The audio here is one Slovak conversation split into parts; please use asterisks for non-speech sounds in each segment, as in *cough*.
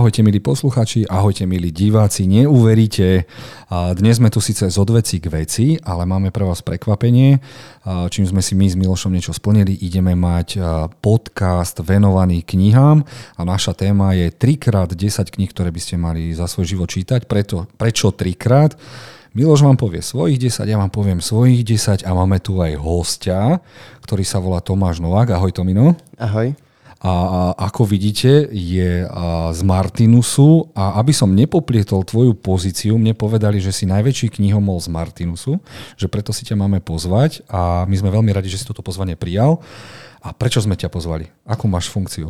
Ahojte milí posluchači, ahojte milí diváci, neuveríte. Dnes sme tu síce z odveci k veci, ale máme pre vás prekvapenie. Čím sme si my s Milošom niečo splnili, ideme mať podcast venovaný knihám a naša téma je 3x10 kníh, ktoré by ste mali za svoj život čítať. Preto, prečo 3x? Miloš vám povie svojich 10, ja vám poviem svojich 10 a máme tu aj hostia, ktorý sa volá Tomáš Novák. Ahoj Tomino. Ahoj a, ako vidíte je z Martinusu a aby som nepoplietol tvoju pozíciu, mne povedali, že si najväčší knihomol z Martinusu, že preto si ťa máme pozvať a my sme veľmi radi, že si toto pozvanie prijal. A prečo sme ťa pozvali? Akú máš funkciu?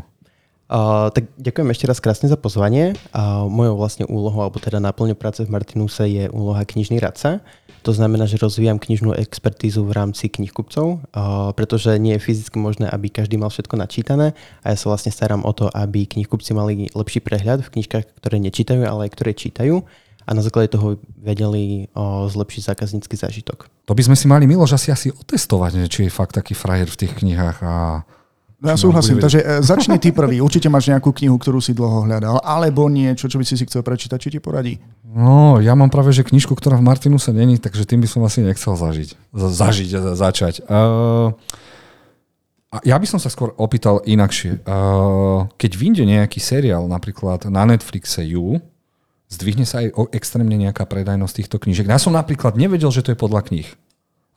Uh, tak ďakujem ešte raz krásne za pozvanie. Uh, mojou vlastne úlohou, alebo teda náplňou práce v Martinuse je úloha knižný radca. To znamená, že rozvíjam knižnú expertízu v rámci knihkupcov, pretože nie je fyzicky možné, aby každý mal všetko načítané a ja sa vlastne starám o to, aby knihkupci mali lepší prehľad v knižkách, ktoré nečítajú, ale aj ktoré čítajú a na základe toho vedeli o, zlepšiť zákaznícky zážitok. To by sme si mali, Miloš, asi asi otestovať, či je fakt taký frajer v tých knihách a ja súhlasím, takže e, začni ty prvý. *laughs* Určite máš nejakú knihu, ktorú si dlho hľadal, alebo niečo, čo by si si chcel prečítať, či ti poradí? No, ja mám práve, že knižku, ktorá v Martinuse není, takže tým by som asi nechcel zažiť. Zažiť, začať. Uh, ja by som sa skôr opýtal inakšie. Uh, keď vyjde nejaký seriál, napríklad na Netflixe You, zdvihne sa aj extrémne nejaká predajnosť týchto knížek. Ja som napríklad nevedel, že to je podľa kníh.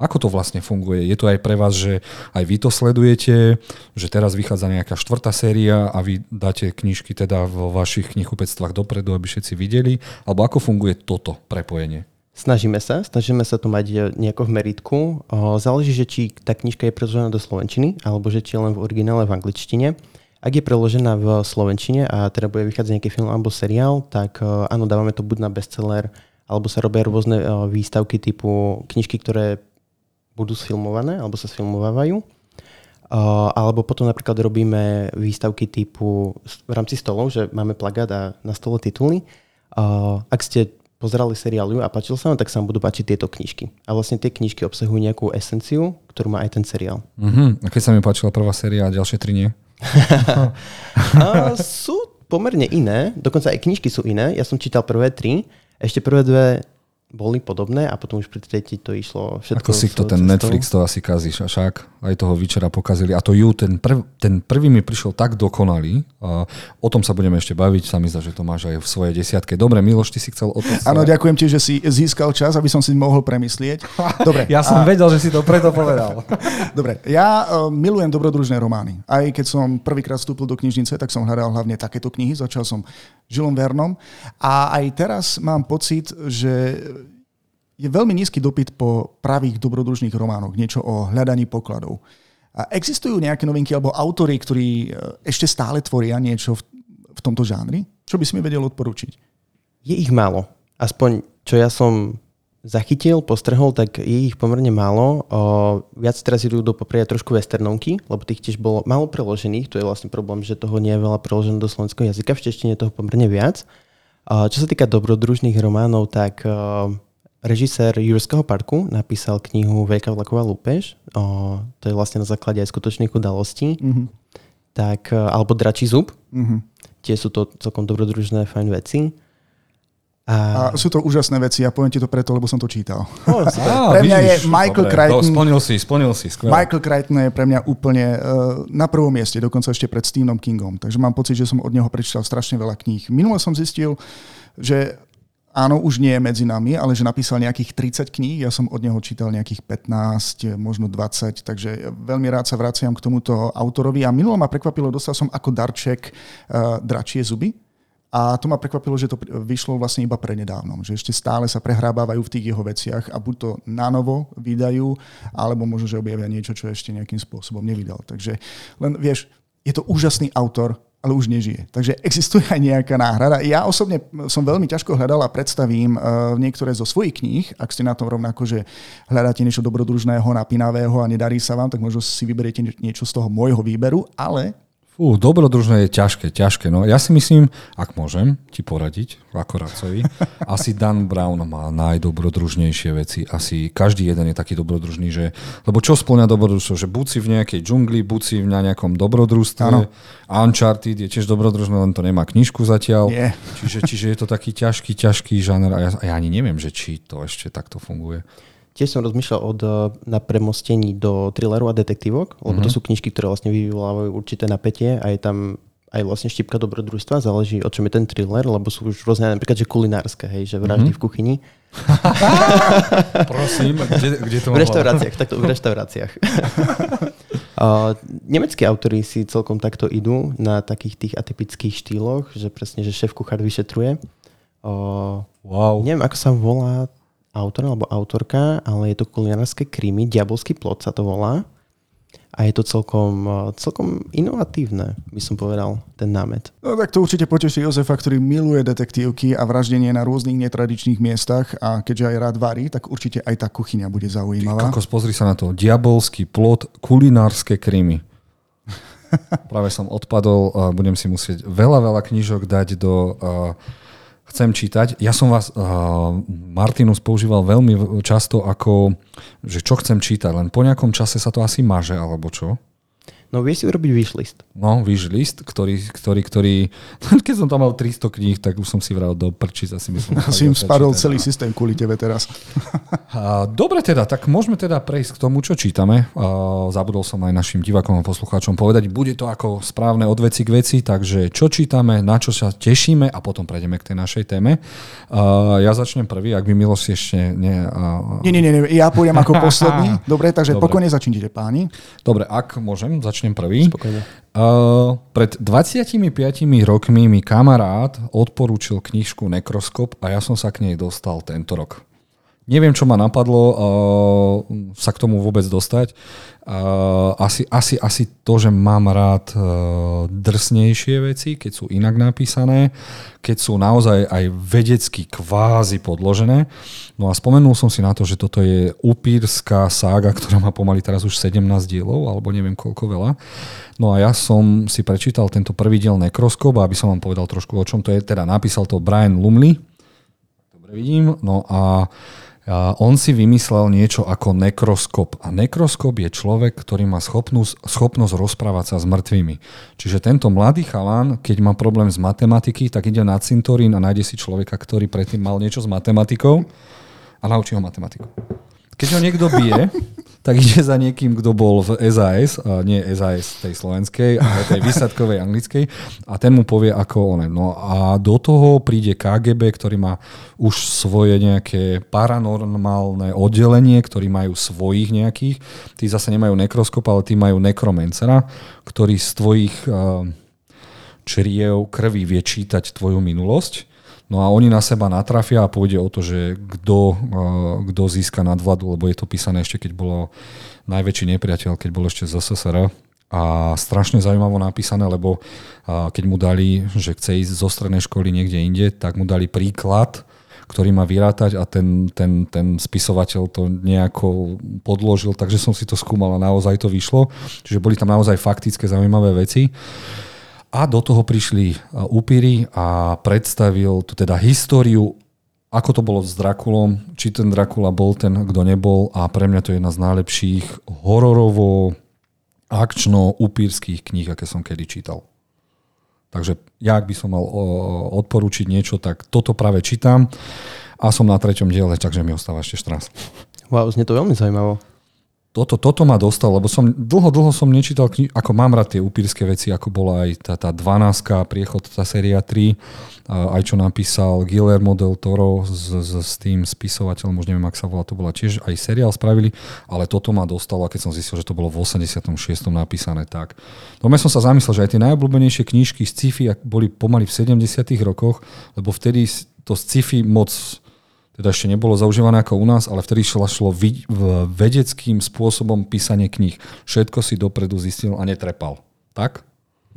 Ako to vlastne funguje? Je to aj pre vás, že aj vy to sledujete, že teraz vychádza nejaká štvrtá séria a vy dáte knižky teda vo vašich knihupectvách dopredu, aby všetci videli? Alebo ako funguje toto prepojenie? Snažíme sa, snažíme sa to mať e, nejako v meritku. Záleží, že či tá knižka je preložená do slovenčiny, alebo že či je len v originále v angličtine. Ak je preložená v slovenčine a teda bude vychádzať nejaký film alebo seriál, tak e, áno, dávame to buď na bestseller, alebo sa robia rôzne e, výstavky typu knižky, ktoré budú sfilmované alebo sa sfilmovávajú. Uh, alebo potom napríklad robíme výstavky typu v rámci stolov, že máme plagát a na stole tituly. Uh, ak ste pozerali seriál a páčil sa vám, tak sa vám budú páčiť tieto knižky. A vlastne tie knižky obsahujú nejakú esenciu, ktorú má aj ten seriál. Uh-huh. A keď sa mi páčila prvá séria a ďalšie tri nie? *laughs* uh, sú pomerne iné, dokonca aj knižky sú iné. Ja som čítal prvé tri, ešte prvé dve boli podobné a potom už pri tretí to išlo všetko. Ako si to ten cestou. Netflix to asi kazíš, a však aj toho večera pokazili. A to ju, ten, prv, ten prvý mi prišiel tak dokonalý. A o tom sa budeme ešte baviť, sa mi zdá, že to máš aj v svojej desiatke. Dobre, Miloš, ty si chcel o tom. Áno, ďakujem ti, že si získal čas, aby som si mohol premyslieť. *laughs* Dobre. ja som a... vedel, že si to preto povedal. *laughs* Dobre, ja uh, milujem dobrodružné romány. Aj keď som prvýkrát vstúpil do knižnice, tak som hľadal hlavne takéto knihy. Začal som Žilom Vernom. A aj teraz mám pocit, že je veľmi nízky dopyt po pravých dobrodružných románoch, niečo o hľadaní pokladov. A existujú nejaké novinky alebo autory, ktorí e, ešte stále tvoria niečo v, v tomto žánri? Čo by si mi vedel odporučiť? Je ich málo. Aspoň čo ja som zachytil, postrhol, tak je ich pomerne málo. O, viac teraz idú do popredia trošku westernovky, lebo tých tiež bolo málo preložených. To je vlastne problém, že toho nie je veľa preložené do slovenského jazyka. V češtine toho pomerne viac. O, čo sa týka dobrodružných románov, tak o, Režisér Jurského parku napísal knihu Veľká vlaková lúpež. O, to je vlastne na základe aj skutočných udalostí. Mm-hmm. Tak, e, alebo Dračí zub. Mm-hmm. Tie sú to celkom dobrodružné, fajn veci. A... a sú to úžasné veci, ja poviem ti to preto, lebo som to čítal. Oh, á, *laughs* pre mňa vidíš, je Michael dobre, Crichton... splnil si, splnil si. Skvelé. Michael Crichton je pre mňa úplne uh, na prvom mieste, dokonca ešte pred Stephenom Kingom. Takže mám pocit, že som od neho prečítal strašne veľa kníh. Minule som zistil, že áno, už nie je medzi nami, ale že napísal nejakých 30 kníh, ja som od neho čítal nejakých 15, možno 20, takže veľmi rád sa vraciam k tomuto autorovi a minulo ma prekvapilo, dostal som ako darček uh, dračie zuby, a to ma prekvapilo, že to vyšlo vlastne iba prednedávnom, že ešte stále sa prehrábávajú v tých jeho veciach a buď to nanovo vydajú, alebo možno, že objavia niečo, čo ešte nejakým spôsobom nevydal. Takže len vieš, je to úžasný autor, ale už nežije. Takže existuje aj nejaká náhrada. Ja osobne som veľmi ťažko hľadal a predstavím uh, niektoré zo svojich kníh, ak ste na tom rovnako, že hľadáte niečo dobrodružného, napínavého a nedarí sa vám, tak možno si vyberiete niečo z toho môjho výberu, ale Fú, dobrodružné je ťažké, ťažké. No, ja si myslím, ak môžem ti poradiť, ako radcovi, *laughs* asi Dan Brown má najdobrodružnejšie veci. Asi každý jeden je taký dobrodružný, že... Lebo čo splňa dobrodružstvo? Že buď si v nejakej džungli, buď si v nejakom dobrodružstve. Ano. Uncharted je tiež dobrodružné, len to nemá knižku zatiaľ. Nie. Čiže, čiže je to taký ťažký, ťažký žáner a ja, a ja ani neviem, že či to ešte takto funguje. Tiež som rozmýšľal od, eh, na premostení do thrilleru a detektívok, lebo mm-hmm. to mhm. sú knižky, ktoré vlastne vyvolávajú určité napätie a je tam aj vlastne štipka dobrodružstva, záleží o čom je ten thriller, lebo sú už rôzne, napríklad, že kulinárske, hej, že vraždy mm-hmm. v kuchyni. *laughs* Prosím, kde, kde to V reštauráciách, takto v reštauráciách. uh, *laughs* nemeckí autori si celkom takto idú na takých tých atypických štýloch, že presne, že šéf kuchár vyšetruje. Uh, wow. Neviem, ako sa volá autor alebo autorka, ale je to kulinárske krimi, Diabolský plot sa to volá. A je to celkom, celkom inovatívne, by som povedal, ten námet. No tak to určite poteší Jozefa, ktorý miluje detektívky a vraždenie na rôznych netradičných miestach a keďže aj rád varí, tak určite aj tá kuchyňa bude zaujímavá. Kokos, pozri sa na to. Diabolský plot, kulinárske krimi. *laughs* Práve som odpadol, budem si musieť veľa, veľa knížok dať do uh, chcem čítať. Ja som vás, uh, Martinus používal veľmi často ako, že čo chcem čítať, len po nejakom čase sa to asi maže, alebo čo? No vieš si urobiť wishlist. No, wishlist, ktorý, ktorý, ktorý, *laughs* keď som tam mal 300 kníh, tak už som si vral do prčí, asi myslím. *laughs* Asi im spadol celý systém kvôli tebe teraz. *laughs* Dobre teda, tak môžeme teda prejsť k tomu, čo čítame. Zabudol som aj našim divakom a poslucháčom povedať, bude to ako správne od veci k veci, takže čo čítame, na čo sa tešíme a potom prejdeme k tej našej téme. Ja začnem prvý, ak by Miloš ešte... Nie, nie, nie, nie, ja pôjdem ako posledný. Dobre, takže Dobre. pokojne začnite páni. Dobre, ak môžem, začnem začnem prvý. Uh, pred 25 rokmi mi kamarát odporúčil knižku Nekroskop a ja som sa k nej dostal tento rok. Neviem, čo ma napadlo uh, sa k tomu vôbec dostať. Uh, asi, asi, asi to, že mám rád uh, drsnejšie veci, keď sú inak napísané, keď sú naozaj aj vedecky kvázi podložené. No a spomenul som si na to, že toto je upírska sága, ktorá má pomaly teraz už 17 dielov, alebo neviem koľko veľa. No a ja som si prečítal tento prvý diel Nekroskop, aby som vám povedal trošku o čom to je. Teda napísal to Brian Lumley. Dobre vidím. No a a on si vymyslel niečo ako nekroskop. A nekroskop je človek, ktorý má schopnosť, schopnosť rozprávať sa s mŕtvými. Čiže tento mladý chalán, keď má problém s matematiky, tak ide na cintorín a nájde si človeka, ktorý predtým mal niečo s matematikou a naučí ho matematiku. Keď ho niekto bije, *laughs* tak ide za niekým, kto bol v SAS, a nie SAS tej slovenskej, ale tej výsadkovej anglickej a ten mu povie, ako one. No a do toho príde KGB, ktorý má už svoje nejaké paranormálne oddelenie, ktorí majú svojich nejakých. Tí zase nemajú nekroskop, ale tí majú nekromencera, ktorý z tvojich uh, čriev krvi vie čítať tvoju minulosť No a oni na seba natrafia a pôjde o to, že kto, eh, kto získa nadvladu, lebo je to písané ešte, keď bolo najväčší nepriateľ, keď bol ešte z SSR. A strašne zaujímavo napísané, lebo eh, keď mu dali, že chce ísť zo strednej školy niekde inde, tak mu dali príklad, ktorý má vyrátať a ten, ten, ten spisovateľ to nejako podložil, takže som si to skúmal a naozaj to vyšlo. Čiže boli tam naozaj faktické zaujímavé veci. A do toho prišli upíry a predstavil tu teda históriu, ako to bolo s Drakulom, či ten Drakula bol ten, kto nebol a pre mňa to je jedna z najlepších hororovo akčno-upírských kníh, aké som kedy čítal. Takže ja, ak by som mal odporúčiť niečo, tak toto práve čítam a som na treťom diele, takže mi ostáva ešte 14. Wow, znie to veľmi zaujímavo toto, toto ma dostalo, lebo som dlho, dlho som nečítal kni- ako mám rád tie upírske veci, ako bola aj tá, tá 12, priechod, tá séria 3, aj čo napísal Guillermo del Toro s, s, s tým spisovateľom, už neviem, ak sa volá, to bola tiež aj seriál spravili, ale toto ma dostalo, keď som zistil, že to bolo v 86. napísané tak. No ja som sa zamyslel, že aj tie najobľúbenejšie knižky z sci-fi boli pomaly v 70. rokoch, lebo vtedy to sci-fi moc teda ešte nebolo zaužívané ako u nás, ale vtedy šlo, šlo vedeckým spôsobom písanie kníh. Všetko si dopredu zistil a netrepal. Tak?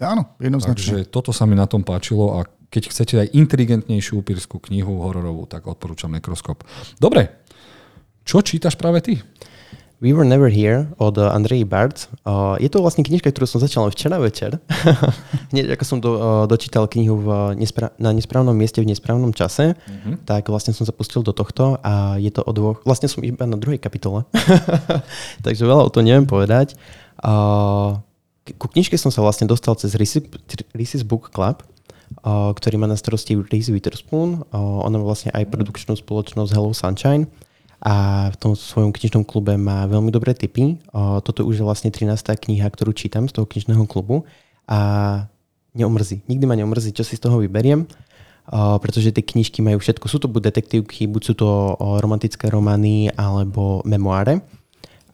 Áno, jednoznačne. Takže toto sa mi na tom páčilo a keď chcete aj inteligentnejšiu upírskú knihu hororovú, tak odporúčam Nekroskop. Dobre, čo čítaš práve ty? We Were Never Here od Andrej Bart. Je to vlastne knižka, ktorú som začal včera večer. *laughs* Hneď ako som do, dočítal knihu v nespra- na nesprávnom mieste v nesprávnom čase, mm-hmm. tak vlastne som sa pustil do tohto a je to o dvoch... Vlastne som iba na druhej kapitole, *laughs* takže veľa o to neviem povedať. Ku knižke som sa vlastne dostal cez Reese's Book Club, ktorý má na starosti Reese Witherspoon. Ona má vlastne aj produkčnú spoločnosť Hello Sunshine a v tom svojom knižnom klube má veľmi dobré tipy. Toto už je vlastne 13. kniha, ktorú čítam z toho knižného klubu a neomrzí. Nikdy ma neomrzí, čo si z toho vyberiem, pretože tie knižky majú všetko. Sú to buď detektívky, buď sú to romantické romány alebo memoáre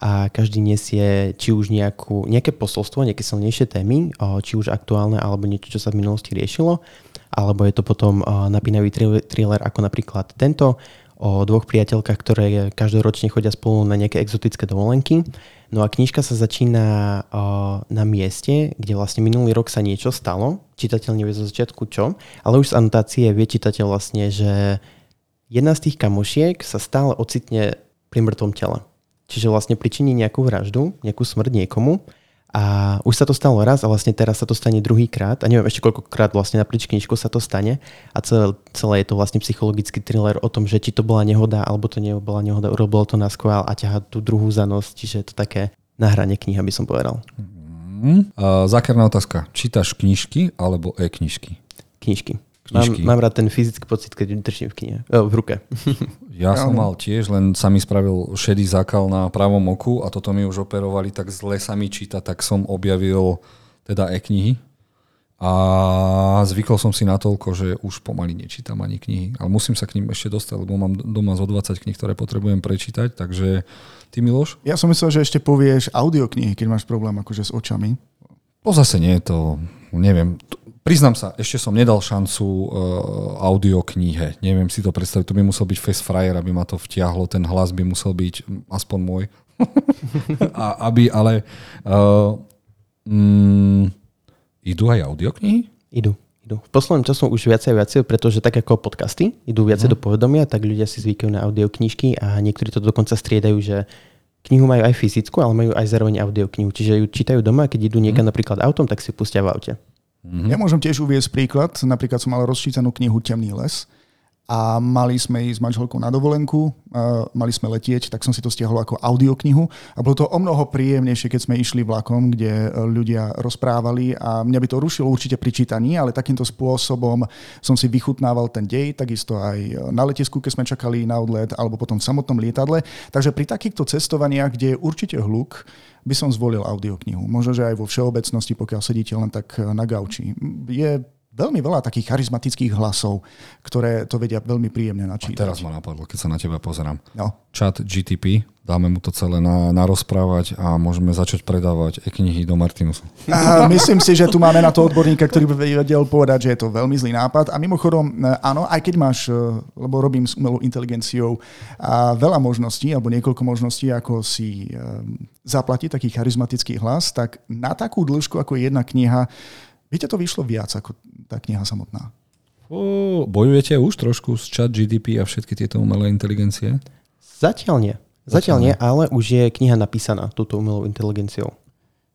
a každý nesie či už nejakú, nejaké posolstvo, nejaké silnejšie témy, či už aktuálne alebo niečo, čo sa v minulosti riešilo, alebo je to potom napínavý thriller ako napríklad tento, o dvoch priateľkách, ktoré každoročne chodia spolu na nejaké exotické dovolenky. No a knižka sa začína na mieste, kde vlastne minulý rok sa niečo stalo. Čitateľ nevie zo začiatku čo, ale už z anotácie vie čitateľ vlastne, že jedna z tých kamošiek sa stále ocitne pri mŕtvom tele. Čiže vlastne pričiní nejakú vraždu, nejakú smrť niekomu a už sa to stalo raz a vlastne teraz sa to stane druhýkrát a neviem ešte koľkokrát vlastne na knižku sa to stane a celé, celé je to vlastne psychologický thriller o tom, že či to bola nehoda alebo to nebola nehoda, urobil to na skvál a ťaha tú druhú za nos, čiže je to také nahranie kniha by som povedal. Mm. Uh, zákerná otázka. Čítaš knižky alebo e-knižky? Knižky. Mám, mám rád ten fyzický pocit, keď držím v knihe, oh, v ruke. *laughs* ja som mal tiež, len sa mi spravil šedý zákal na pravom oku a toto mi už operovali, tak zle sa mi číta, tak som objavil teda e-knihy. A zvykol som si na toľko, že už pomaly nečítam ani knihy. Ale musím sa k ním ešte dostať, lebo mám doma zo 20 kníh, ktoré potrebujem prečítať. Takže ty, Miloš? Ja som myslel, že ešte povieš audioknihy, keď máš problém akože s očami. To zase nie, to neviem. Priznám sa, ešte som nedal šancu uh, audioknihe. Neviem si to predstaviť, to by musel byť face fryer, aby ma to vtiahlo, ten hlas by musel byť aspoň môj. *laughs* A aby, ale uh, mm, idú aj audioknihy? Idú. Idú. V poslednom času už viacej a viacej, pretože tak ako podcasty idú viacej mm. do povedomia, tak ľudia si zvykajú na audioknižky a niektorí to dokonca striedajú, že knihu majú aj fyzickú, ale majú aj zároveň audioknihu. Čiže ju čítajú doma, keď idú niekam mm. napríklad autom, tak si pustia v aute. Mm-hmm. Ja môžem tiež uviezť príklad. Napríklad som mal rozčítanú knihu Temný les a mali sme ísť s manželkou na dovolenku, mali sme letieť, tak som si to stiahol ako audioknihu a bolo to o mnoho príjemnejšie, keď sme išli vlakom, kde e, ľudia rozprávali a mňa by to rušilo určite pri čítaní, ale takýmto spôsobom som si vychutnával ten dej, takisto aj na letisku, keď sme čakali na odlet, alebo potom v samotnom lietadle. Takže pri takýchto cestovaniach, kde je určite hluk, by som zvolil audioknihu. Možno, že aj vo všeobecnosti, pokiaľ sedíte len tak na gauči. Je veľmi veľa takých charizmatických hlasov, ktoré to vedia veľmi príjemne načítať. A teraz ma napadlo, keď sa na teba pozerám. No. Chat GTP, dáme mu to celé na, narozprávať a môžeme začať predávať e-knihy do Martinusu. A myslím si, že tu máme na to odborníka, ktorý by vedel povedať, že je to veľmi zlý nápad. A mimochodom, e, áno, aj keď máš, e, lebo robím s umelou inteligenciou a veľa možností, alebo niekoľko možností, ako si e, zaplatiť taký charizmatický hlas, tak na takú dĺžku, ako je jedna kniha, Viete, to vyšlo viac ako tá kniha samotná. O, bojujete už trošku s chat GDP a všetky tieto umelé inteligencie? Zatiaľ nie. Zatiaľ, nie, ale už je kniha napísaná túto umelou inteligenciou.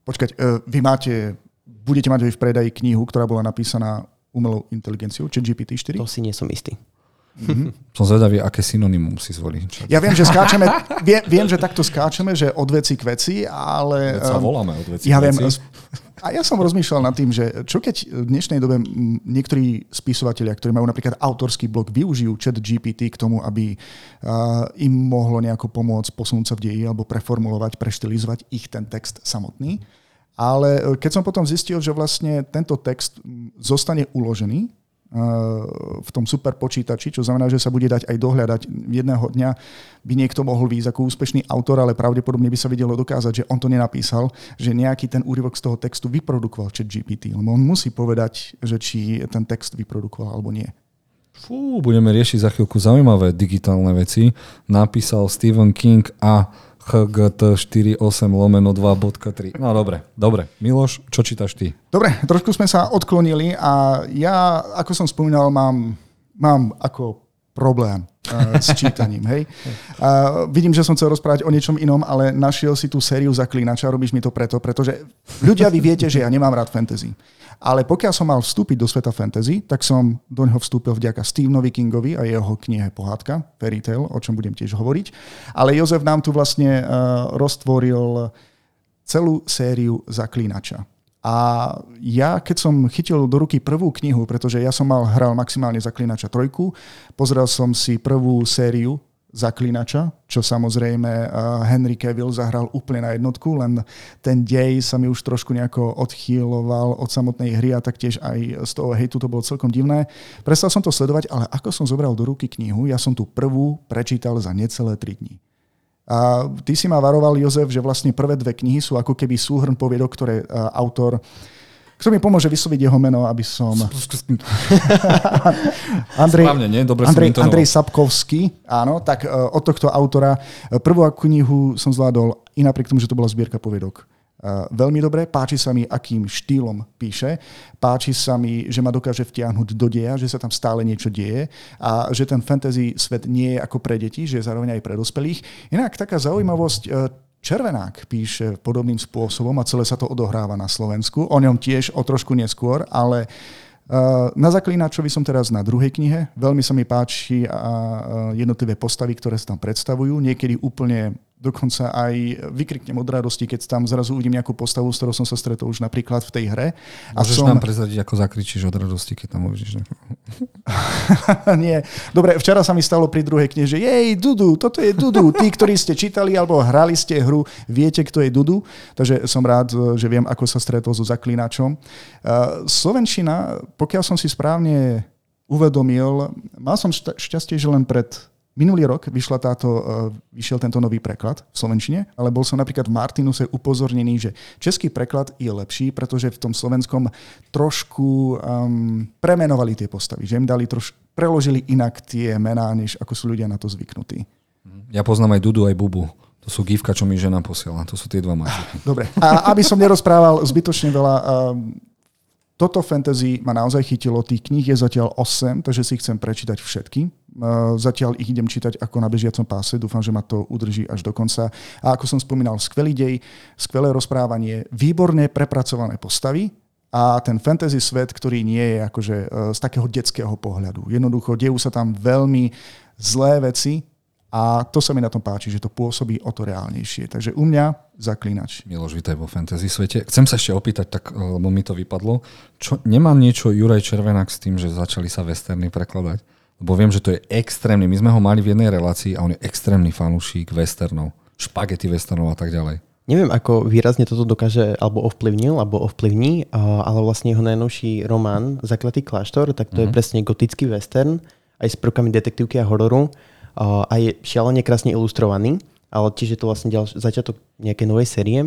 Počkať, e, vy máte, budete mať aj v predaji knihu, ktorá bola napísaná umelou inteligenciou, či GPT-4? To si nie som istý. Mm-hmm. *laughs* Som zvedavý, aké synonymum si zvolí. Ja viem, že skáčeme, viem, viem, že takto skáčeme, že od veci k veci, ale... Veď sa voláme od veci ja k veci. Viem, a ja som rozmýšľal nad tým, že čo keď v dnešnej dobe niektorí spisovatelia, ktorí majú napríklad autorský blog, využijú chat GPT k tomu, aby im mohlo nejako pomôcť posunúť sa v deji alebo preformulovať, preštilizovať ich ten text samotný. Ale e, keď som potom zistil, že vlastne tento text zostane uložený v tom super počítači, čo znamená, že sa bude dať aj dohľadať. Jedného dňa by niekto mohol výjsť ako úspešný autor, ale pravdepodobne by sa vedelo dokázať, že on to nenapísal, že nejaký ten úryvok z toho textu vyprodukoval chat GPT, lebo on musí povedať, že či ten text vyprodukoval alebo nie. Fú, budeme riešiť za chvíľku zaujímavé digitálne veci. Napísal Stephen King a HGT48 lomeno 2.3. No dobre, dobre. Miloš, čo čítaš ty? Dobre, trošku sme sa odklonili a ja, ako som spomínal, mám, mám ako problém. Uh, s čítaním. Hej? A vidím, že som chcel rozprávať o niečom inom, ale našiel si tú sériu Zaklínača, robíš mi to preto, pretože ľudia, vy viete, že ja nemám rád fantasy. Ale pokiaľ som mal vstúpiť do sveta fantasy, tak som do neho vstúpil vďaka Stevenovi Kingovi a jeho knihe Pohádka, Fairy Tale, o čom budem tiež hovoriť. Ale Jozef nám tu vlastne uh, roztvoril celú sériu Zaklínača. A ja, keď som chytil do ruky prvú knihu, pretože ja som mal, hral maximálne Zaklinača trojku, pozrel som si prvú sériu Zaklinača, čo samozrejme eh, Henry Cavill zahral úplne na jednotku, len ten dej sa mi už trošku nejako odchýloval od samotnej hry a taktiež aj z toho hejtu to bolo celkom divné. Prestal som to sledovať, ale ako som zobral do ruky knihu, ja som tú prvú prečítal za necelé 3 dní. A ty si ma varoval, Jozef, že vlastne prvé dve knihy sú ako keby súhrn poviedok, ktoré uh, autor kto mi pomôže vysloviť jeho meno, aby som... *laughs* Andrej, Správne, nie? Dobre Andrej, Andrej Sapkovský, áno, tak uh, od tohto autora prvú knihu som zvládol i napriek tomu, že to bola zbierka poviedok veľmi dobre. Páči sa mi, akým štýlom píše. Páči sa mi, že ma dokáže vtiahnuť do deja, že sa tam stále niečo deje a že ten fantasy svet nie je ako pre deti, že je zároveň aj pre dospelých. Inak taká zaujímavosť, e, Červenák píše podobným spôsobom a celé sa to odohráva na Slovensku. O ňom tiež o trošku neskôr, ale Eh, na Zaklínačovi som teraz na druhej knihe. Veľmi sa mi páči jednotlivé postavy, ktoré sa tam predstavujú. Niekedy úplne dokonca aj vykriknem od radosti, keď tam zrazu uvidím nejakú postavu, s ktorou som sa stretol už napríklad v tej hre. A Môžeš som... nám prezradiť, ako zakričíš od radosti, keď tam uvidíš *laughs* Nie. Dobre, včera sa mi stalo pri druhej knihe, že jej, Dudu, toto je Dudu. Tí, ktorí ste čítali alebo hrali ste hru, viete, kto je Dudu. Takže som rád, že viem, ako sa stretol so Zaklínačom. Uh, Slovenčina pokiaľ som si správne uvedomil, mal som šťastie, že len pred Minulý rok vyšla táto, e, vyšiel tento nový preklad v Slovenčine, ale bol som napríklad v Martinuse upozornený, že český preklad je lepší, pretože v tom slovenskom trošku um, premenovali tie postavy, že im dali troš, preložili inak tie mená, než ako sú ľudia na to zvyknutí. Ja poznám aj Dudu, aj Bubu. To sú gifka, čo mi žena posiela. To sú tie dva mačiky. Dobre. A aby som nerozprával zbytočne veľa, um, toto fantasy ma naozaj chytilo, tých kníh je zatiaľ 8, takže si chcem prečítať všetky. Zatiaľ ich idem čítať ako na bežiacom páse, dúfam, že ma to udrží až do konca. A ako som spomínal, skvelý dej, skvelé rozprávanie, výborné prepracované postavy, a ten fantasy svet, ktorý nie je akože e, z takého detského pohľadu. Jednoducho, dejú sa tam veľmi zlé veci, a to sa mi na tom páči, že to pôsobí o to reálnejšie. Takže u mňa zaklínač. Miloš, vítaj vo fantasy svete. Chcem sa ešte opýtať, tak, lebo mi to vypadlo. Čo, nemám niečo Juraj Červenák s tým, že začali sa westerny prekladať? Lebo viem, že to je extrémny. My sme ho mali v jednej relácii a on je extrémny fanúšik westernov. Špagety westernov a tak ďalej. Neviem, ako výrazne toto dokáže alebo ovplyvnil, alebo ovplyvní, ale vlastne jeho najnovší román Zakletý kláštor, tak to mm-hmm. je mhm. presne gotický western, aj s prvkami detektívky a hororu a je šialene krásne ilustrovaný, ale tiež je to vlastne ďal, začiatok nejakej novej série.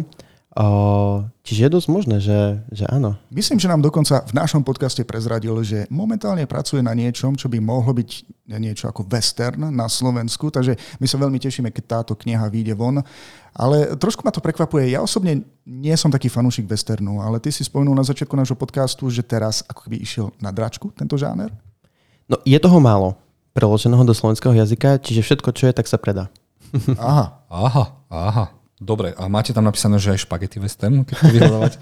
Čiže je dosť možné, že, že áno. Myslím, že nám dokonca v našom podcaste prezradil, že momentálne pracuje na niečom, čo by mohlo byť niečo ako western na Slovensku, takže my sa veľmi tešíme, keď táto kniha vyjde von. Ale trošku ma to prekvapuje. Ja osobne nie som taký fanúšik westernu, ale ty si spomenul na začiatku nášho podcastu, že teraz ako by išiel na dračku tento žáner? No je toho málo preloženého do slovenského jazyka, čiže všetko, čo je, tak sa predá. Aha. Aha, aha. Dobre, a máte tam napísané, že aj špagety western, keď to vyhľadávať?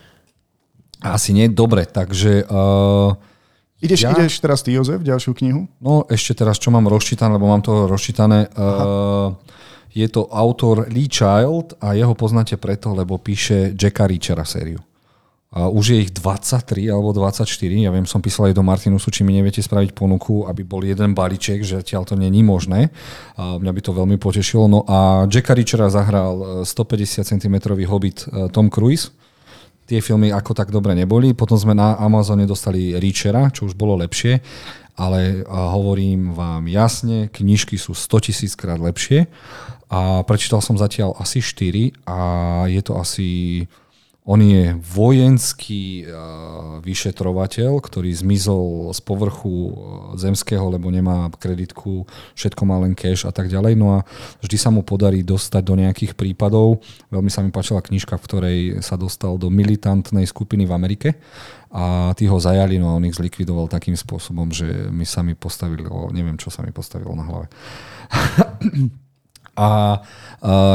*laughs* Asi nie. Dobre, takže... Uh, ideš, ja... ideš teraz ty, Jozef, ďalšiu knihu? No, ešte teraz, čo mám rozčítané, lebo mám to rozčítané. Uh, je to autor Lee Child a jeho poznáte preto, lebo píše Jacka Reachera sériu. A už je ich 23 alebo 24. Ja viem, som písal aj do Martinusu, či mi neviete spraviť ponuku, aby bol jeden balíček, že tiaľ to není možné. A mňa by to veľmi potešilo. No a Jacka Richera zahral 150 e, cm hobbit e, Tom Cruise. Tie filmy ako tak dobre neboli. Potom sme na Amazone dostali Richera, čo už bolo lepšie. Ale hovorím vám jasne, knižky sú 100 tisíc krát lepšie. A prečítal som zatiaľ asi 4 a je to asi On je vojenský uh, vyšetrovateľ, ktorý zmizol z povrchu uh, zemského, lebo nemá kreditku, všetko má len cash a tak ďalej. No a vždy sa mu podarí dostať do nejakých prípadov. Veľmi sa mi páčila knižka, v ktorej sa dostal do militantnej skupiny v Amerike a tí ho zajali, no a on ich zlikvidoval takým spôsobom, že mi sa mi postavilo, neviem, čo sa mi postavilo na hlave. *laughs* A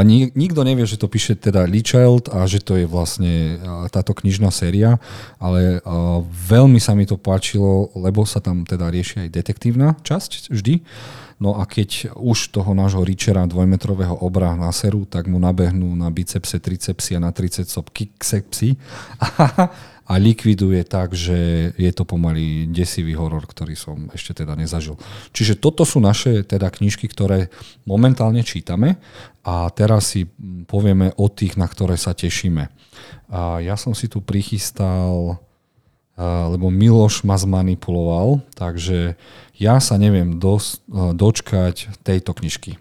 nik, nikto nevie, že to píše teda Lee Child a že to je vlastne táto knižná séria, ale veľmi sa mi to páčilo, lebo sa tam teda rieši aj detektívna časť vždy. No a keď už toho nášho Richera dvojmetrového obra naserú, tak mu nabehnú na bicepse, tricepsy a na tricepsop kicksepsy. *laughs* a likviduje tak, že je to pomaly desivý horor, ktorý som ešte teda nezažil. Čiže toto sú naše teda knižky, ktoré momentálne čítame a teraz si povieme o tých, na ktoré sa tešíme. A ja som si tu prichystal, lebo Miloš ma zmanipuloval, takže ja sa neviem dos, dočkať tejto knižky.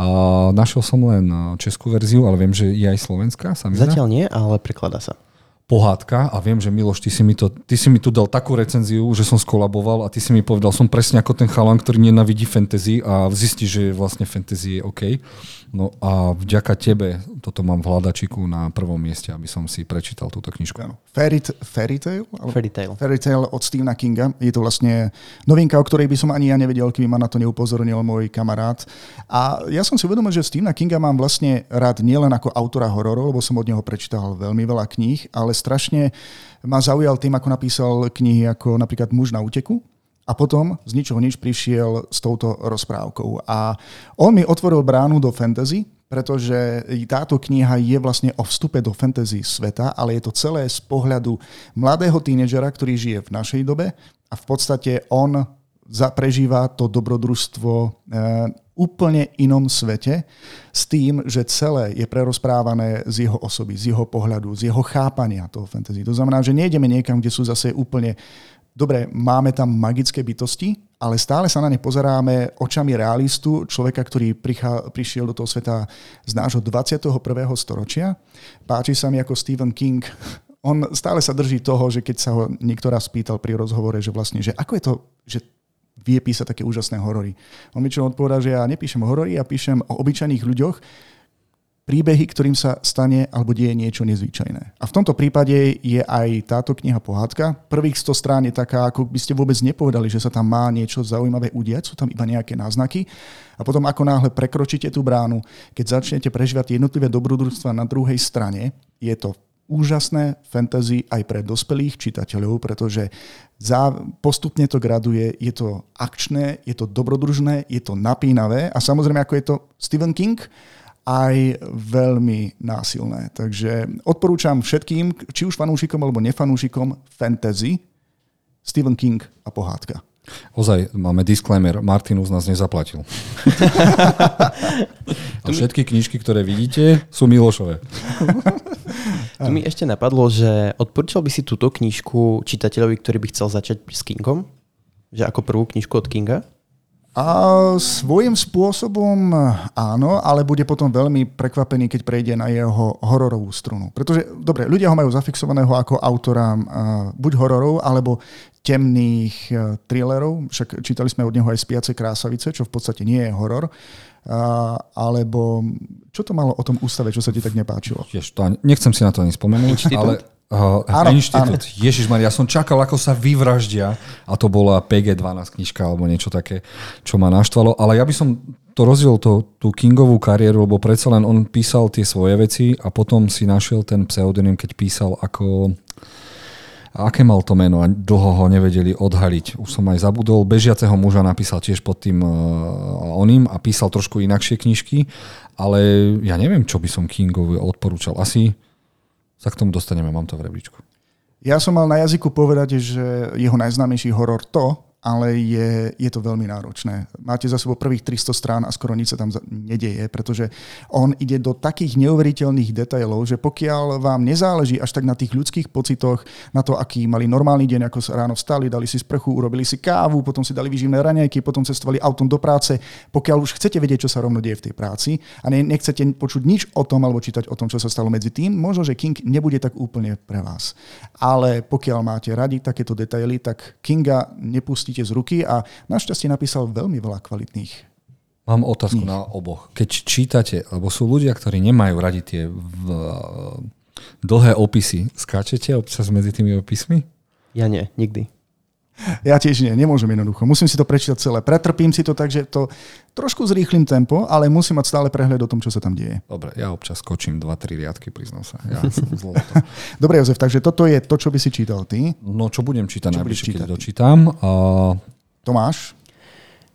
A našiel som len českú verziu, ale viem, že je aj slovenská. Sa Zatiaľ nie, ale prekladá sa pohádka a viem, že Miloš, ty si, mi to, ty si mi tu dal takú recenziu, že som skolaboval a ty si mi povedal, som presne ako ten chalan, ktorý nenavidí fantasy a zistí, že vlastne fantasy je OK. No a vďaka tebe toto mám v hľadačiku na prvom mieste, aby som si prečítal túto knižku. Ano. Fairy, fairy Tale? Fairy Tale. Fairy Tale od Stephena Kinga. Je to vlastne novinka, o ktorej by som ani ja nevedel, keby ma na to neupozornil môj kamarát. A ja som si uvedomil, že Stephena Kinga mám vlastne rád nielen ako autora hororov, lebo som od neho prečítal veľmi veľa kníh, ale strašne ma zaujal tým, ako napísal knihy ako napríklad Muž na úteku, a potom z ničoho nič prišiel s touto rozprávkou. A on mi otvoril bránu do fantasy, pretože táto kniha je vlastne o vstupe do fantasy sveta, ale je to celé z pohľadu mladého tínedžera, ktorý žije v našej dobe a v podstate on prežíva to dobrodružstvo e, úplne inom svete s tým, že celé je prerozprávané z jeho osoby, z jeho pohľadu, z jeho chápania toho fantasy. To znamená, že nejdeme niekam, kde sú zase úplne dobre, máme tam magické bytosti, ale stále sa na ne pozeráme očami realistu, človeka, ktorý prichá, prišiel do toho sveta z nášho 21. storočia. Páči sa mi ako Stephen King. *laughs* On stále sa drží toho, že keď sa ho niekto spýtal pri rozhovore, že vlastne, že ako je to, že vie písať také úžasné horory. On mi čo odpovedal, že ja nepíšem horory, ja píšem o obyčajných ľuďoch, príbehy, ktorým sa stane alebo deje niečo nezvyčajné. A v tomto prípade je aj táto kniha pohádka. Prvých 100 strán je taká, ako by ste vôbec nepovedali, že sa tam má niečo zaujímavé udiať, sú tam iba nejaké náznaky. A potom ako náhle prekročíte tú bránu, keď začnete prežívať jednotlivé dobrodružstva na druhej strane, je to úžasné fantasy aj pre dospelých čitateľov, pretože za, postupne to graduje, je to akčné, je to dobrodružné, je to napínavé a samozrejme ako je to Stephen King, aj veľmi násilné. Takže odporúčam všetkým, či už fanúšikom alebo nefanúšikom fantasy, Stephen King a pohádka. Ozaj, máme disclaimer, Martinus nás nezaplatil. *laughs* a všetky knižky, ktoré vidíte, sú Milošové. *laughs* Tu mi ešte napadlo, že odporúčal by si túto knižku čitateľovi, ktorý by chcel začať s Kingom? Že ako prvú knižku od Kinga? A svojím spôsobom áno, ale bude potom veľmi prekvapený, keď prejde na jeho hororovú strunu. Pretože, dobre, ľudia ho majú zafixovaného ako autora buď hororov, alebo temných thrillerov. Však čítali sme od neho aj Spiace krásavice, čo v podstate nie je horor. A, alebo čo to malo o tom ústave, čo sa ti tak nepáčilo? Jež, to, nechcem si na to ani spomenúť, ale Uh, áno, inštitút. Áno. Ježiš ja som čakal, ako sa vyvraždia a to bola PG-12 knižka alebo niečo také, čo ma naštvalo. Ale ja by som to rozdiel to, tú Kingovú kariéru, lebo predsa len on písal tie svoje veci a potom si našiel ten pseudonym, keď písal ako aké mal to meno a dlho ho nevedeli odhaliť. Už som aj zabudol. Bežiaceho muža napísal tiež pod tým uh, oným a písal trošku inakšie knižky, ale ja neviem, čo by som Kingovi odporúčal. Asi sa k tomu dostaneme, mám to v rebríčku. Ja som mal na jazyku povedať, že jeho najznámejší horor to, ale je, je to veľmi náročné. Máte za sebou prvých 300 strán a skoro nič sa tam nedeje, pretože on ide do takých neuveriteľných detailov, že pokiaľ vám nezáleží až tak na tých ľudských pocitoch, na to, aký mali normálny deň, ako sa ráno vstali, dali si sprchu, urobili si kávu, potom si dali vyživné raňajky, potom cestovali autom do práce, pokiaľ už chcete vedieť, čo sa rovno deje v tej práci a ne, nechcete počuť nič o tom alebo čítať o tom, čo sa stalo medzi tým, možno, že King nebude tak úplne pre vás. Ale pokiaľ máte radi takéto detaily, tak Kinga nepustí pustíte z ruky a našťastie napísal veľmi veľa kvalitných Mám otázku knih. na oboch. Keď čítate, lebo sú ľudia, ktorí nemajú radi tie v, dlhé opisy, skáčete občas medzi tými opismi? Ja nie, nikdy. Ja tiež nie, nemôžem jednoducho. Musím si to prečítať celé. Pretrpím si to tak, že to trošku zrýchlim tempo, ale musím mať stále prehľad o tom, čo sa tam deje. Dobre, ja občas skočím 2-3 riadky, priznám sa. Ja *laughs* som Dobre, Jozef, takže toto je to, čo by si čítal ty. No, čo budem čítať najbližšie, keď dočítam. Uh... Tomáš?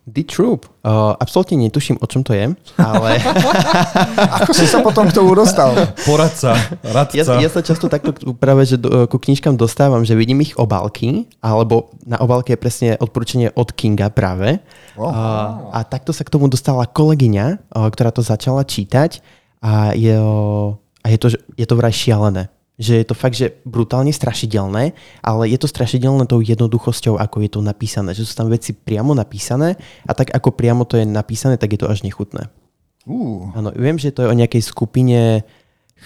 The Troop. Uh, absolútne netuším, o čom to je, ale... *laughs* Ako si sa potom k tomu dostal? Poradca, radca. Ja, ja sa často takto práve že do, ku knižkám dostávam, že vidím ich obálky, alebo na obálke je presne odporúčanie od Kinga práve. Oh. Uh, a takto sa k tomu dostala kolegyňa, uh, ktorá to začala čítať a je, a je to, je to vraj šialené že je to fakt, že brutálne strašidelné, ale je to strašidelné tou jednoduchosťou, ako je to napísané. Že sú tam veci priamo napísané a tak ako priamo to je napísané, tak je to až nechutné. Uh. Áno, viem, že to je o nejakej skupine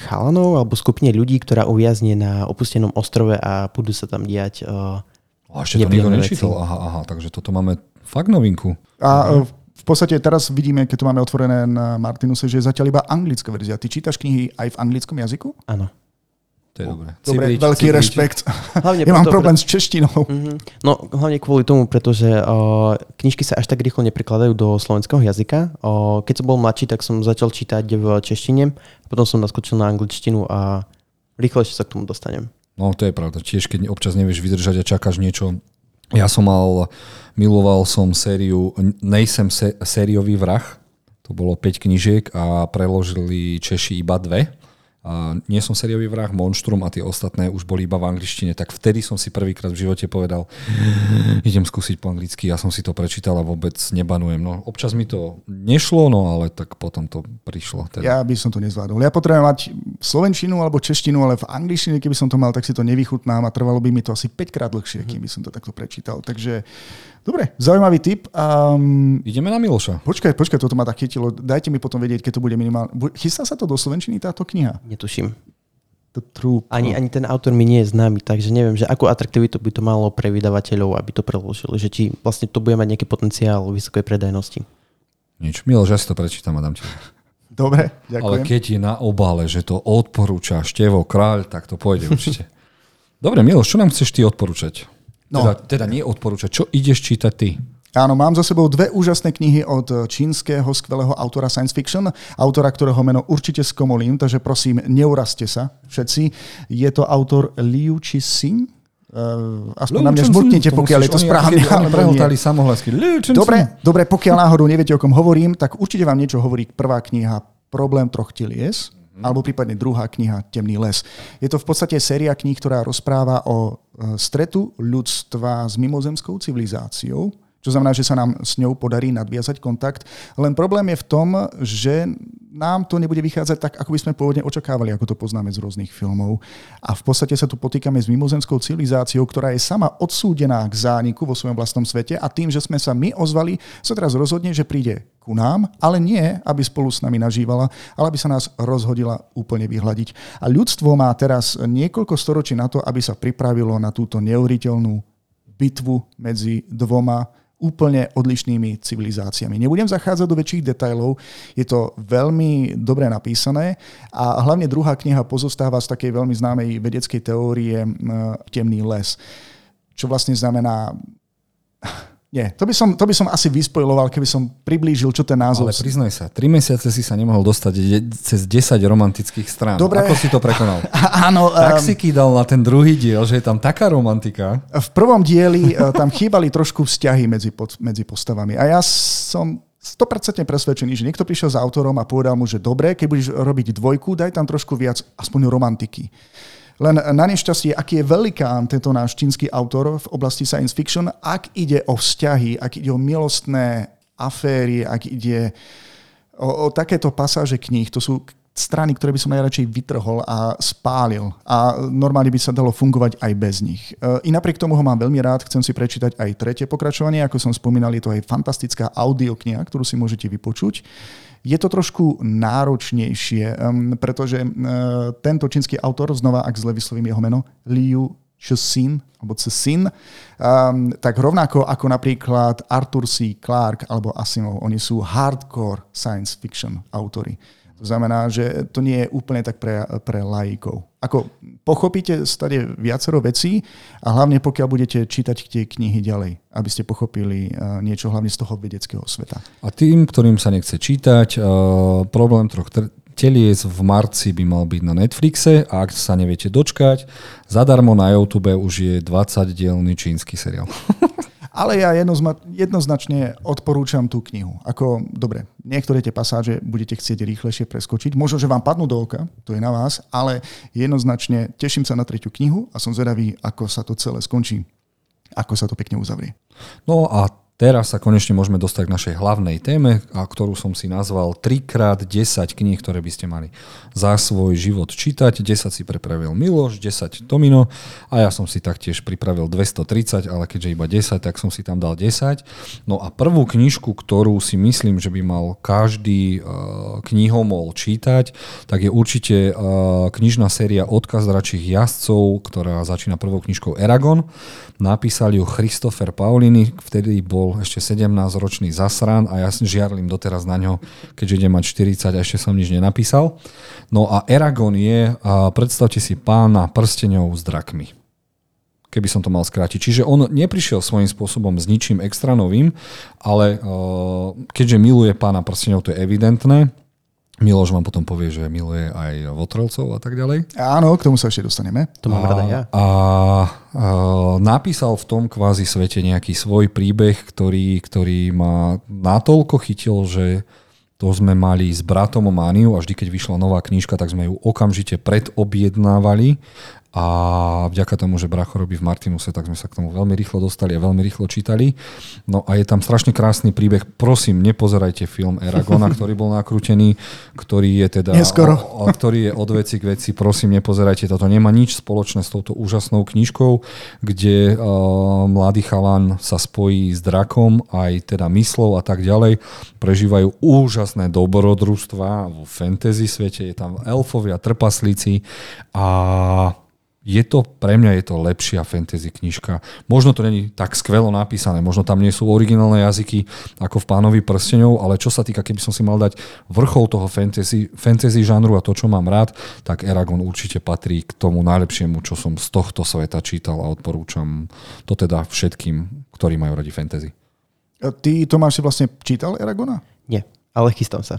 chalanov alebo skupine ľudí, ktorá uviazne na opustenom ostrove a budú sa tam diať uh, a ešte to nikto nečítal. Aha, aha, takže toto máme fakt novinku. A uh, v podstate teraz vidíme, keď to máme otvorené na Martinuse, že je zatiaľ iba anglická verzia. Ty čítaš knihy aj v anglickom jazyku? Áno. To je dobré. Dobre, cibrič, veľký cibrič. rešpekt. Hlavne *laughs* ja mám problém pre... s češtinou. Mm-hmm. No, hlavne kvôli tomu, pretože uh, knižky sa až tak rýchlo neprekladajú do slovenského jazyka. Uh, keď som bol mladší, tak som začal čítať v češtine, potom som naskočil na angličtinu a rýchlejšie sa k tomu dostanem. No, to je pravda. Tiež, keď občas nevieš vydržať a čakáš niečo. Ja som mal, miloval som sériu Nejsem se, sériový vrah. To bolo 5 knižiek a preložili Češi iba dve nie som sériový vrah, Monštrum a tie ostatné už boli iba v angličtine, tak vtedy som si prvýkrát v živote povedal, idem skúsiť po anglicky, ja som si to prečítal a vôbec nebanujem. No, občas mi to nešlo, no ale tak potom to prišlo. Teda. Ja by som to nezvládol. Ja potrebujem mať slovenčinu alebo češtinu, ale v angličtine, keby som to mal, tak si to nevychutnám a trvalo by mi to asi 5 krát dlhšie, kým by som to takto prečítal. Takže Dobre, zaujímavý tip. Um, Ideme na Miloša. Počkaj, počkaj, toto ma tak chytilo. Dajte mi potom vedieť, keď to bude minimálne. Chystá sa to do Slovenčiny táto kniha? Netuším. Troop. Ani, ani ten autor mi nie je známy, takže neviem, že akú atraktivitu by to malo pre vydavateľov, aby to preložili. Že či vlastne to bude mať nejaký potenciál vysokej predajnosti. Nič. Miloš, ja si to prečítam a dám ti. Dobre, ďakujem. Ale keď je na obale, že to odporúča Števo Kráľ, tak to pôjde určite. *laughs* Dobre, Miloš, čo nám chceš ty odporúčať? No. Teda, teda nie odporúčať. Čo ideš čítať ty? Áno, mám za sebou dve úžasné knihy od čínskeho skvelého autora science fiction, autora, ktorého meno určite skomolím, takže prosím, neurazte sa všetci. Je to autor Liu Cixin, Uh, aspoň na mňa zmutnite, pokiaľ je to správne. Prehotali samohlasky. Dobre, dobre, pokiaľ náhodou neviete, o kom hovorím, tak určite vám niečo hovorí prvá kniha Problém troch telies. Alebo prípadne druhá kniha Temný les. Je to v podstate séria kníh, ktorá rozpráva o e, stretu ľudstva s mimozemskou civilizáciou, čo znamená, že sa nám s ňou podarí nadviazať kontakt. Len problém je v tom, že nám to nebude vychádzať tak, ako by sme pôvodne očakávali, ako to poznáme z rôznych filmov. A v podstate sa tu potýkame s mimozemskou civilizáciou, ktorá je sama odsúdená k zániku vo svojom vlastnom svete a tým, že sme sa my ozvali, sa teraz rozhodne, že príde ku nám, ale nie, aby spolu s nami nažívala, ale aby sa nás rozhodila úplne vyhľadiť. A ľudstvo má teraz niekoľko storočí na to, aby sa pripravilo na túto neuveriteľnú bitvu medzi dvoma úplne odlišnými civilizáciami. Nebudem zachádzať do väčších detajlov, je to veľmi dobre napísané a hlavne druhá kniha pozostáva z takej veľmi známej vedeckej teórie Temný les, čo vlastne znamená nie, to by, som, to by som asi vyspojiloval, keby som priblížil, čo ten názov... Ale priznaj sa, tri mesiace si sa nemohol dostať cez 10 romantických strán. Dobre. Ako si to prekonal? *laughs* Áno. Tak um, si kýdal na ten druhý diel, že je tam taká romantika. V prvom dieli uh, tam chýbali trošku vzťahy medzi, pod, medzi postavami. A ja som 100% presvedčený, že niekto prišiel za autorom a povedal mu, že dobre, keď budeš robiť dvojku, daj tam trošku viac aspoň romantiky. Len na nešťastie, aký je velikán tento náš čínsky autor v oblasti science fiction, ak ide o vzťahy, ak ide o milostné aféry, ak ide o, o takéto pasáže kníh, to sú strany, ktoré by som najradšej vytrhol a spálil a normálne by sa dalo fungovať aj bez nich. E, I napriek tomu ho mám veľmi rád, chcem si prečítať aj tretie pokračovanie, ako som spomínal, je to aj fantastická audiokniha, ktorú si môžete vypočuť. Je to trošku náročnejšie, pretože tento čínsky autor, znova ak zle vyslovím jeho meno, Liu Cixin, alebo Cixin, um, tak rovnako ako napríklad Arthur C. Clarke alebo Asimov, oni sú hardcore science fiction autory. To znamená, že to nie je úplne tak pre, pre laikov. Ako pochopíte stade viacero vecí a hlavne pokiaľ budete čítať tie knihy ďalej, aby ste pochopili uh, niečo hlavne z toho vedeckého sveta. A tým, ktorým sa nechce čítať, uh, problém troch tr- telies v marci by mal byť na Netflixe a ak sa neviete dočkať, zadarmo na YouTube už je 20-dielný čínsky seriál. *laughs* Ale ja jednoznačne odporúčam tú knihu. Ako, dobre, niektoré tie pasáže budete chcieť rýchlejšie preskočiť. Možno, že vám padnú do oka, to je na vás, ale jednoznačne teším sa na tretiu knihu a som zvedavý, ako sa to celé skončí. Ako sa to pekne uzavrie. No a Teraz sa konečne môžeme dostať k našej hlavnej téme, a ktorú som si nazval 3x10 kníh, ktoré by ste mali za svoj život čítať. 10 si prepravil Miloš, 10 Tomino a ja som si taktiež pripravil 230, ale keďže iba 10, tak som si tam dal 10. No a prvú knižku, ktorú si myslím, že by mal každý uh, knihomol čítať, tak je určite uh, knižná séria Odkaz dračích jazdcov, ktorá začína prvou knižkou Eragon. Napísal ju Christopher Paulini, vtedy bol ešte 17-ročný zasran a ja žiarlim doteraz na ňo, keďže ide mať 40 a ešte som nič nenapísal. No a Eragon je, predstavte si pána prstenov s drakmi keby som to mal skrátiť. Čiže on neprišiel svojím spôsobom s ničím extra novým, ale keďže miluje pána prstenov, to je evidentné, Miloš vám potom povie, že miluje aj Votrelcov a tak ďalej. Áno, k tomu sa ešte dostaneme. To mám rada ja. A, a napísal v tom kvázi svete nejaký svoj príbeh, ktorý, ktorý ma natoľko chytil, že to sme mali s bratom o Mániu a vždy, keď vyšla nová knižka, tak sme ju okamžite predobjednávali a vďaka tomu, že Bracho robí v Martinuse, tak sme sa k tomu veľmi rýchlo dostali a veľmi rýchlo čítali. No a je tam strašne krásny príbeh. Prosím, nepozerajte film Eragona, *laughs* ktorý bol nakrútený, ktorý je teda... Neskoro. O, ktorý je od veci k veci. Prosím, nepozerajte. Toto nemá nič spoločné s touto úžasnou knižkou, kde uh, mladý chalan sa spojí s drakom, aj teda myslou a tak ďalej. Prežívajú úžasné dobrodružstva vo fantasy svete. Je tam elfovia, trpaslíci a je to, pre mňa je to lepšia fantasy knižka. Možno to není tak skvelo napísané, možno tam nie sú originálne jazyky ako v Pánovi prstenov, ale čo sa týka, keby som si mal dať vrchol toho fantasy, fantasy žánru a to, čo mám rád, tak Eragon určite patrí k tomu najlepšiemu, čo som z tohto sveta čítal a odporúčam to teda všetkým, ktorí majú radi fantasy. Ty, Tomáš, si vlastne čítal Eragona? Nie, ale chystám sa.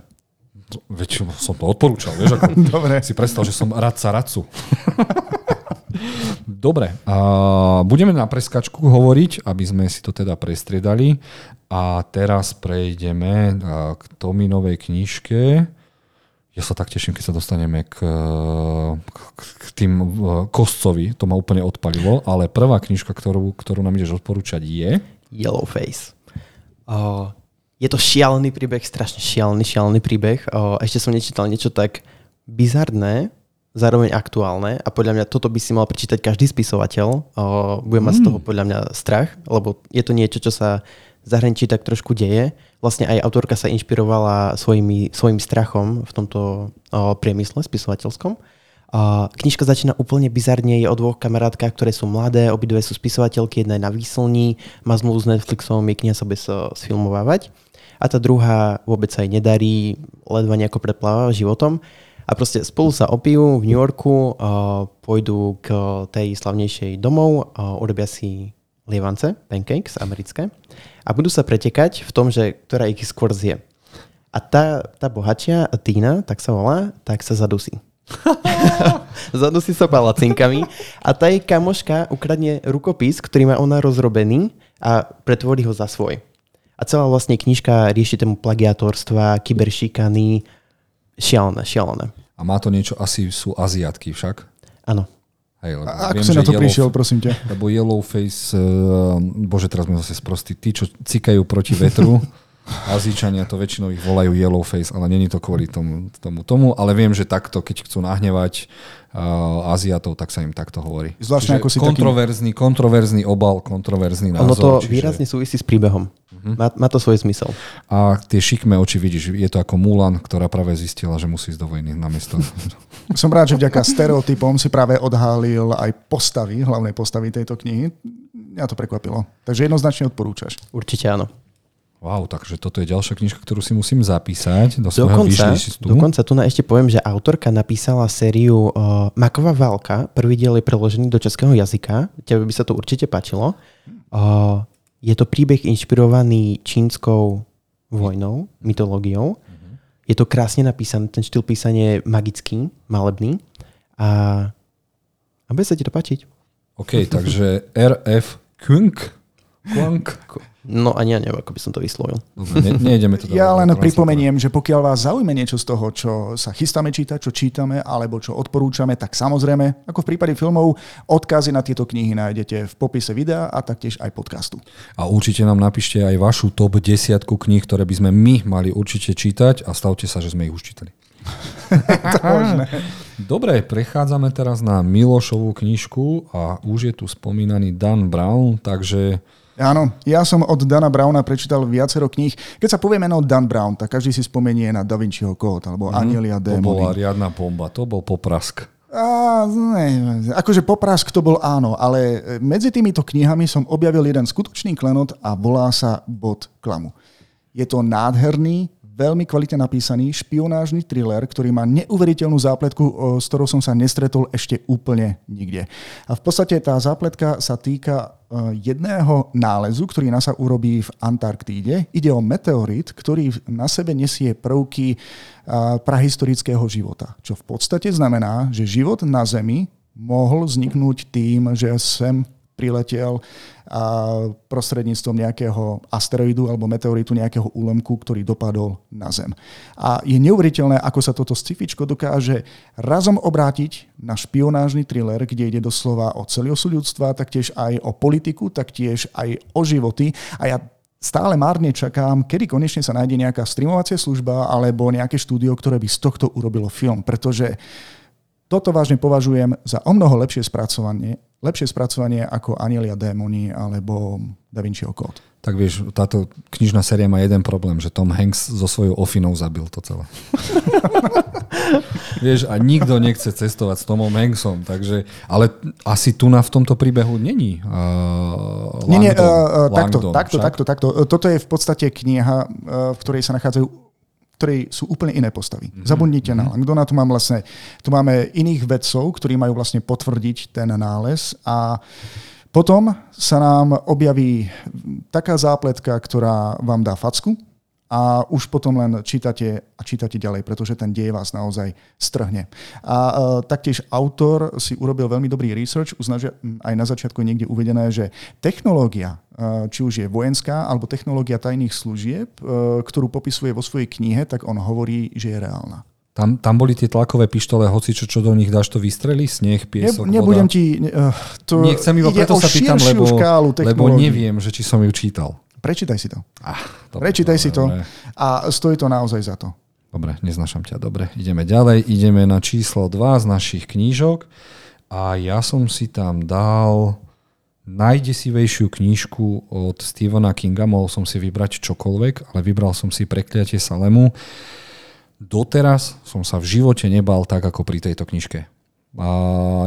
Veď som to odporúčal, vieš, ako *laughs* Dobre. si predstav, že som radca radcu. *laughs* Dobre, a budeme na preskačku hovoriť, aby sme si to teda prestriedali. A teraz prejdeme k Tominovej knižke. Ja sa tak teším, keď sa dostaneme k, k, k tým kostcovi. To ma úplne odpalilo. Ale prvá knižka, ktorú, ktorú nám ideš odporúčať je... Yellowface. Uh, je to šialený príbeh, strašne šialený, šialený príbeh. Uh, ešte som nečítal niečo tak bizarné, zároveň aktuálne a podľa mňa toto by si mal prečítať každý spisovateľ. Bude mať mm. z toho podľa mňa strach, lebo je to niečo, čo sa v zahraničí tak trošku deje. Vlastne aj autorka sa inšpirovala svojimi, svojim strachom v tomto priemysle spisovateľskom. Knižka začína úplne bizarne, je o dvoch kamarátkach, ktoré sú mladé, obidve sú spisovateľky, jedna je na výslní, má zmluvu s Netflixom, je kniha sa bez sfilmovávať. A tá druhá vôbec sa jej nedarí, ledva nejako prepláva životom a proste spolu sa opijú v New Yorku, uh, pôjdu k tej slavnejšej domov, uh, urobia si lievance, pancakes americké a budú sa pretekať v tom, že ktorá ich skôr zje. A tá, tá bohačia, Tina, tak sa volá, tak sa zadusí. *laughs* zadusí sa palacinkami a tá jej kamoška ukradne rukopis, ktorý má ona rozrobený a pretvorí ho za svoj. A celá vlastne knižka rieši tému plagiatorstva, kyberšikany, šialené, šialené. A má to niečo, asi sú Aziatky však? Áno. Hej, lebo A ako viem, si na to Yellow- prišiel, prosím ťa? Lebo Yellowface, uh, bože, teraz sme zase sprostí, tí, čo cikajú proti vetru, *laughs* Azíčania to väčšinou ich volajú Yellowface, ale není to kvôli tomu, tomu, tomu, ale viem, že takto, keď chcú nahnevať uh, Aziatov, tak sa im takto hovorí. Zvláštne Čiže ako si taký- kontroverzný, kontroverzný obal, kontroverzný Ono názor. to výrazne súvisí s príbehom. Má, má to svoj zmysel. A tie šikmé oči vidíš, je to ako Mulan, ktorá práve zistila, že musí ísť do vojny namiesto. *laughs* Som rád, že vďaka stereotypom si práve odhalil aj postavy, hlavné postavy tejto knihy. Mňa to prekvapilo. Takže jednoznačne odporúčaš. Určite áno. Wow, takže toto je ďalšia knižka, ktorú si musím zapísať do svojho Dokonca, dokonca tu na ešte poviem, že autorka napísala sériu uh, Maková válka. Prvý diel je preložený do českého jazyka. Tebe by sa to určite páčilo. Uh, je to príbeh inšpirovaný čínskou vojnou, mytológiou. Je to krásne napísané, ten štýl písania je magický, malebný. A, a bude sa ti to páčiť. OK, takže RF Kunk. Kunk. No ani ja neviem, ako by som to vyslovil. Dobre, ne, nejdeme to *laughs* Ja len pripomeniem, že pokiaľ vás zaujme niečo z toho, čo sa chystáme čítať, čo čítame, alebo čo odporúčame, tak samozrejme, ako v prípade filmov, odkazy na tieto knihy nájdete v popise videa a taktiež aj podcastu. A určite nám napíšte aj vašu top desiatku kníh, ktoré by sme my mali určite čítať a stavte sa, že sme ich už čítali. *laughs* Dobre, prechádzame teraz na Milošovú knižku a už je tu spomínaný Dan Brown, takže Áno, ja som od Dana Browna prečítal viacero kníh. Keď sa povie meno Dan Brown, tak každý si spomenie na Da Vinciho kód alebo Anieli a to bola riadna bomba, to bol poprask. A, ne, akože poprask to bol áno, ale medzi týmito knihami som objavil jeden skutočný klenot a volá sa Bod klamu. Je to nádherný, veľmi kvalitne napísaný špionážny thriller, ktorý má neuveriteľnú zápletku, s ktorou som sa nestretol ešte úplne nikde. A v podstate tá zápletka sa týka e, jedného nálezu, ktorý NASA urobí v Antarktíde. Ide o meteorit, ktorý na sebe nesie prvky a, prahistorického života. Čo v podstate znamená, že život na Zemi mohol vzniknúť tým, že sem priletel a prostredníctvom nejakého asteroidu alebo meteoritu nejakého úlomku, ktorý dopadol na Zem. A je neuveriteľné, ako sa toto scifičko dokáže razom obrátiť na špionážny thriller, kde ide doslova o celý osud ľudstva, taktiež aj o politiku, taktiež aj o životy. A ja stále márne čakám, kedy konečne sa nájde nejaká streamovacia služba alebo nejaké štúdio, ktoré by z tohto urobilo film, pretože toto vážne považujem za o mnoho lepšie spracovanie, lepšie spracovanie ako Anieli a démoni alebo Da Vinciho kód. Tak vieš, táto knižná séria má jeden problém, že Tom Hanks so svojou ofinou zabil to celé. *laughs* vieš, a nikto nechce cestovať s Tomom Hanksom, takže, ale asi tu na v tomto príbehu není uh, Nie, nie, Langdon, uh, takto, Langdon, takto, však? takto, takto. Toto je v podstate kniha, v ktorej sa nachádzajú ktorej sú úplne iné postavy. Mm-hmm. Zabudnite na Langdona, tu, mám vlastne, tu máme iných vedcov, ktorí majú vlastne potvrdiť ten nález a potom sa nám objaví taká zápletka, ktorá vám dá facku a už potom len čítate a čítate ďalej, pretože ten dej vás naozaj strhne. A uh, taktiež autor si urobil veľmi dobrý research, uznaže, aj na začiatku niekde uvedené, že technológia, uh, či už je vojenská alebo technológia tajných služieb, uh, ktorú popisuje vo svojej knihe, tak on hovorí, že je reálna. Tam, tam boli tie tlakové pištole, hoci čo, čo do nich dáš, to vystrelí? Sneh, piesok, ne, nebudem voda? ti... Uh, to Nechcem iba preto sa pýtam, lebo, lebo neviem, že či som ju čítal. Prečítaj si to. Ah, dobre, Prečítaj dobre, si to dobre. a stojí to naozaj za to. Dobre, neznašam ťa. Dobre, ideme ďalej. Ideme na číslo 2 z našich knížok. A ja som si tam dal najdesivejšiu knížku od Stephena Kinga. Mohol som si vybrať čokoľvek, ale vybral som si Prekliatie Salemu. Doteraz som sa v živote nebal tak, ako pri tejto knižke. A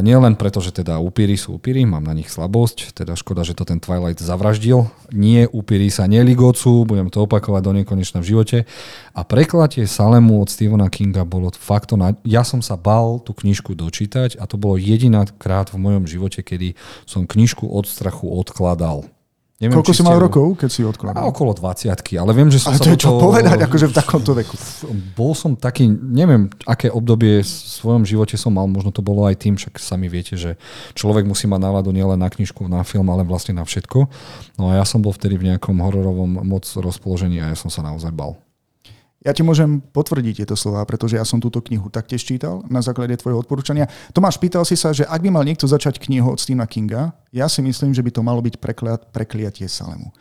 nie len preto, že teda upíry sú upíry, mám na nich slabosť, teda škoda, že to ten Twilight zavraždil. Nie, upíry sa neligocu, budem to opakovať do nekonečna v živote. A preklatie Salemu od Stephena Kinga bolo fakt. Na... Ja som sa bal tú knižku dočítať a to bolo jediná krát v mojom živote, kedy som knižku od strachu odkladal. Neviem, Koľko si mal ste- rokov, keď si A odkladal? okolo 20 ale viem, že som Ale to je čo toho- povedať, akože v takomto *laughs* veku. bol som taký, neviem, aké obdobie v svojom živote som mal, možno to bolo aj tým, však sami viete, že človek musí mať náladu nielen na knižku, na film, ale vlastne na všetko. No a ja som bol vtedy v nejakom hororovom moc rozpoložení a ja som sa naozaj bal. Ja ti môžem potvrdiť tieto slova, pretože ja som túto knihu taktiež čítal na základe tvojho odporúčania. Tomáš, pýtal si sa, že ak by mal niekto začať knihu od Stephena Kinga, ja si myslím, že by to malo byť prekliat, prekliatie Salemu.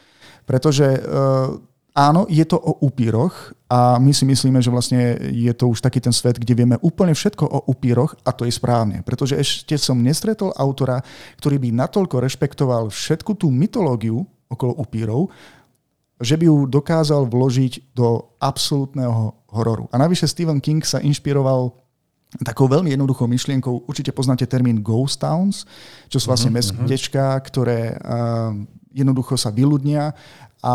Pretože uh, áno, je to o upíroch a my si myslíme, že vlastne je to už taký ten svet, kde vieme úplne všetko o upíroch a to je správne. Pretože ešte som nestretol autora, ktorý by natoľko rešpektoval všetku tú mytológiu okolo upírov, že by ju dokázal vložiť do absolútneho hororu. A navyše Stephen King sa inšpiroval takou veľmi jednoduchou myšlienkou, určite poznáte termín ghost towns, čo sú vlastne uh-huh, mestečka, ktoré uh, jednoducho sa vyľudnia a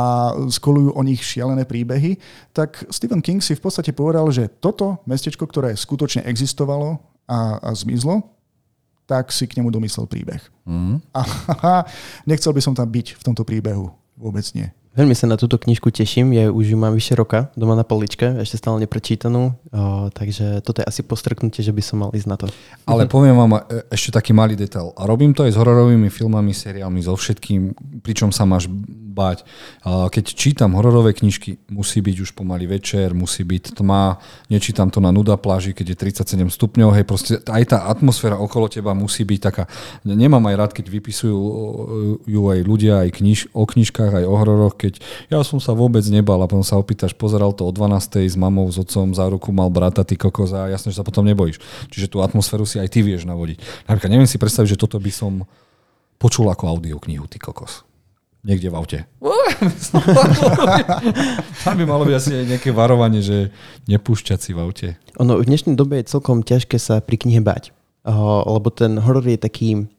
skolujú o nich šialené príbehy, tak Stephen King si v podstate povedal, že toto mestečko, ktoré skutočne existovalo a, a zmizlo, tak si k nemu domyslel príbeh. Uh-huh. A *laughs* nechcel by som tam byť v tomto príbehu. Vôbec nie. Veľmi sa na túto knižku teším, ja už ju mám vyše roka doma na poličke, ešte stále neprečítanú, o, takže toto je asi postrknutie, že by som mal ísť na to. Ale poviem vám e, ešte taký malý detail. Robím to aj s hororovými filmami, seriálmi, so všetkým, pričom sa máš báť. Keď čítam hororové knižky, musí byť už pomaly večer, musí byť tma, nečítam to na nuda pláži, keď je 37 stupňov, hej, proste aj tá atmosféra okolo teba musí byť taká. Nemám aj rád, keď vypisujú ju aj ľudia aj kniž, o knižkách, aj o hororoch, keď ja som sa vôbec nebal a potom sa opýtaš, pozeral to o 12. s mamou, s otcom, za ruku mal brata, ty kokos a jasne, že sa potom nebojíš. Čiže tú atmosféru si aj ty vieš navodiť. Napríklad neviem si predstaviť, že toto by som počul ako audioknihu, ty kokos niekde v aute. *laughs* Tam by malo byť asi aj nejaké varovanie, že nepúšťať si v aute. Ono v dnešnej dobe je celkom ťažké sa pri knihe bať, lebo ten horor je taký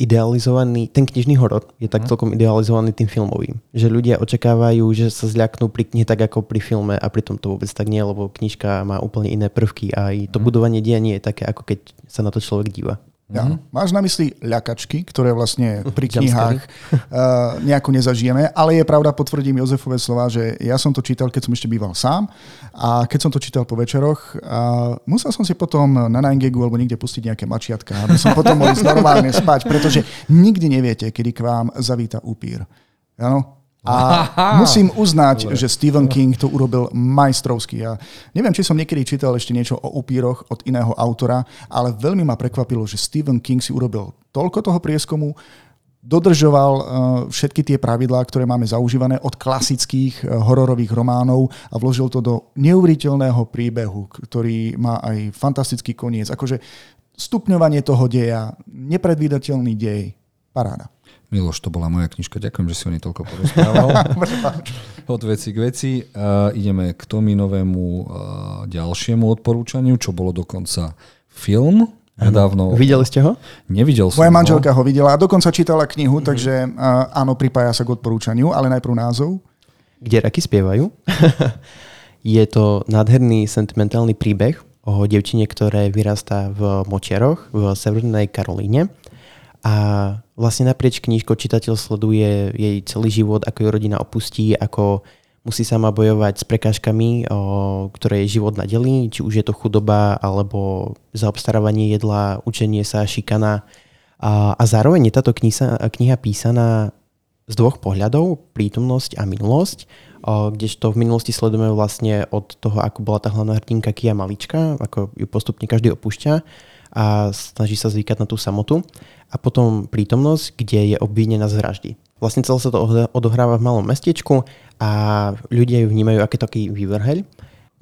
idealizovaný, ten knižný horor je tak mhm. celkom idealizovaný tým filmovým. Že ľudia očakávajú, že sa zľaknú pri knihe tak ako pri filme a pritom to vôbec tak nie, lebo knižka má úplne iné prvky a aj to mhm. budovanie dia nie je také, ako keď sa na to človek díva. Ja. Mm-hmm. Máš na mysli ľakačky, ktoré vlastne pri knihách uh, nejako nezažijeme, ale je pravda, potvrdím Jozefové slova, že ja som to čítal, keď som ešte býval sám a keď som to čítal po večeroch, uh, musel som si potom na 9 alebo niekde pustiť nejaké mačiatka, aby som potom mohol normálne spať, pretože nikdy neviete, kedy k vám zavíta upír. Ano? A musím uznať, Dobre. že Stephen King to urobil majstrovsky. Ja neviem, či som niekedy čítal ešte niečo o upíroch od iného autora, ale veľmi ma prekvapilo, že Stephen King si urobil toľko toho prieskomu, dodržoval uh, všetky tie pravidlá, ktoré máme zaužívané od klasických uh, hororových románov a vložil to do neuveriteľného príbehu, ktorý má aj fantastický koniec. Akože stupňovanie toho deja, nepredvídateľný dej, paráda. Miloš, to bola moja knižka. Ďakujem, že si o nej toľko porozprával. *laughs* Od veci k veci. Uh, ideme k Tominovému uh, ďalšiemu odporúčaniu, čo bolo dokonca film. Nedávno. Videli ste ho? Nevidel som Moja manželka ho videla a dokonca čítala knihu, mm-hmm. takže uh, áno, pripája sa k odporúčaniu, ale najprv názov. Kde raky spievajú. *laughs* Je to nádherný sentimentálny príbeh o devčine, ktoré vyrastá v Močiaroch v Severnej Karolíne a vlastne naprieč knižkou čitateľ sleduje jej celý život, ako ju rodina opustí, ako musí sama bojovať s prekážkami, ktoré je život nadelí, či už je to chudoba, alebo zaobstarávanie jedla, učenie sa, šikana. A, a zároveň je táto kniha, kniha písaná z dvoch pohľadov, prítomnosť a minulosť, kdežto v minulosti sledujeme vlastne od toho, ako bola tá hlavná hrdinka Kia malička, ako ju postupne každý opúšťa a snaží sa zvykať na tú samotu. A potom prítomnosť, kde je obvinená z vraždy. Vlastne celé sa to odohráva v malom mestečku a ľudia ju vnímajú ako taký vývrheľ.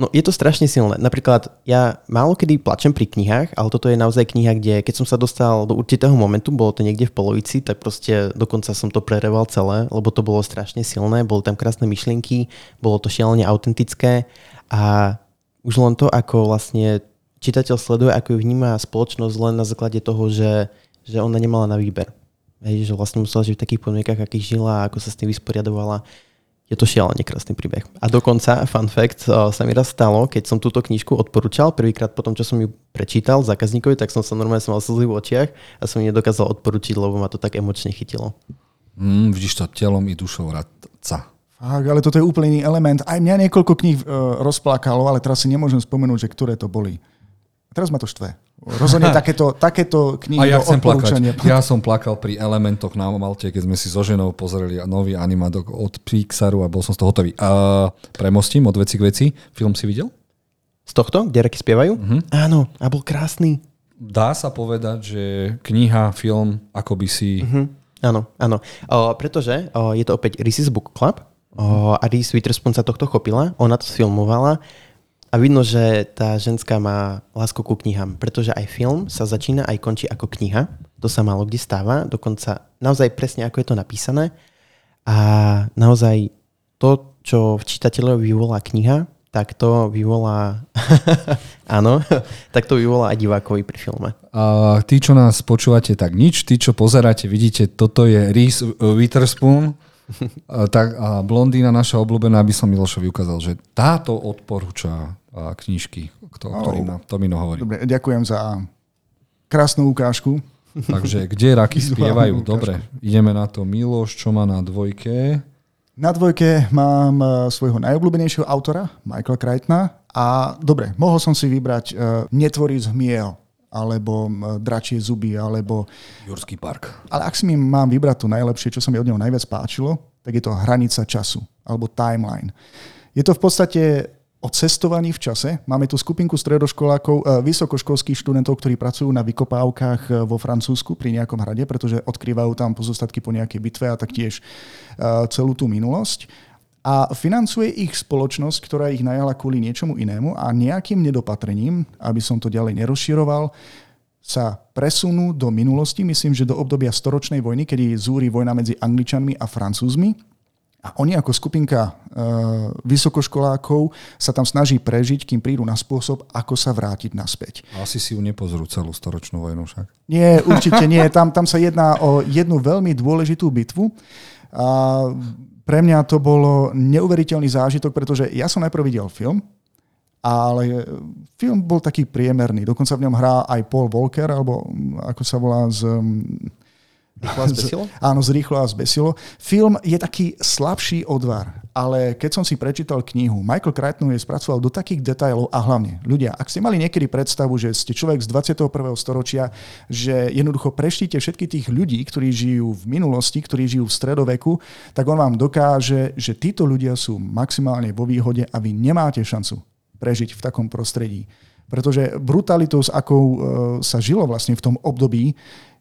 No je to strašne silné. Napríklad ja málo kedy plačem pri knihách, ale toto je naozaj kniha, kde keď som sa dostal do určitého momentu, bolo to niekde v polovici, tak proste dokonca som to prereval celé, lebo to bolo strašne silné, boli tam krásne myšlienky, bolo to šialene autentické a už len to, ako vlastne čitateľ sleduje, ako ju vníma spoločnosť len na základe toho, že, že ona nemala na výber. Hej, že vlastne musela žiť v takých podmienkach, akých žila a ako sa s tým vysporiadovala. Je to šialene krásny príbeh. A dokonca, fun fact, sa mi raz stalo, keď som túto knižku odporúčal, prvýkrát potom, čo som ju prečítal zákazníkovi, tak som sa normálne som mal slzy v očiach a som ju nedokázal odporučiť, lebo ma to tak emočne chytilo. Mm, vidíš to telom i dušou radca. Fakt, ale toto je úplný iný element. Aj mňa niekoľko kníh uh, rozplakalo, ale teraz si nemôžem spomenúť, že ktoré to boli. A teraz ma to štve, Rozhodne takéto, takéto knihy A ja chcem plakať. Ja som plakal pri elementoch na Malte, keď sme si so ženou pozreli nový animádok od Pixaru a bol som z toho hotový. A premostím od veci k veci. Film si videl? Z tohto, kde reky spievajú? Mhm. Áno, a bol krásny. Dá sa povedať, že kniha, film, ako by si... Mhm. Áno, áno. O, pretože o, je to opäť Reese's Book Club o, a Reese Witherspoon sa tohto chopila, ona to sfilmovala a vidno, že tá ženská má lásku ku knihám, pretože aj film sa začína aj končí ako kniha. To sa málo kde stáva, dokonca naozaj presne ako je to napísané. A naozaj to, čo v čitateľovi vyvolá kniha, tak to vyvolá... *laughs* Áno, *laughs* tak to vyvolá aj divákovi pri filme. A tí, čo nás počúvate, tak nič. Tí, čo pozeráte, vidíte, toto je Reese Witherspoon, *laughs* a, tak, a blondína naša obľúbená, aby som Milošovi ukázal, že táto odporúča a, knižky, kto, ktorý má, to mi no hovorí. Dobre, ďakujem za krásnu ukážku. Takže kde raky *laughs* spievajú? Dobre, ideme na to. Miloš, čo má na dvojke? Na dvojke mám e, svojho najobľúbenejšieho autora, Michaela Crichtona. A dobre, mohol som si vybrať uh, Netvorí z hmiel, alebo uh, Dračie zuby, alebo... Jurský park. Ale ak si mi mám vybrať to najlepšie, čo sa mi od neho najviac páčilo, tak je to Hranica času, alebo Timeline. Je to v podstate o cestovaní v čase. Máme tu skupinku stredoškolákov, eh, vysokoškolských študentov, ktorí pracujú na vykopávkach eh, vo Francúzsku pri nejakom hrade, pretože odkrývajú tam pozostatky po nejakej bitve a taktiež eh, celú tú minulosť. A financuje ich spoločnosť, ktorá ich najala kvôli niečomu inému a nejakým nedopatrením, aby som to ďalej nerozširoval, sa presunú do minulosti, myslím, že do obdobia storočnej vojny, kedy zúri vojna medzi Angličanmi a Francúzmi. A oni ako skupinka e, vysokoškolákov sa tam snaží prežiť, kým prídu na spôsob, ako sa vrátiť naspäť. Asi si ju nepozrú celú storočnú vojnu však. Nie, určite nie. Tam, tam sa jedná o jednu veľmi dôležitú bitvu. A pre mňa to bolo neuveriteľný zážitok, pretože ja som najprv videl film, ale film bol taký priemerný. Dokonca v ňom hrá aj Paul Walker, alebo ako sa volá z... Rýchlo a *laughs* zbesilo? Áno, z Rýchlo a zbesilo. Film je taký slabší odvar, ale keď som si prečítal knihu, Michael Crichton je spracoval do takých detailov a hlavne, ľudia, ak ste mali niekedy predstavu, že ste človek z 21. storočia, že jednoducho preštíte všetky tých ľudí, ktorí žijú v minulosti, ktorí žijú v stredoveku, tak on vám dokáže, že títo ľudia sú maximálne vo výhode a vy nemáte šancu prežiť v takom prostredí. Pretože brutalitou, s akou e, sa žilo vlastne v tom období,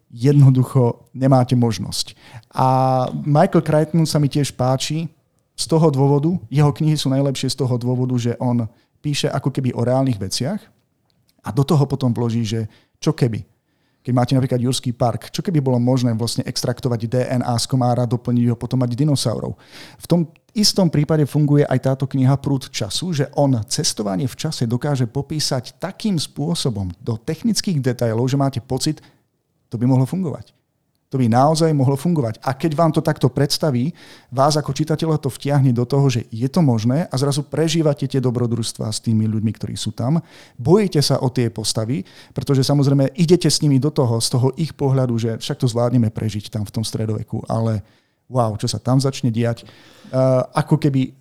jednoducho nemáte možnosť. A Michael Crichton sa mi tiež páči z toho dôvodu, jeho knihy sú najlepšie z toho dôvodu, že on píše ako keby o reálnych veciach a do toho potom vloží, že čo keby. Keď máte napríklad Jurský park, čo keby bolo možné vlastne extraktovať DNA z komára, doplniť ho, potom mať dinosaurov. V tom istom prípade funguje aj táto kniha Prúd času, že on cestovanie v čase dokáže popísať takým spôsobom do technických detailov, že máte pocit, to by mohlo fungovať. To by naozaj mohlo fungovať. A keď vám to takto predstaví, vás ako čitateľa to vtiahne do toho, že je to možné a zrazu prežívate tie dobrodružstvá s tými ľuďmi, ktorí sú tam. Bojíte sa o tie postavy, pretože samozrejme idete s nimi do toho, z toho ich pohľadu, že však to zvládneme prežiť tam v tom stredoveku. Ale wow, čo sa tam začne diať, uh, ako keby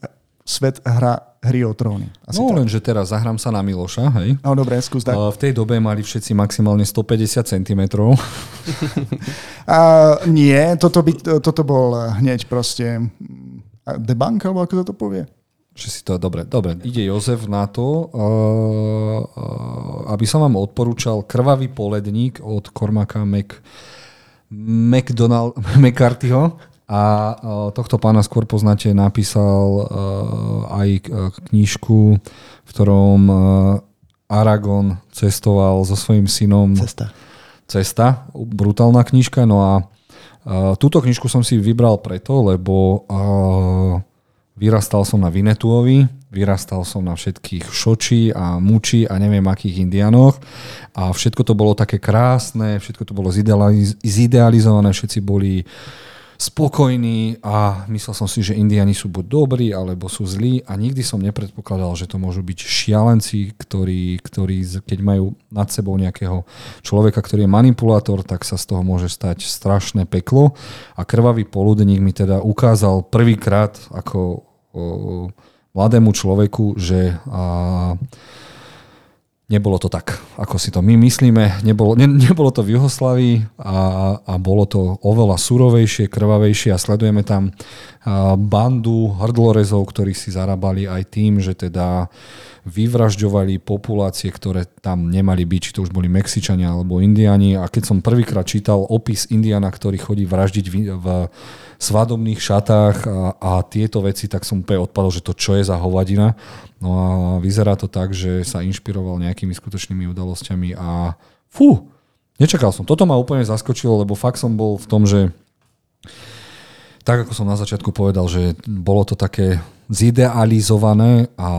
svet hra hry o tróny. Asi No tak. len, že teraz zahrám sa na Miloša, hej. No dobre, skús tak. V tej dobe mali všetci maximálne 150 cm. *laughs* A nie, toto, by, toto bol hneď proste a debunk, alebo ako sa to povie? Že si to, dobre, dobre. Ide Jozef na to, uh, uh, aby som vám odporúčal Krvavý poledník od Cormaca Mac, McDonald, *laughs* McCarthyho. A uh, tohto pána skôr poznáte, napísal uh, aj uh, knižku, v ktorom uh, Aragon cestoval so svojím synom Cesta. Cesta, brutálna knižka. No a uh, túto knižku som si vybral preto, lebo uh, vyrastal som na Vinetuovi, vyrastal som na všetkých Šoči a Muči a neviem akých indianoch a všetko to bolo také krásne, všetko to bolo zidealiz- zidealizované, všetci boli spokojní a myslel som si, že Indiani sú buď dobrí, alebo sú zlí a nikdy som nepredpokladal, že to môžu byť šialenci, ktorí, ktorí keď majú nad sebou nejakého človeka, ktorý je manipulátor, tak sa z toho môže stať strašné peklo. A krvavý poludník mi teda ukázal prvýkrát ako o, mladému človeku, že a, nebolo to tak, ako si to my myslíme. Nebolo, ne, nebolo to v Juhoslavii a, a bolo to oveľa surovejšie, krvavejšie a sledujeme tam bandu hrdlorezov, ktorí si zarábali aj tým, že teda vyvražďovali populácie, ktoré tam nemali byť, či to už boli Mexičania alebo Indiani. A keď som prvýkrát čítal opis Indiana, ktorý chodí vraždiť v, v svadobných šatách a, a tieto veci, tak som úplne odpadol, že to čo je za hovadina. No a vyzerá to tak, že sa inšpiroval nejakými skutočnými udalosťami a fú, nečakal som. Toto ma úplne zaskočilo, lebo fakt som bol v tom, že tak ako som na začiatku povedal, že bolo to také zidealizované a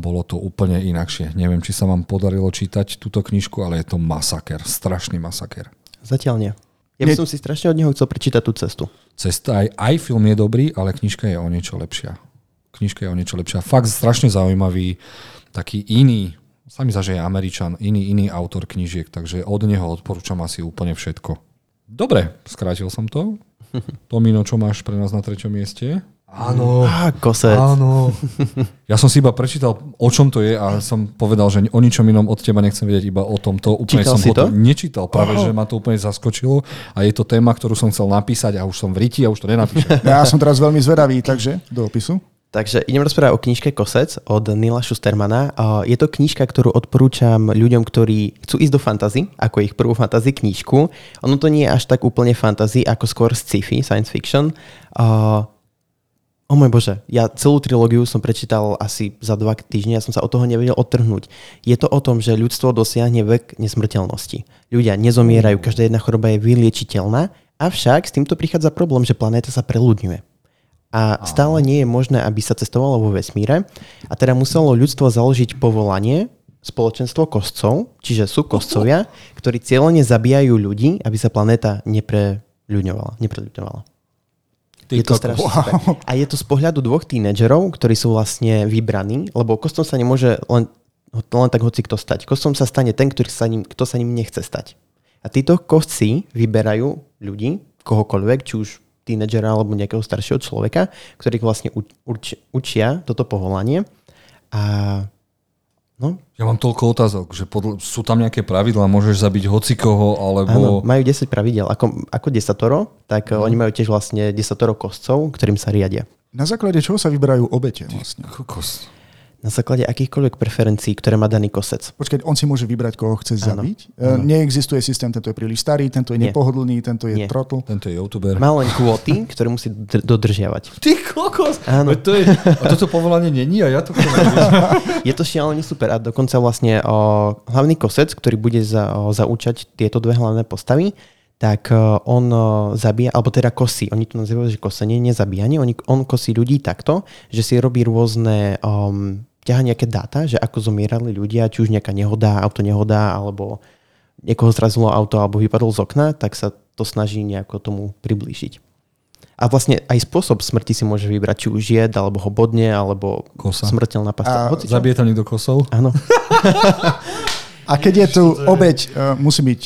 bolo to úplne inakšie. Neviem, či sa vám podarilo čítať túto knižku, ale je to masaker, strašný masaker. Zatiaľ nie. Ja by som si strašne od neho chcel prečítať tú cestu. Cesta, aj, aj film je dobrý, ale knižka je o niečo lepšia knižka je o niečo lepšia. Fakt strašne zaujímavý, taký iný, sa mi že je Američan, iný, iný autor knižiek, takže od neho odporúčam asi úplne všetko. Dobre, skrátil som to. *laughs* Tomino, čo máš pre nás na treťom mieste? Áno. Á, kosec. Áno. *laughs* Ja som si iba prečítal, o čom to je a som povedal, že o ničom inom od teba nechcem vedieť, iba o tomto. Úplne Čítal som si to? nečítal, práve oh. že ma to úplne zaskočilo a je to téma, ktorú som chcel napísať a už som v riti a už to nenapíšem. *laughs* Ja som teraz veľmi zvedavý, takže do opisu. Takže idem rozprávať o knižke Kosec od Nila Schustermana. Je to knižka, ktorú odporúčam ľuďom, ktorí chcú ísť do fantasy, ako ich prvú fantasy knižku. Ono to nie je až tak úplne fantasy, ako skôr sci-fi, science fiction. O môj bože, ja celú trilógiu som prečítal asi za dva týždne, ja som sa od toho nevedel odtrhnúť. Je to o tom, že ľudstvo dosiahne vek nesmrteľnosti. Ľudia nezomierajú, každá jedna choroba je vyliečiteľná, avšak s týmto prichádza problém, že planéta sa preľudňuje a stále nie je možné, aby sa cestovalo vo vesmíre a teda muselo ľudstvo založiť povolanie, spoločenstvo kostcov, čiže sú kostcovia, *laughs* ktorí cieľene zabíjajú ľudí, aby sa planéta nepreľudňovala. nepreľudňovala. je to strašne wow. super. *laughs* A je to z pohľadu dvoch tínedžerov, ktorí sú vlastne vybraní, lebo kostom sa nemôže len, len tak hoci kto stať. Kostom sa stane ten, ktorý sa ním, kto sa ním nechce stať. A títo kostci vyberajú ľudí, kohokoľvek, či už tínedžera alebo nejakého staršieho človeka, ktorých vlastne uč, učia toto povolanie. A No. Ja mám toľko otázok, že podľa, sú tam nejaké pravidlá, môžeš zabiť hocikoho, alebo... Áno, majú 10 pravidel. Ako, ako desatoro, tak no. oni majú tiež vlastne desatoro kostcov, ktorým sa riadia. Na základe čoho sa vyberajú obete vlastne? Kokos na základe akýchkoľvek preferencií, ktoré má daný kosec. Počkaj, on si môže vybrať, koho chce Áno. zabiť? Áno. Neexistuje systém, tento je príliš starý, tento je Nie. nepohodlný, tento je Nie. trotl. Tento je youtuber. Má len kvóty, ktoré musí dodržiavať. Ty kokos! Áno. To je, a toto povolanie není a ja to *laughs* Je to šialene super a dokonca vlastne o, hlavný kosec, ktorý bude za, o, zaučať tieto dve hlavné postavy, tak on zabíja, alebo teda kosí, oni to nazývajú, že kosenie, nezabíjanie, on, on kosí ľudí takto, že si robí rôzne um, ťaha nejaké dáta, že ako zomierali ľudia, či už nejaká nehoda, auto nehoda, alebo niekoho zrazilo auto alebo vypadol z okna, tak sa to snaží nejako tomu priblížiť. A vlastne aj spôsob smrti si môže vybrať, či už jed, alebo ho bodne, alebo Kosa. smrteľná pasta. A zabije tam niekto kosou? Áno. *laughs* A keď je tu obeď, uh, musí byť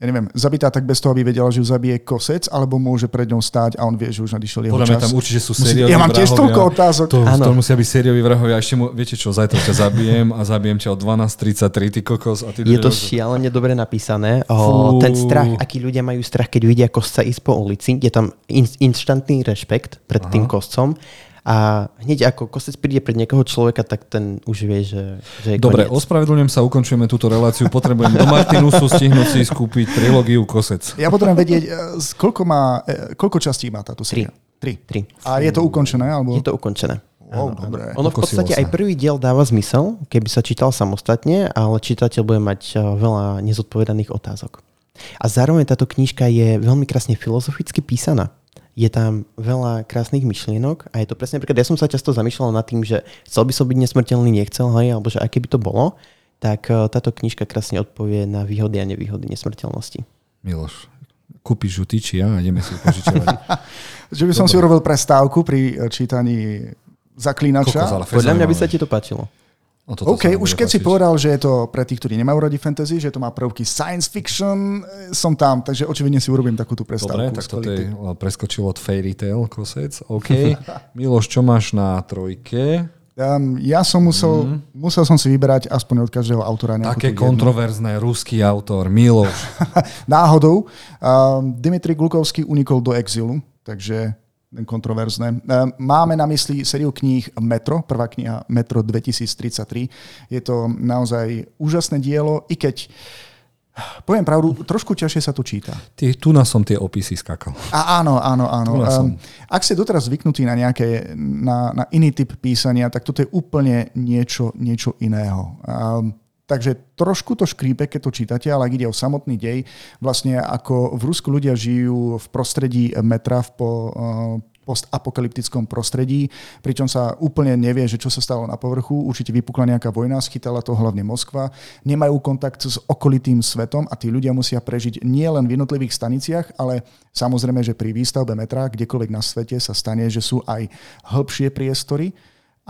ja neviem, zabitá tak bez toho, aby vedela, že ju zabije kosec, alebo môže pred ňou stáť a on vie, že už nadišiel jeho Podľa čas. tam určite sú sérioví Ja mám tiež toľko otázok. To, to musia byť sérioví vrahovia. Ešte mu, viete čo, zajtra ťa zabijem a zabijem ťa o 12.33, ty kokos. A ty je to šialene dobre napísané. O, ten strach, aký ľudia majú strach, keď vidia kosca ísť po ulici, je tam in, instantný rešpekt pred Aha. tým koscom a hneď ako kosec príde pred niekoho človeka, tak ten už vie, že, že je Dobre, koniec. ospravedlňujem sa, ukončujeme túto reláciu. Potrebujem do Martinusu stihnúť si skúpiť trilógiu Kosec. Ja potrebujem vedieť, e, koľko, má, e, koľko častí má táto séria? Tri. Tri. A je to ukončené? Alebo... Je to ukončené. Wow, dobre. Ono v podstate aj prvý diel dáva zmysel, keby sa čítal samostatne, ale čitateľ bude mať e, veľa nezodpovedaných otázok. A zároveň táto knižka je veľmi krásne filozoficky písaná je tam veľa krásnych myšlienok a je to presne napríklad, ja som sa často zamýšľal nad tým, že chcel by som byť nesmrteľný, nechcel, hej, alebo že aké by to bolo, tak uh, táto knižka krásne odpovie na výhody a nevýhody nesmrteľnosti. Miloš, kúpiš ju ty či ja a ideme si požičovať. *laughs* že by som Dobre. si urobil prestávku pri eh, čítaní Zaklínača. Podľa mňa by sa ti to páčilo. O OK, už keď si povedal, že je to pre tých, ktorí nemajú radi fantasy, že to má prvky science fiction, e, som tam, takže očividne si urobím takúto prestávku. Dobre, tak toto je, preskočil od Fairy Tail kosec. OK. *laughs* Miloš, čo máš na trojke? Um, ja som musel, mm. musel som si vyberať aspoň od každého autora nejakú Také kontroverzné, ruský autor, Miloš. *laughs* Náhodou. Um, Dimitri Glukovský unikol do exilu, takže kontroverzné. Um, máme na mysli sériu kníh Metro, prvá kniha Metro 2033. Je to naozaj úžasné dielo, i keď Poviem pravdu, trošku ťažšie sa to číta. Ty, tu na som tie opisy skakal. A áno, áno, áno. Um, ak ste doteraz zvyknutí na, nejaké, na, na iný typ písania, tak toto je úplne niečo, niečo iného. Um, Takže trošku to škrípe, keď to čítate, ale ak ide o samotný dej, vlastne ako v Rusku ľudia žijú v prostredí metra v po, postapokalyptickom prostredí, pričom sa úplne nevie, že čo sa stalo na povrchu. Určite vypukla nejaká vojna, schytala to hlavne Moskva. Nemajú kontakt s okolitým svetom a tí ľudia musia prežiť nie len v jednotlivých staniciach, ale samozrejme, že pri výstavbe metra, kdekoľvek na svete sa stane, že sú aj hĺbšie priestory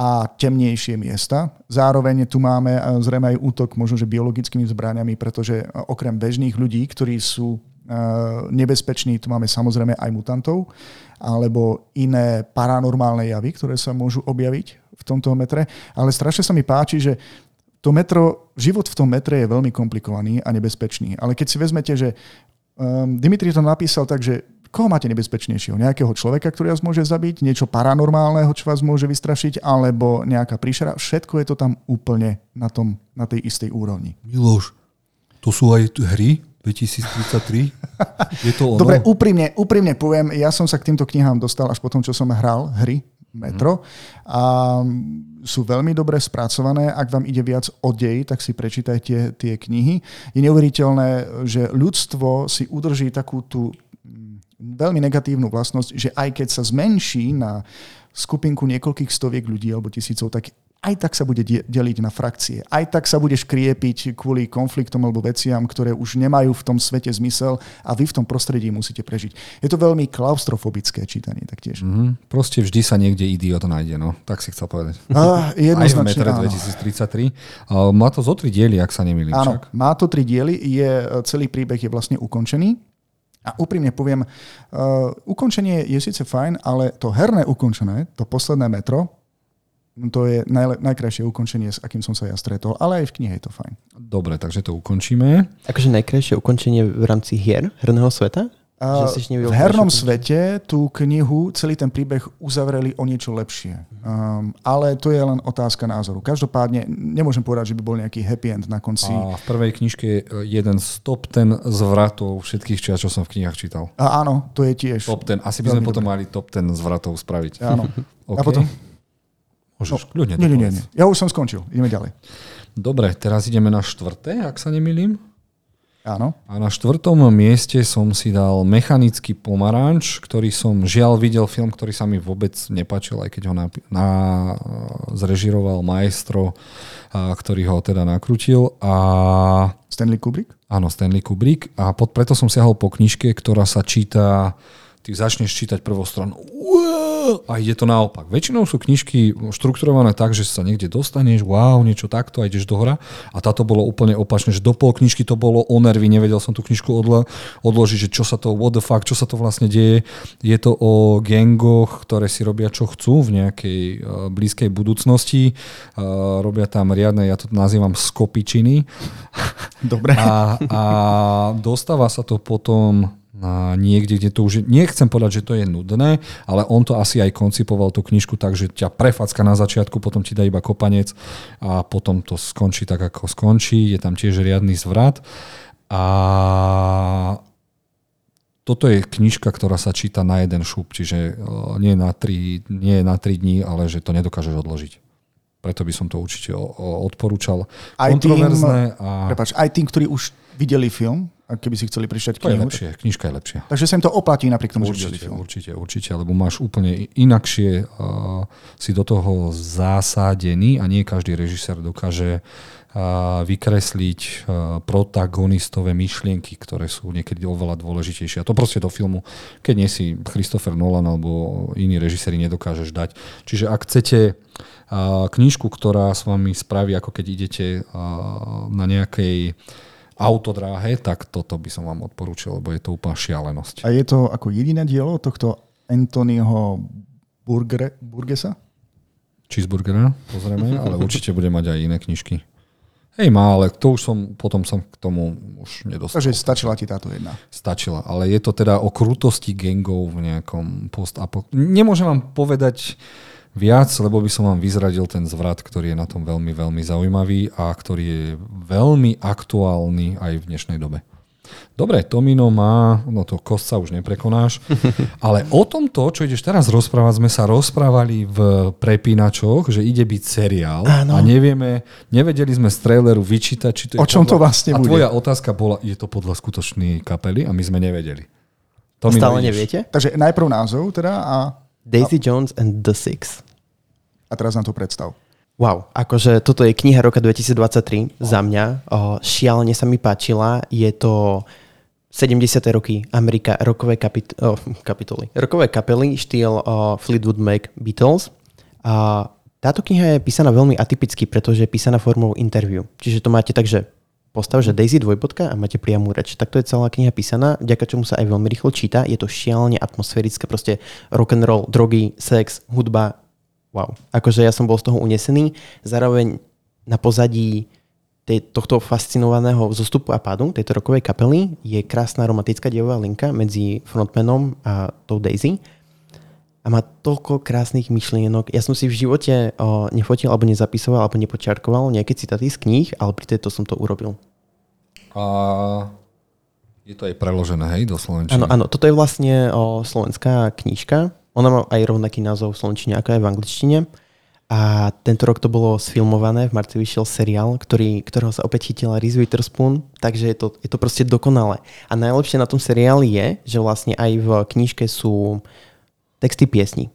a temnejšie miesta. Zároveň tu máme eh, zrejme aj útok možno, že biologickými zbraniami, pretože eh, okrem bežných ľudí, ktorí sú eh, nebezpeční, tu máme samozrejme aj mutantov alebo iné paranormálne javy, ktoré sa môžu objaviť v tomto metre. Ale strašne sa mi páči, že to metro, život v tom metre je veľmi komplikovaný a nebezpečný. Ale keď si vezmete, že um, Dimitri to napísal tak, že koho máte nebezpečnejšieho? Nejakého človeka, ktorý vás môže zabiť, niečo paranormálneho, čo vás môže vystrašiť, alebo nejaká príšera. Všetko je to tam úplne na, tom, na tej istej úrovni. Miloš, to sú aj hry? 2033? *laughs* Je to ono? Dobre, úprimne, úprimne poviem, ja som sa k týmto knihám dostal až potom, čo som hral hry Metro a sú veľmi dobre spracované. Ak vám ide viac o dej, tak si prečítajte tie knihy. Je neuveriteľné, že ľudstvo si udrží takú tú mm, veľmi negatívnu vlastnosť, že aj keď sa zmenší na skupinku niekoľkých stoviek ľudí alebo tisícov, tak aj tak sa bude deliť na frakcie. Aj tak sa bude škriepiť kvôli konfliktom alebo veciam, ktoré už nemajú v tom svete zmysel a vy v tom prostredí musíte prežiť. Je to veľmi klaustrofobické čítanie taktiež. Mm-hmm. Proste vždy sa niekde idiot nájde, no. Tak si chcel povedať. Uh, *laughs* Aj v metre 2033. Uh, má to zo tri diely, ak sa nemýlim. Áno, však. má to tri diely. Je, celý príbeh je vlastne ukončený. A úprimne poviem, uh, ukončenie je síce fajn, ale to herné ukončené, to posledné metro, to je najle- najkrajšie ukončenie, s akým som sa ja stretol, ale aj v knihe je to fajn. Dobre, takže to ukončíme. Akože najkrajšie ukončenie v rámci hier, herného sveta? Uh, v hernom svete tú knihu, celý ten príbeh uzavreli o niečo lepšie. Um, ale to je len otázka názoru. Každopádne nemôžem povedať, že by bol nejaký happy end na konci. A v prvej knižke je jeden z top ten zvratov všetkých čias, čo som v knihách čítal. A áno, to je tiež. Top ten. Asi by sme potom dobre. mali top ten zvratov spraviť. Áno. *laughs* okay. A potom? Môžeš no, kľudne. Nie, nie, nie, nie. Ja už som skončil. Ideme ďalej. Dobre, teraz ideme na štvrté, ak sa nemýlim. Áno. A na štvrtom mieste som si dal mechanický pomaranč, ktorý som žiaľ videl film, ktorý sa mi vôbec nepačil, aj keď ho na, na, zrežiroval maestro, a, ktorý ho teda nakrutil. A... Stanley Kubrick? Áno, Stanley Kubrick. A pod, preto som siahol po knižke, ktorá sa číta ty začneš čítať prvou stranu a ide to naopak. Väčšinou sú knižky štrukturované tak, že sa niekde dostaneš, wow, niečo takto a ideš do hora. A táto bolo úplne opačné, že do pol knižky to bolo o nervy, nevedel som tú knižku odlo- odložiť, že čo sa to, what the fuck, čo sa to vlastne deje. Je to o gangoch, ktoré si robia čo chcú v nejakej uh, blízkej budúcnosti. Uh, robia tam riadne, ja to nazývam skopičiny. Dobre. A, a dostáva sa to potom niekde, kde to už, nechcem povedať, že to je nudné, ale on to asi aj koncipoval tú knižku tak, že ťa prefacka na začiatku, potom ti dá iba kopanec a potom to skončí tak, ako skončí. Je tam tiež riadny zvrat. A toto je knižka, ktorá sa číta na jeden šup, čiže e, nie na tri, nie na tri dní, ale že to nedokážeš odložiť. Preto by som to určite odporúčal. Aj tým, a... Prepáč, aj tým, ktorí už videli film, a keby si chceli prečítať knihu. To je lepšie, knižka je lepšia. Takže sa im to oplatí napriek tomu, určite, že film. Určite, určite, lebo máš úplne inakšie uh, si do toho zásadený a nie každý režisér dokáže uh, vykresliť uh, protagonistové myšlienky, ktoré sú niekedy oveľa dôležitejšie. A to proste do filmu, keď nie si Christopher Nolan alebo iní režiséri nedokážeš dať. Čiže ak chcete knižku, ktorá s vami spraví, ako keď idete na nejakej autodráhe, tak toto by som vám odporúčil, lebo je to úplná šialenosť. A je to ako jediné dielo tohto Anthonyho Burgre, Burgesa? cheeseburgera, pozrieme, *laughs* ale určite bude mať aj iné knižky. Hej, má, ale to už som, potom som k tomu už nedostal. Takže stačila ti táto jedna. Stačila, ale je to teda o krutosti gangov v nejakom post Nemôžem vám povedať viac, lebo by som vám vyzradil ten zvrat, ktorý je na tom veľmi, veľmi zaujímavý a ktorý je veľmi aktuálny aj v dnešnej dobe. Dobre, Tomino má, no to kost sa už neprekonáš, *laughs* ale o tomto, čo ideš teraz rozprávať, sme sa rozprávali v prepínačoch, že ide byť seriál Áno. a nevieme, nevedeli sme z traileru vyčítať, či to je O čom podľa, to vlastne a bude? A tvoja otázka bola, je to podľa skutočnej kapely a my sme nevedeli. Tomino, Stále ideš. neviete? Takže najprv názov teda a... Daisy a... Jones and the Six. A teraz nám to predstav. Wow, akože toto je kniha roka 2023 wow. za mňa. O, šialene sa mi páčila. Je to 70. roky Amerika, rokové kapit- oh, kapitoly. Rokové kapely, štýl oh, Fleetwood Mac Beatles. A táto kniha je písaná veľmi atypicky, pretože je písaná formou interview. Čiže to máte tak, že postav, že Daisy dvojbodka a máte priamú reč. Takto je celá kniha písaná, vďaka čomu sa aj veľmi rýchlo číta. Je to šialene atmosférické, proste rock and roll, drogy, sex, hudba, wow. Akože ja som bol z toho unesený. Zároveň na pozadí tej, tohto fascinovaného zostupu a pádu tejto rokovej kapely je krásna romantická dievová linka medzi frontmanom a tou Daisy. A má toľko krásnych myšlienok. Ja som si v živote o, nefotil, alebo nezapisoval, alebo nepočiarkoval nejaké citáty z kníh, ale pri tejto som to urobil. A je to aj preložené, hej, do slovenčiny? Áno, áno. Toto je vlastne o, slovenská knižka. Ona má aj rovnaký názov v slovenčine ako aj v angličtine. A tento rok to bolo sfilmované, v marci vyšiel seriál, ktorý, ktorého sa opäť chytila Reese Witherspoon, takže je to, je to proste dokonalé. A najlepšie na tom seriáli je, že vlastne aj v knižke sú texty piesní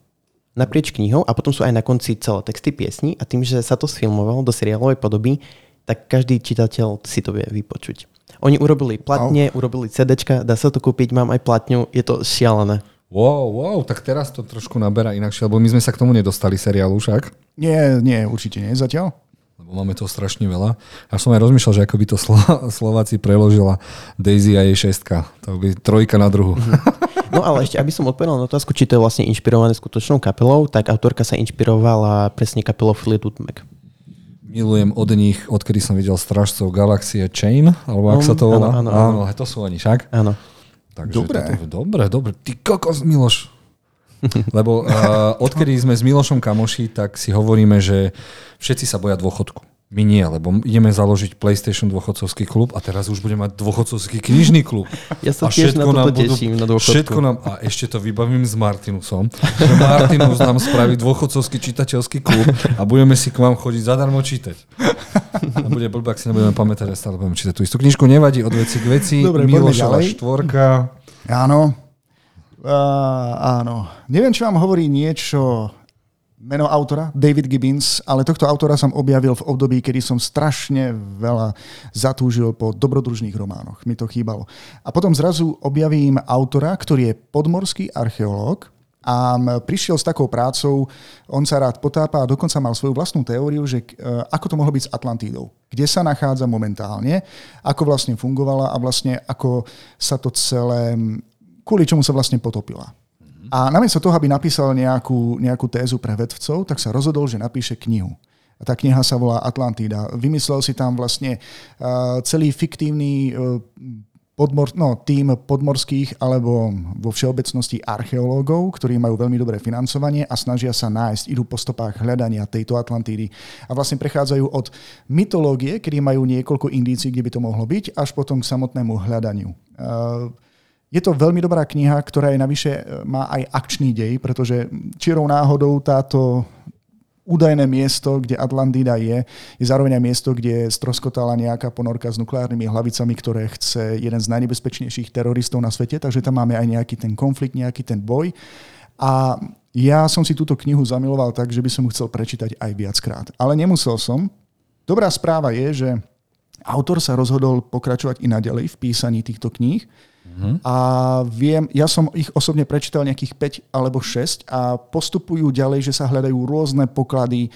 naprieč knihou a potom sú aj na konci celé texty piesní a tým, že sa to sfilmovalo do seriálovej podoby, tak každý čitateľ si to vie vypočuť. Oni urobili platne, oh. urobili CDčka, dá sa to kúpiť, mám aj platňu, je to šialené. Wow, wow, tak teraz to trošku naberá inakšie, lebo my sme sa k tomu nedostali seriálu však. Nie, nie, určite nie zatiaľ. Lebo máme toho strašne veľa. Ja som aj rozmýšľal, že ako by to Slo- Slováci preložila Daisy a jej šestka. To by trojka na druhu. No ale ešte, aby som odpovedal na otázku, či to je vlastne inšpirované skutočnou kapelou, tak autorka sa inšpirovala presne kapelou Fleetwood Mac. Milujem od nich, odkedy som videl Stražcov Galaxie Chain, alebo ak um, sa to volá. Áno, áno, áno. áno, to sú oni však. Áno. Takže dobre. Toto, dobre, dobre. Ty kokos, Miloš. *laughs* Lebo uh, odkedy sme s Milošom kamoši, tak si hovoríme, že všetci sa boja dôchodku. My nie, lebo ideme založiť PlayStation dôchodcovský klub a teraz už budeme mať dôchodcovský knižný klub. Ja sa a tiež na toto teším, na dôchodku. Všetko nám, a ešte to vybavím s Martinusom, *laughs* že Martinus nám spraví dôchodcovský čitateľský klub a budeme si k vám chodiť zadarmo čítať. A bude blbé, ak si nebudeme pamätať, že stále budeme čítať tú istú knižku. Nevadí od veci k veci. Dobre, Milošova štvorka. Áno. Uh, áno. Neviem, či vám hovorí niečo meno autora, David Gibbons, ale tohto autora som objavil v období, kedy som strašne veľa zatúžil po dobrodružných románoch. Mi to chýbalo. A potom zrazu objavím autora, ktorý je podmorský archeológ, a prišiel s takou prácou, on sa rád potápa a dokonca mal svoju vlastnú teóriu, že e, ako to mohlo byť s Atlantídou. Kde sa nachádza momentálne, ako vlastne fungovala a vlastne ako sa to celé, kvôli čomu sa vlastne potopila. A namiesto toho, aby napísal nejakú, nejakú tézu pre vedcov, tak sa rozhodol, že napíše knihu. A tá kniha sa volá Atlantída. Vymyslel si tam vlastne uh, celý fiktívny uh, podmor, no, tým podmorských alebo vo všeobecnosti archeológov, ktorí majú veľmi dobré financovanie a snažia sa nájsť, idú po stopách hľadania tejto Atlantídy. A vlastne prechádzajú od mytológie, kedy majú niekoľko indícií, kde by to mohlo byť, až potom k samotnému hľadaniu. Uh, je to veľmi dobrá kniha, ktorá je navyše e, má aj akčný dej, pretože čirou náhodou táto údajné miesto, kde Atlantida je, je zároveň aj miesto, kde stroskotala nejaká ponorka s nukleárnymi hlavicami, ktoré chce jeden z najnebezpečnejších teroristov na svete, takže tam máme aj nejaký ten konflikt, nejaký ten boj. A ja som si túto knihu zamiloval tak, že by som ju chcel prečítať aj viackrát. Ale nemusel som. Dobrá správa je, že autor sa rozhodol pokračovať i naďalej v písaní týchto kníh Uh-huh. A viem, ja som ich osobne prečítal nejakých 5 alebo 6 a postupujú ďalej, že sa hľadajú rôzne poklady e,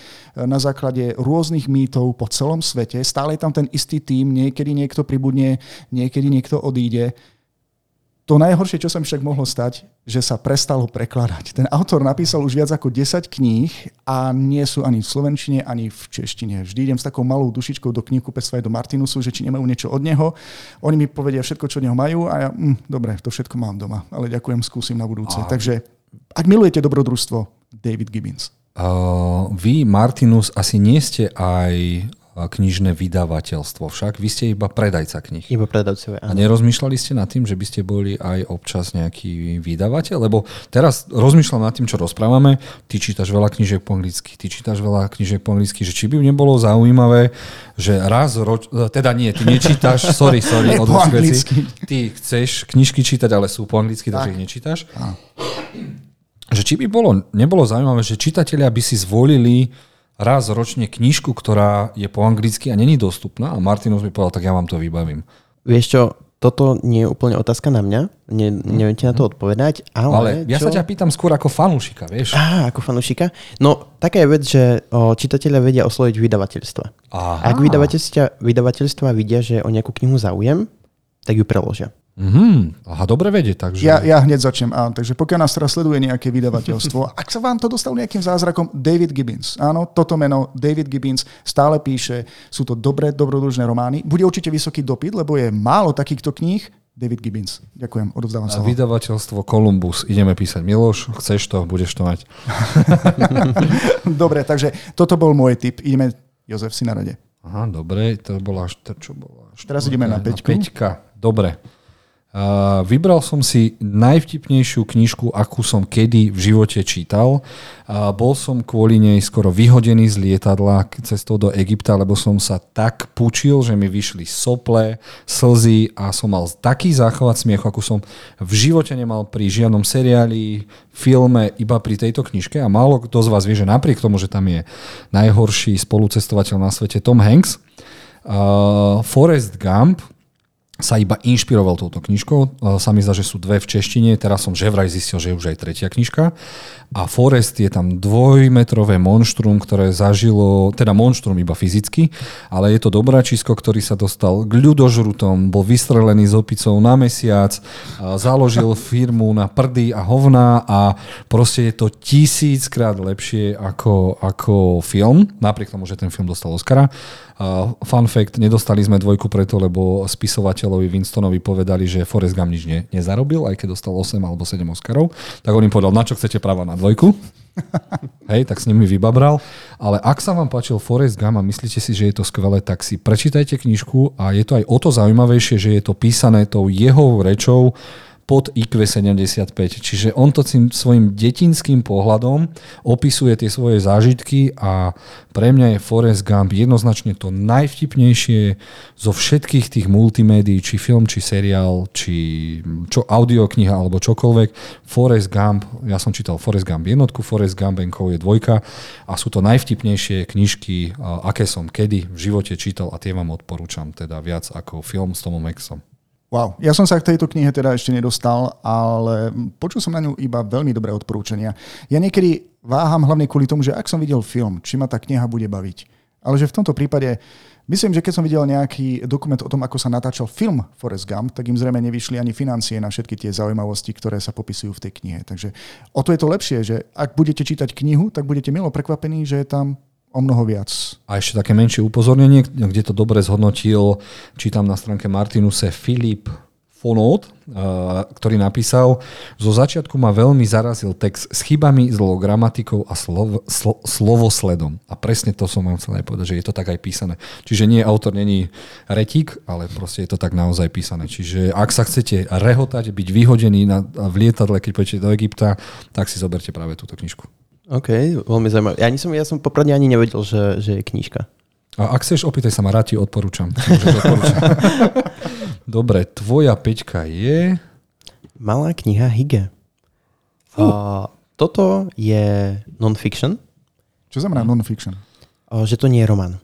na základe rôznych mýtov po celom svete. Stále je tam ten istý tým, niekedy niekto pribudne, niekedy niekto odíde. To najhoršie, čo sa mi však mohlo stať, že sa prestalo prekladať. Ten autor napísal už viac ako 10 kníh a nie sú ani v slovenčine, ani v češtine. Vždy idem s takou malou dušičkou do knihkupectva do Martinusu, že či nemajú niečo od neho. Oni mi povedia všetko, čo od neho majú a ja, mm, dobre, to všetko mám doma, ale ďakujem, skúsim na budúce. A... Takže ak milujete dobrodružstvo, David Gibbons. Uh, vy, Martinus, asi nie ste aj knižné vydavateľstvo. Však vy ste iba predajca knih. Iba predajcovia. A nerozmýšľali ste nad tým, že by ste boli aj občas nejaký vydavateľ? Lebo teraz rozmýšľam nad tým, čo rozprávame. Ty čítaš veľa knižiek po anglicky, ty čítaš veľa knižiek po anglicky, že či by nebolo zaujímavé, že raz roč... teda nie, ty nečítaš, *laughs* sorry, sorry, od veci. Ty chceš knižky čítať, ale sú po anglicky, takže ich nečítaš. A. Že či by bolo, nebolo zaujímavé, že čitatelia by si zvolili raz ročne knižku, ktorá je po anglicky a není dostupná a Martinus mi povedal, tak ja vám to vybavím. Vieš čo, toto nie je úplne otázka na mňa, ne, neviem ti na to odpovedať, ale... Ale ja čo? sa ťa pýtam skôr ako fanúšika, vieš? Á, ako fanúšika? No, taká je vec, že o, čitatelia vedia osloviť vydavateľstva. Aha. Ak vydavateľstva, vydavateľstva vidia, že o nejakú knihu záujem, tak ju preložia. Mm, aha, dobre vedieť. Takže... Ja, ja hneď začnem. Áno, takže pokiaľ nás teraz sleduje nejaké vydavateľstvo, *laughs* ak sa vám to dostalo nejakým zázrakom, David Gibbons. Áno, toto meno David Gibbons stále píše, sú to dobré, dobrodružné romány. Bude určite vysoký dopyt, lebo je málo takýchto kníh. David Gibbons. Ďakujem, odovzdávam sa. Vydavateľstvo Columbus. Ideme písať. Miloš, chceš to, budeš to mať. *laughs* *laughs* dobre, takže toto bol môj tip. Ideme, Jozef, si na rade. Aha, dobre, to bola čo bola Teraz ideme na peťku. Na peťka, dobre. Vybral som si najvtipnejšiu knižku, akú som kedy v živote čítal. Uh, bol som kvôli nej skoro vyhodený z lietadla cestou do Egypta, lebo som sa tak pučil, že mi vyšli sople, slzy a som mal taký záchvat smiechu, ako som v živote nemal pri žiadnom seriáli, filme, iba pri tejto knižke. A málo kto z vás vie, že napriek tomu, že tam je najhorší spolucestovateľ na svete Tom Hanks, uh, Forrest Gump, sa iba inšpiroval touto knižkou. E, sa mi zdá, že sú dve v češtine, teraz som že vraj zistil, že je už aj tretia knižka. A Forest je tam dvojmetrové monštrum, ktoré zažilo, teda monštrum iba fyzicky, ale je to dobráčisko, ktorý sa dostal k ľudožrutom, bol vystrelený s opicou na mesiac, založil *laughs* firmu na prdy a hovná a proste je to tisíckrát lepšie ako, ako film, napriek tomu, že ten film dostal Oscara. Uh, fun fact, nedostali sme dvojku preto, lebo spisovateľovi Winstonovi povedali, že Forrest Gump nič ne, nezarobil, aj keď dostal 8 alebo 7 Oscarov. Tak on im povedal, na čo chcete práva na dvojku? *laughs* Hej, tak s nimi vybabral. Ale ak sa vám páčil Forrest Gump a myslíte si, že je to skvelé, tak si prečítajte knižku a je to aj o to zaujímavejšie, že je to písané tou jeho rečou, pod IQ 75. Čiže on to tým svojim detinským pohľadom opisuje tie svoje zážitky a pre mňa je Forrest Gump jednoznačne to najvtipnejšie zo všetkých tých multimédií, či film, či seriál, či čo audiokniha alebo čokoľvek. Forrest Gump, ja som čítal Forrest Gump jednotku, Forrest Gump je dvojka a sú to najvtipnejšie knižky, aké som kedy v živote čítal a tie vám odporúčam teda viac ako film s Tomom Maxom. Wow, ja som sa k tejto knihe teda ešte nedostal, ale počul som na ňu iba veľmi dobré odporúčania. Ja niekedy váham hlavne kvôli tomu, že ak som videl film, či ma tá kniha bude baviť. Ale že v tomto prípade, myslím, že keď som videl nejaký dokument o tom, ako sa natáčal film Forrest Gump, tak im zrejme nevyšli ani financie na všetky tie zaujímavosti, ktoré sa popisujú v tej knihe. Takže o to je to lepšie, že ak budete čítať knihu, tak budete milo prekvapení, že je tam o mnoho viac. A ešte také menšie upozornenie, kde to dobre zhodnotil, čítam na stránke Martinuse Filip Fonot, eh, ktorý napísal, zo začiatku ma veľmi zarazil text s chybami, zlou gramatikou a slov, slo, slovosledom. A presne to som vám chcel aj povedať, že je to tak aj písané. Čiže nie, autor není retík, ale proste je to tak naozaj písané. Čiže ak sa chcete rehotať, byť vyhodený na, v lietadle, keď pôjdete do Egypta, tak si zoberte práve túto knižku. OK, veľmi zaujímavé. Ja, som, ja som popravde ani nevedel, že, že je knižka. A ak chceš, opýtaj sa ma, rád ti odporúčam. *laughs* *laughs* Dobre, tvoja peťka je... Malá kniha Hige. Uh, toto je non-fiction. Čo znamená non-fiction? Uh, že to nie je román.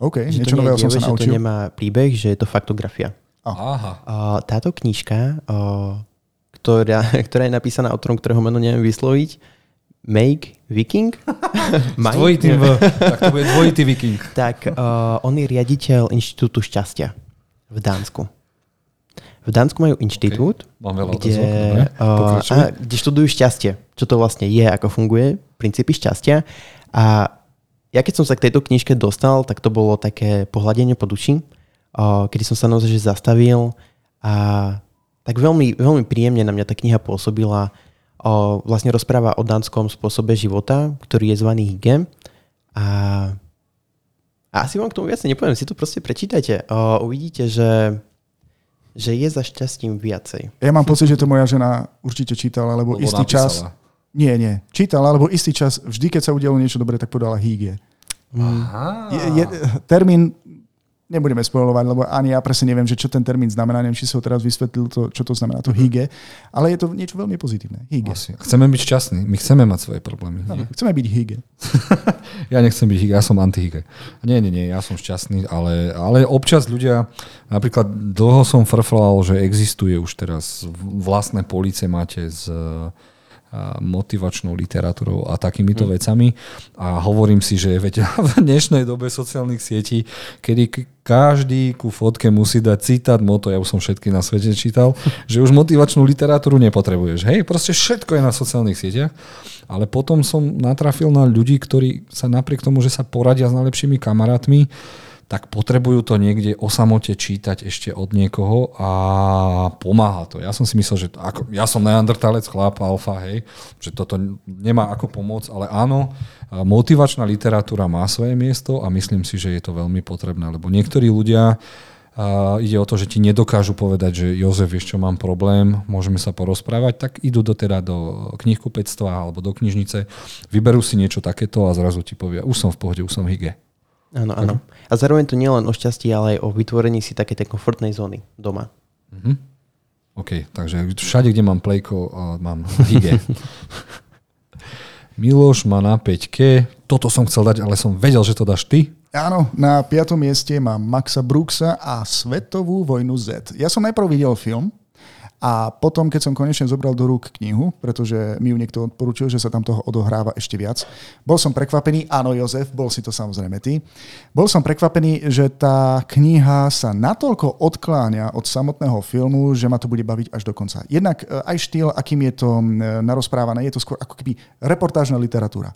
OK, že niečo nového som sa naučil. Že to nemá príbeh, že je to faktografia. Aha. Uh, táto knižka, ktorá, *laughs* ktorá je napísaná autorom, ktorého meno neviem vysloviť, Make Viking? *laughs* dvojitým v, tak to bude dvojitý Viking. tak uh, on je riaditeľ Inštitútu šťastia v Dánsku. V Dánsku majú inštitút, okay. Kde, uh, a, kde študujú šťastie, čo to vlastne je, ako funguje, princípy šťastia. A ja keď som sa k tejto knižke dostal, tak to bolo také pohľadenie po duši, uh, kedy som sa naozaj zastavil a tak veľmi, veľmi príjemne na mňa tá kniha pôsobila. Vlastne rozpráva o dánskom spôsobe života, ktorý je zvaný hygge. A a asi vám k tomu viac nepoviem, si to proste prečítajte. Uh, uvidíte, že, že je za šťastím viacej. Ja mám pocit, že to moja žena určite čítala, lebo, lebo istý napísala. čas... Nie, nie. Čítala, lebo istý čas, vždy keď sa udialo niečo dobré, tak podala hýgie. Aha. Je, je, termín nebudeme spojovať, lebo ani ja presne neviem, že čo ten termín znamená. Neviem, či som teraz vysvetlil to, čo to znamená, to hygge, ale je to niečo veľmi pozitívne. Hygge. Asi. Chceme byť šťastní, my chceme mať svoje problémy. No, chceme byť hygge. *laughs* ja nechcem byť hygge, ja som anti Nie, nie, nie, ja som šťastný, ale, ale občas ľudia, napríklad dlho som frflal, že existuje už teraz vlastné police máte z motivačnou literatúrou a takýmito mm. vecami. A hovorím si, že veď *laughs* v dnešnej dobe sociálnych sietí, kedy každý ku fotke musí dať citát, moto, ja už som všetky na svete čítal, že už motivačnú literatúru nepotrebuješ. Hej, proste všetko je na sociálnych sieťach. Ale potom som natrafil na ľudí, ktorí sa napriek tomu, že sa poradia s najlepšími kamarátmi, tak potrebujú to niekde o samote čítať ešte od niekoho a pomáha to. Ja som si myslel, že ako, ja som neandertalec, chlap, alfa, hej, že toto nemá ako pomôcť, ale áno, motivačná literatúra má svoje miesto a myslím si, že je to veľmi potrebné, lebo niektorí ľudia a ide o to, že ti nedokážu povedať, že Jozef, vieš čo, mám problém, môžeme sa porozprávať, tak idú do, teda do knihkupectva alebo do knižnice, vyberú si niečo takéto a zrazu ti povia, už som v pohode, už som hygge. Áno, áno. A zároveň to nie len o šťastí, ale aj o vytvorení si také tej komfortnej zóny doma. Mm-hmm. OK, takže všade, kde mám plejko, mám hige. *laughs* Miloš má na 5 Toto som chcel dať, ale som vedel, že to dáš ty. Áno, na piatom mieste mám Maxa Brooksa a Svetovú vojnu Z. Ja som najprv videl film, a potom, keď som konečne zobral do rúk knihu, pretože mi ju niekto odporúčil, že sa tam toho odohráva ešte viac, bol som prekvapený, áno Jozef, bol si to samozrejme ty, bol som prekvapený, že tá kniha sa natoľko odkláňa od samotného filmu, že ma to bude baviť až do konca. Jednak e, aj štýl, akým je to narozprávané, je to skôr ako keby reportážna literatúra.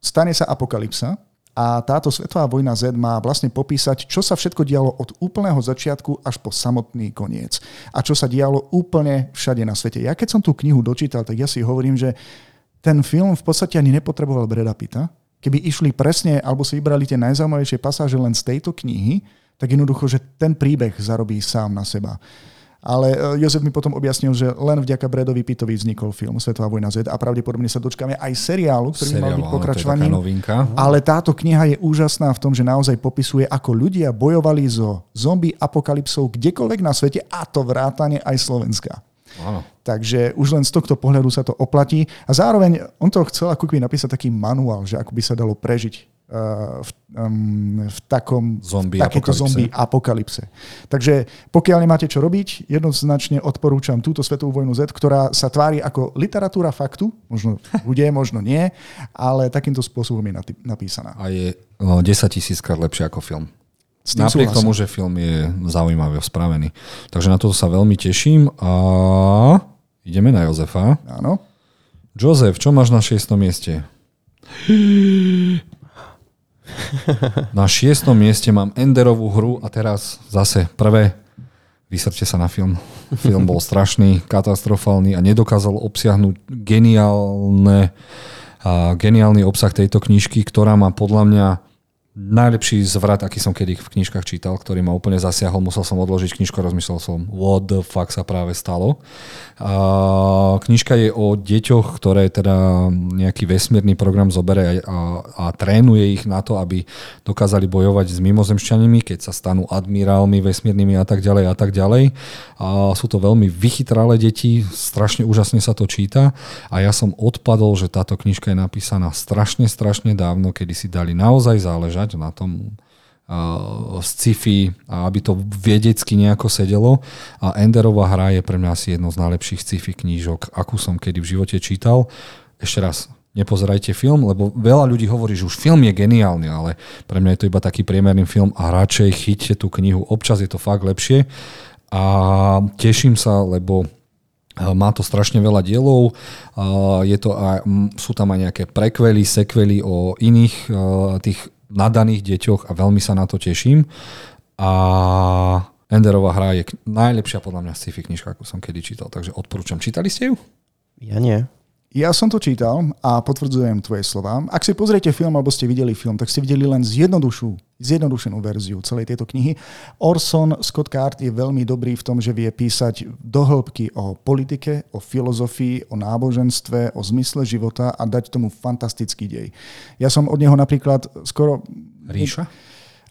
Stane sa apokalypsa, a táto Svetová vojna Z má vlastne popísať, čo sa všetko dialo od úplného začiatku až po samotný koniec. A čo sa dialo úplne všade na svete. Ja keď som tú knihu dočítal, tak ja si hovorím, že ten film v podstate ani nepotreboval Breda Pitta. Keby išli presne, alebo si vybrali tie najzaujímavejšie pasáže len z tejto knihy, tak jednoducho, že ten príbeh zarobí sám na seba. Ale e, Jozef mi potom objasnil, že len vďaka Bredovi Pittovi vznikol film Svetová vojna Z a pravdepodobne sa dočkáme aj seriálu, ktorý Seriál, mal byť pokračovaním. Ale táto kniha je úžasná v tom, že naozaj popisuje, ako ľudia bojovali so zombie apokalypsou kdekoľvek na svete a to vrátane aj Slovenska. Áno. Takže už len z tohto pohľadu sa to oplatí. A zároveň on to chcel ako keby napísať taký manuál, že ako by sa dalo prežiť v, um, v takom zombie v takéto apokalypse. zombie apokalypse. Takže pokiaľ nemáte čo robiť, jednoznačne odporúčam túto Svetovú vojnu Z, ktorá sa tvári ako literatúra faktu, možno *laughs* bude, možno nie, ale takýmto spôsobom je napísaná. A je no, 10 tisíckrát lepšie ako film. Napriek súhlasím. tomu, že film je zaujímavý spravený. Takže na to sa veľmi teším a ideme na Jozefa. Áno. Jozef, čo máš na 6. mieste? *laughs* Na šiestom mieste mám Enderovú hru a teraz zase prvé. Vysrte sa na film. Film bol strašný, katastrofálny a nedokázal obsiahnuť geniálne, geniálny obsah tejto knižky, ktorá má podľa mňa najlepší zvrat, aký som kedy v knižkách čítal, ktorý ma úplne zasiahol. Musel som odložiť knižku a rozmyslel som, what the fuck sa práve stalo. A knižka je o deťoch, ktoré teda nejaký vesmírny program zobere a, a, a trénuje ich na to, aby dokázali bojovať s mimozemšťanimi, keď sa stanú admirálmi vesmírnymi a tak ďalej a tak ďalej. A sú to veľmi vychytralé deti, strašne úžasne sa to číta a ja som odpadol, že táto knižka je napísaná strašne, strašne dávno, kedy si dali naozaj záležať hrať na tom uh, sci-fi aby to vedecky nejako sedelo. A Enderová hra je pre mňa asi jedno z najlepších sci-fi knížok, akú som kedy v živote čítal. Ešte raz, nepozerajte film, lebo veľa ľudí hovorí, že už film je geniálny, ale pre mňa je to iba taký priemerný film a radšej chyťte tú knihu. Občas je to fakt lepšie. a teším sa, lebo má to strašne veľa dielov, je to aj, sú tam aj nejaké prekvely, sekvely o iných tých nadaných deťoch a veľmi sa na to teším. A Enderová hra je najlepšia podľa mňa sci-fi knižka, ako som kedy čítal, takže odporúčam. Čítali ste ju? Ja nie. Ja som to čítal a potvrdzujem tvoje slova. Ak si pozriete film alebo ste videli film, tak ste videli len zjednodušu, zjednodušenú verziu celej tejto knihy. Orson Scott Card je veľmi dobrý v tom, že vie písať do hĺbky o politike, o filozofii, o náboženstve, o zmysle života a dať tomu fantastický dej. Ja som od neho napríklad skoro... Ríša?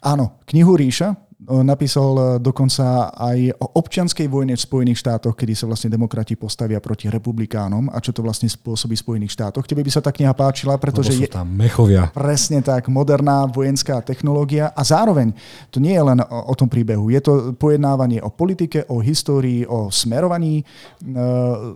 Áno, knihu Ríša, Napísal e, dokonca aj o občianskej vojne v Spojených štátoch, kedy sa vlastne demokrati postavia proti republikánom a čo to vlastne spôsobí v Spojených štátoch. Tebe by sa tá kniha páčila, pretože je tam mechovia. presne tak moderná vojenská technológia a zároveň to nie je len o, o tom príbehu. Je to pojednávanie o politike, o histórii, o smerovaní e,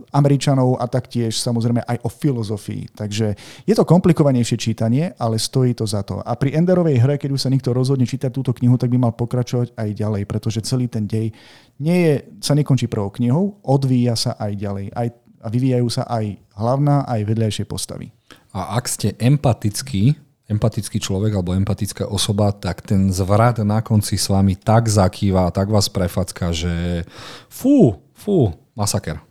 Američanov a taktiež samozrejme aj o filozofii. Takže je to komplikovanejšie čítanie, ale stojí to za to. A pri Enderovej hre, keď už sa niekto rozhodne čítať túto knihu, tak by mal pokračovať pokračovať aj ďalej, pretože celý ten dej nie je, sa nekončí prvou knihou, odvíja sa aj ďalej. Aj, a vyvíjajú sa aj hlavná, aj vedľajšie postavy. A ak ste empatický, empatický človek alebo empatická osoba, tak ten zvrat na konci s vami tak zakýva, tak vás prefacka, že fú, fú, masaker.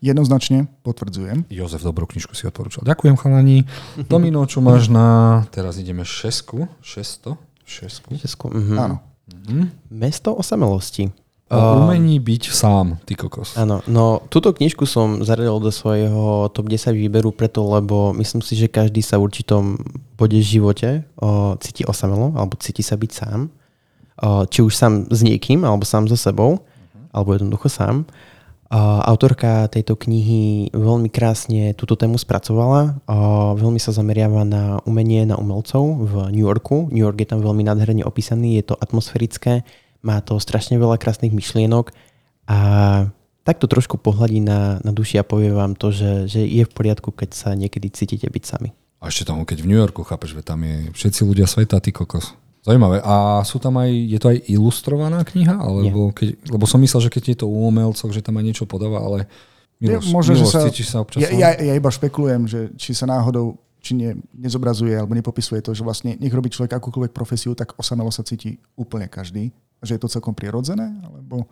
Jednoznačne potvrdzujem. Jozef dobrú knižku si odporúčal. Ďakujem chalani. Domino, čo máš na... Teraz ideme šesku. Šesto? Šesku? Šesku, mhm. Áno. Mm-hmm. Mesto osamelosti. O umení byť sám, ty kokos. Áno, no túto knižku som zaradil do svojho top 10 výberu preto, lebo myslím si, že každý sa v určitom bode v živote o, cíti osamelo, alebo cíti sa byť sám. O, či už sám s niekým, alebo sám so sebou, uh-huh. alebo jednoducho sám. Autorka tejto knihy veľmi krásne túto tému spracovala. Veľmi sa zameriava na umenie, na umelcov v New Yorku. New York je tam veľmi nádherne opísaný, je to atmosférické, má to strašne veľa krásnych myšlienok a takto trošku pohľadí na, na duši a povie vám to, že, že je v poriadku, keď sa niekedy cítite byť sami. A ešte tomu, keď v New Yorku, chápeš, že tam je všetci ľudia sveta, ty kokos. Zaujímavé. A sú tam aj, je to aj ilustrovaná kniha? Alebo keď, lebo som myslel, že keď je to u umelcov, že tam aj niečo podáva, ale Miloš, ja, možno, Miloš, že sa, sa občas... Ja, ja, ja iba špekulujem, že či sa náhodou či nie, nezobrazuje alebo nepopisuje to, že vlastne nech robí človek akúkoľvek profesiu, tak osamelo sa cíti úplne každý. Že je to celkom prirodzené? Alebo...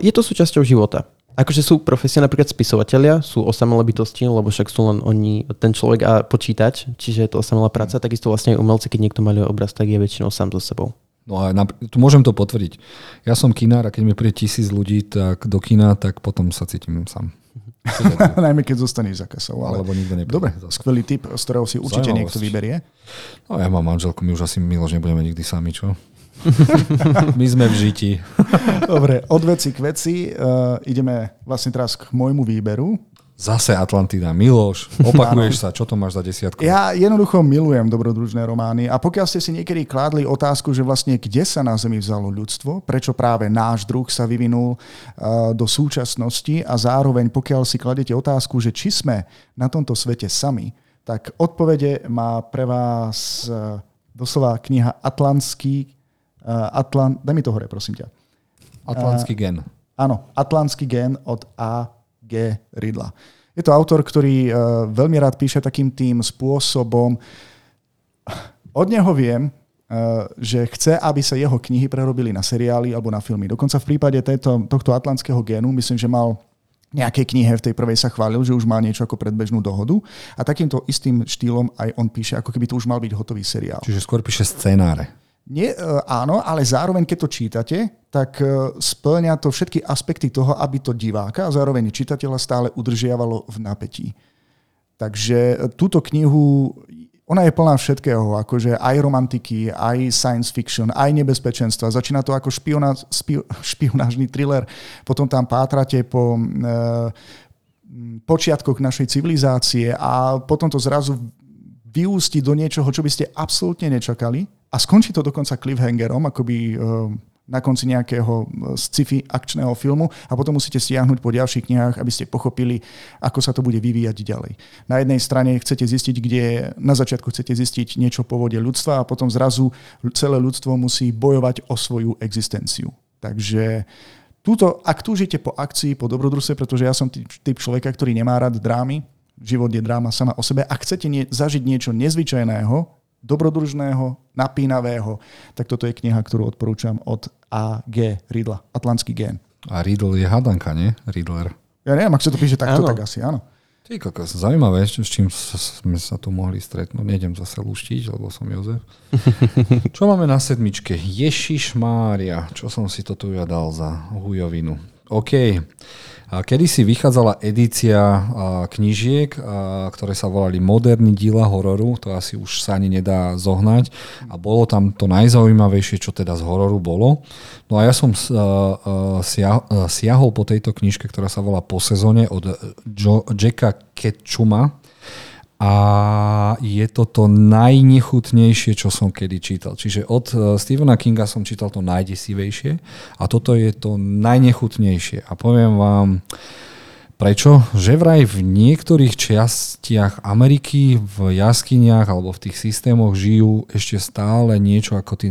Je to súčasťou života. Akože sú profesie napríklad spisovatelia, sú osamelé bytosti, lebo však sú len oni, ten človek a počítač, čiže je to osamelá práca, takisto vlastne aj umelci, keď niekto maluje obraz, tak je väčšinou sám so sebou. No a na, tu môžem to potvrdiť. Ja som kinár a keď mi príde tisíc ľudí tak do kina, tak potom sa cítim sám. *laughs* Najmä keď zostaneš za kasou. Ale... Alebo nikto nepríde. Dobre, skvelý tip, z ktorého si určite niekto vyberie. No ja mám manželku, my už asi že nebudeme nikdy sami, čo? *laughs* My sme v žiti. Dobre, od veci k veci. Uh, ideme vlastne teraz k môjmu výberu. Zase Atlantida. Miloš, opakuješ sa, čo to máš za desiatku? Ja jednoducho milujem dobrodružné romány a pokiaľ ste si niekedy kládli otázku, že vlastne kde sa na Zemi vzalo ľudstvo, prečo práve náš druh sa vyvinul uh, do súčasnosti a zároveň pokiaľ si kladete otázku, že či sme na tomto svete sami, tak odpovede má pre vás uh, doslova kniha Atlantský Atlant, daj mi to hore, prosím ťa. Atlantský uh, gen. Áno, Atlantský gen od A. G. Ridla. Je to autor, ktorý uh, veľmi rád píše takým tým spôsobom. Od neho viem, že chce, aby sa jeho knihy prerobili na seriály alebo na filmy. Dokonca v prípade tejto, tohto atlantského génu, myslím, že mal nejakej knihe v tej prvej sa chválil, že už má niečo ako predbežnú dohodu a takýmto istým štýlom aj on píše, ako keby to už mal byť hotový seriál. Čiže skôr píše scenáre. Nie, e, áno, ale zároveň, keď to čítate, tak e, splňa to všetky aspekty toho, aby to diváka a zároveň čitateľa stále udržiavalo v napätí. Takže e, túto knihu, ona je plná všetkého, akože aj romantiky, aj science fiction, aj nebezpečenstva. Začína to ako špiona, špi, *laughs* špionážny thriller, potom tam pátrate po e, počiatkoch našej civilizácie a potom to zrazu vyústi do niečoho, čo by ste absolútne nečakali a skončí to dokonca cliffhangerom, akoby uh, na konci nejakého eh, sci-fi akčného filmu a potom musíte stiahnuť po ďalších knihách, aby ste pochopili, ako sa to bude vyvíjať ďalej. Na jednej strane chcete zistiť, kde na začiatku chcete zistiť niečo po vode ľudstva a potom zrazu celé ľudstvo musí bojovať o svoju existenciu. Takže túto, ak túžite po akcii, po dobrodružstve, pretože ja som typ, typ človeka, ktorý nemá rád drámy, život je dráma sama o sebe, ak chcete nie, zažiť niečo nezvyčajného, dobrodružného, napínavého, tak toto je kniha, ktorú odporúčam od A.G. Riddla, Atlantský gén. A Riddle je hadanka, nie? Riddler. Ja neviem, ak sa to píše takto, Áno. tak asi áno. Ty kokos, zaujímavé, s čím sme sa tu mohli stretnúť. Nejdem zase luštiť, lebo som Jozef. *laughs* Čo máme na sedmičke? Ježiš Mária, čo som si to tu ja dal za hujovinu. OK. Kedy si vychádzala edícia knížiek, ktoré sa volali Moderní díla hororu, to asi už sa ani nedá zohnať. A bolo tam to najzaujímavejšie, čo teda z hororu bolo. No a ja som siahol po tejto knižke, ktorá sa volá Po sezóne od jo- Jacka Ketchuma. A je to to najnechutnejšie, čo som kedy čítal. Čiže od eh, Stephena Kinga som čítal to najdesivejšie a toto je to najnechutnejšie. A poviem vám, prečo? Že vraj v niektorých častiach Ameriky, v jaskyniach alebo v tých systémoch žijú ešte stále niečo ako tí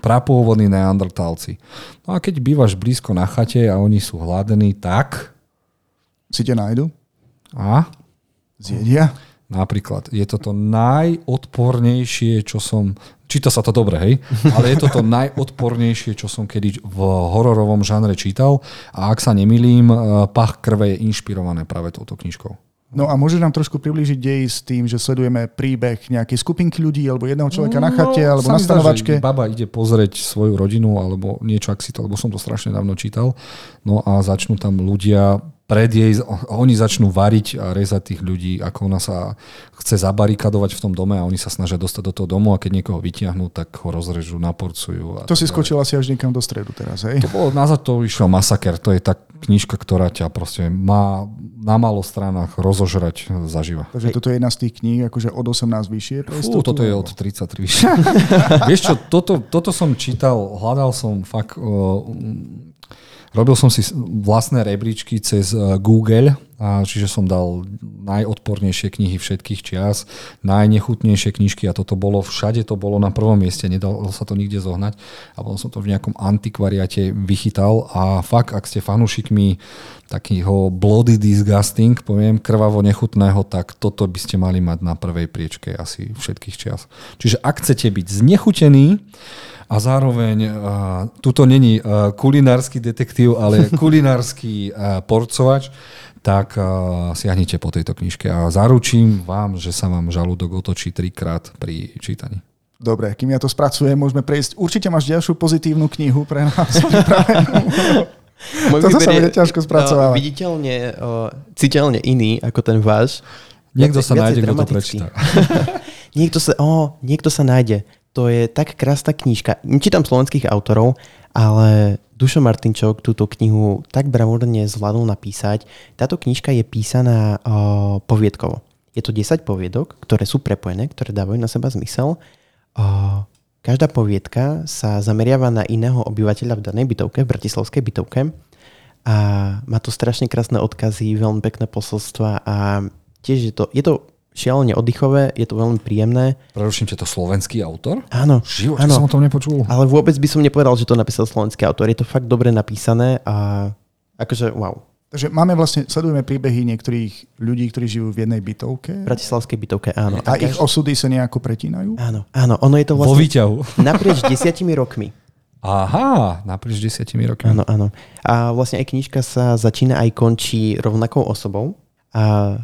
prapôvodní neandertálci. No a keď bývaš blízko na chate a oni sú hladení, tak... Si ťa nájdu? A? Zjedia? Napríklad. Je to to najodpornejšie, čo som... Číta sa to dobre, hej? Ale je to to najodpornejšie, čo som kedy v hororovom žánre čítal. A ak sa nemilím, eh, Pach krve je inšpirované práve touto knižkou. No a môže nám trošku priblížiť dej s tým, že sledujeme príbeh nejakej skupinky ľudí alebo jedného človeka na chate alebo na stanovačke. že Baba ide pozrieť svoju rodinu alebo niečo, ak si to, lebo som to strašne dávno čítal. No a začnú tam ľudia pred jej, oni začnú variť a rezať tých ľudí, ako ona sa chce zabarikadovať v tom dome a oni sa snažia dostať do toho domu a keď niekoho vytiahnú, tak ho rozrežú, naporcujú. A To si tak ďalej. skočil asi až niekam do stredu teraz, hej? To bolo, nazad to išiel Masaker, to je tá knižka, ktorá ťa proste má na málo stranách rozožrať zaživa. Takže toto je jedna z tých kníh, akože od 18 vyššie. Fú, istotu, toto je od 33 vyššie. *laughs* Vieš čo, toto, toto som čítal, hľadal som fakt, uh, robil som si vlastné rebríčky cez uh, Google, a čiže som dal najodpornejšie knihy všetkých čias, najnechutnejšie knižky a toto bolo, všade to bolo na prvom mieste, nedalo sa to nikde zohnať a potom som to v nejakom antikvariate vychytal a fakt, ak ste fanúšikmi takého bloody disgusting, poviem, krvavo nechutného, tak toto by ste mali mať na prvej priečke asi všetkých čias. Čiže ak chcete byť znechutení a zároveň, uh, tuto není uh, kulinársky detektív, ale *laughs* kulinársky uh, porcovač, tak uh, siahnite po tejto knižke a zaručím vám, že sa vám žalúdok otočí trikrát pri čítaní. Dobre, kým ja to spracujem, môžeme prejsť. Určite máš ďalšiu pozitívnu knihu pre nás *laughs* pripravenú. Môj Toto sa je, bude ťažko spracovávať. uh, Viditeľne, uh, citeľne iný ako ten váš. Niekto sa nájde, kto to prečíta. *laughs* Niekto sa, oh, niekto sa nájde. To je tak krásna knižka. Nečítam slovenských autorov, ale Dušo Martinčok túto knihu tak bravúrne zvládol napísať. Táto knižka je písaná uh, poviedkovo. Je to 10 poviedok, ktoré sú prepojené, ktoré dávajú na seba zmysel. Uh, každá poviedka sa zameriava na iného obyvateľa v danej bytovke, v bratislavskej bytovke. A má to strašne krásne odkazy, veľmi pekné posolstva a tiež je to, je to šialene oddychové, je to veľmi príjemné. Preruším ťa, to slovenský autor? Áno, V živote áno. som o tom nepočul. Ale vôbec by som nepovedal, že to napísal slovenský autor. Je to fakt dobre napísané a akože wow. Takže máme vlastne, sledujeme príbehy niektorých ľudí, ktorí žijú v jednej bytovke V bratislavskej bytovke, áno. a ich kaž- osudy sa nejako pretínajú. Áno, áno, ono je to Vo vlastne výťahu. *laughs* naprieč desiatimi rokmi. Aha, naprieč desiatimi rokmi. Áno, áno. A vlastne aj knižka sa začína aj končí rovnakou osobou a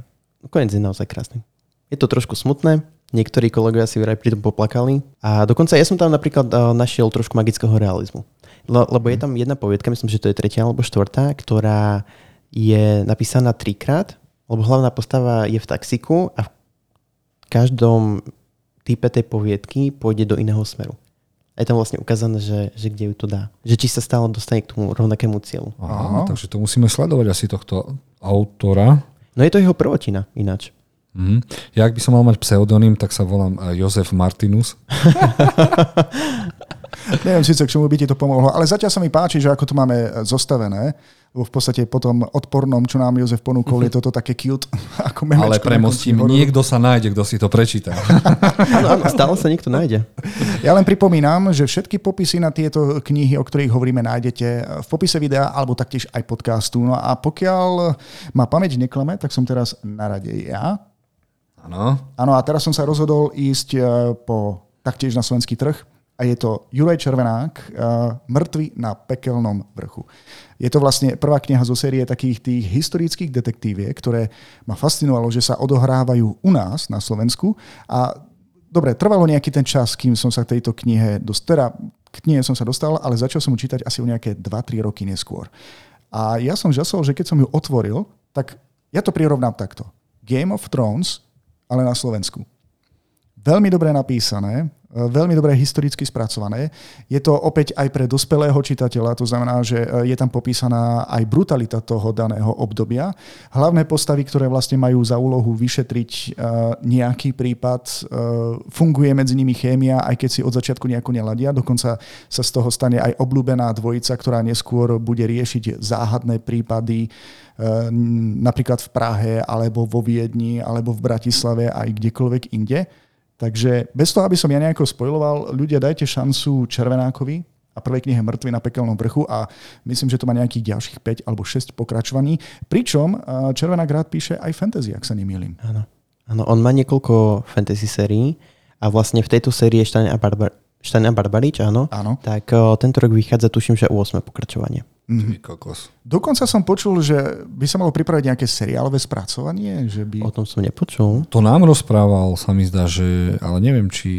koniec je naozaj krásny. Je to trošku smutné, niektorí kolegovia si vraj pri tom poplakali a dokonca ja som tam napríklad uh, našiel trošku magického realizmu. Le- lebo je tam jedna poviedka, myslím, že to je tretia alebo štvrtá, ktorá je napísaná trikrát, lebo hlavná postava je v taxiku a v každom type tej poviedky pôjde do iného smeru. A je tam vlastne ukázané, že, že kde ju to dá. Že či sa stále dostane k tomu rovnakému cieľu. Aha, Aha. takže to musíme sledovať asi tohto autora. No je to jeho prvotina ináč. Mhm. Ja ak by som mal mať pseudonym, tak sa volám eh, Jozef Martinus. *laughs* Neviem síce, k čomu by ti to pomohlo, ale zatiaľ sa mi páči, že ako to máme zostavené, lebo v podstate po tom odpornom, čo nám Jozef ponúkol, je toto také cute. *laughs* Ako Ale premostím, niekto sa nájde, kto si to prečíta. *laughs* áno, áno, stále sa niekto nájde. Ja len pripomínam, že všetky popisy na tieto knihy, o ktorých hovoríme, nájdete v popise videa alebo taktiež aj podcastu. No a pokiaľ ma pamäť neklame, tak som teraz na rade ja. Áno. Áno, a teraz som sa rozhodol ísť eh, po taktiež na slovenský trh a je to Juraj Červenák, uh, Mrtvý na pekelnom vrchu. Je to vlastne prvá kniha zo série takých tých historických detektíviek, ktoré ma fascinovalo, že sa odohrávajú u nás na Slovensku a dobre, trvalo nejaký ten čas, kým som sa k tejto knihe dostal, teda k knihe som sa dostal, ale začal som ju čítať asi o nejaké 2-3 roky neskôr. A ja som žasol, že keď som ju otvoril, tak ja to prirovnám takto. Game of Thrones, ale na Slovensku. Veľmi dobre napísané, veľmi dobre historicky spracované. Je to opäť aj pre dospelého čitateľa, to znamená, že e, je tam popísaná aj brutalita toho daného obdobia. Hlavné postavy, ktoré vlastne majú za úlohu vyšetriť e, nejaký prípad, funguje medzi nimi chémia, aj keď si od začiatku nejako neladia. Dokonca sa z toho stane aj obľúbená dvojica, ktorá neskôr bude riešiť záhadné prípady napríklad v Prahe, alebo vo Viedni, alebo v Bratislave, aj kdekoľvek inde. Takže bez toho, aby som ja nejako spojloval, ľudia dajte šancu Červenákovi a prvej knihe Mŕtvy na pekelnom vrchu a myslím, že to má nejakých ďalších 5 alebo 6 pokračovaní. Pričom Červenák rád píše aj fantasy, ak sa nemýlim. Áno. Áno, on má niekoľko fantasy sérií a vlastne v tejto sérii Štajn a, Barbar- Štajn a Barbarič, áno. áno. Tak tento rok vychádza, tuším, že 8 pokračovanie. Mm-hmm. kokos. Dokonca som počul, že by sa malo pripraviť nejaké seriálové spracovanie. Že by... O tom som nepočul. To nám rozprával, sa mi zdá, že, ale neviem, či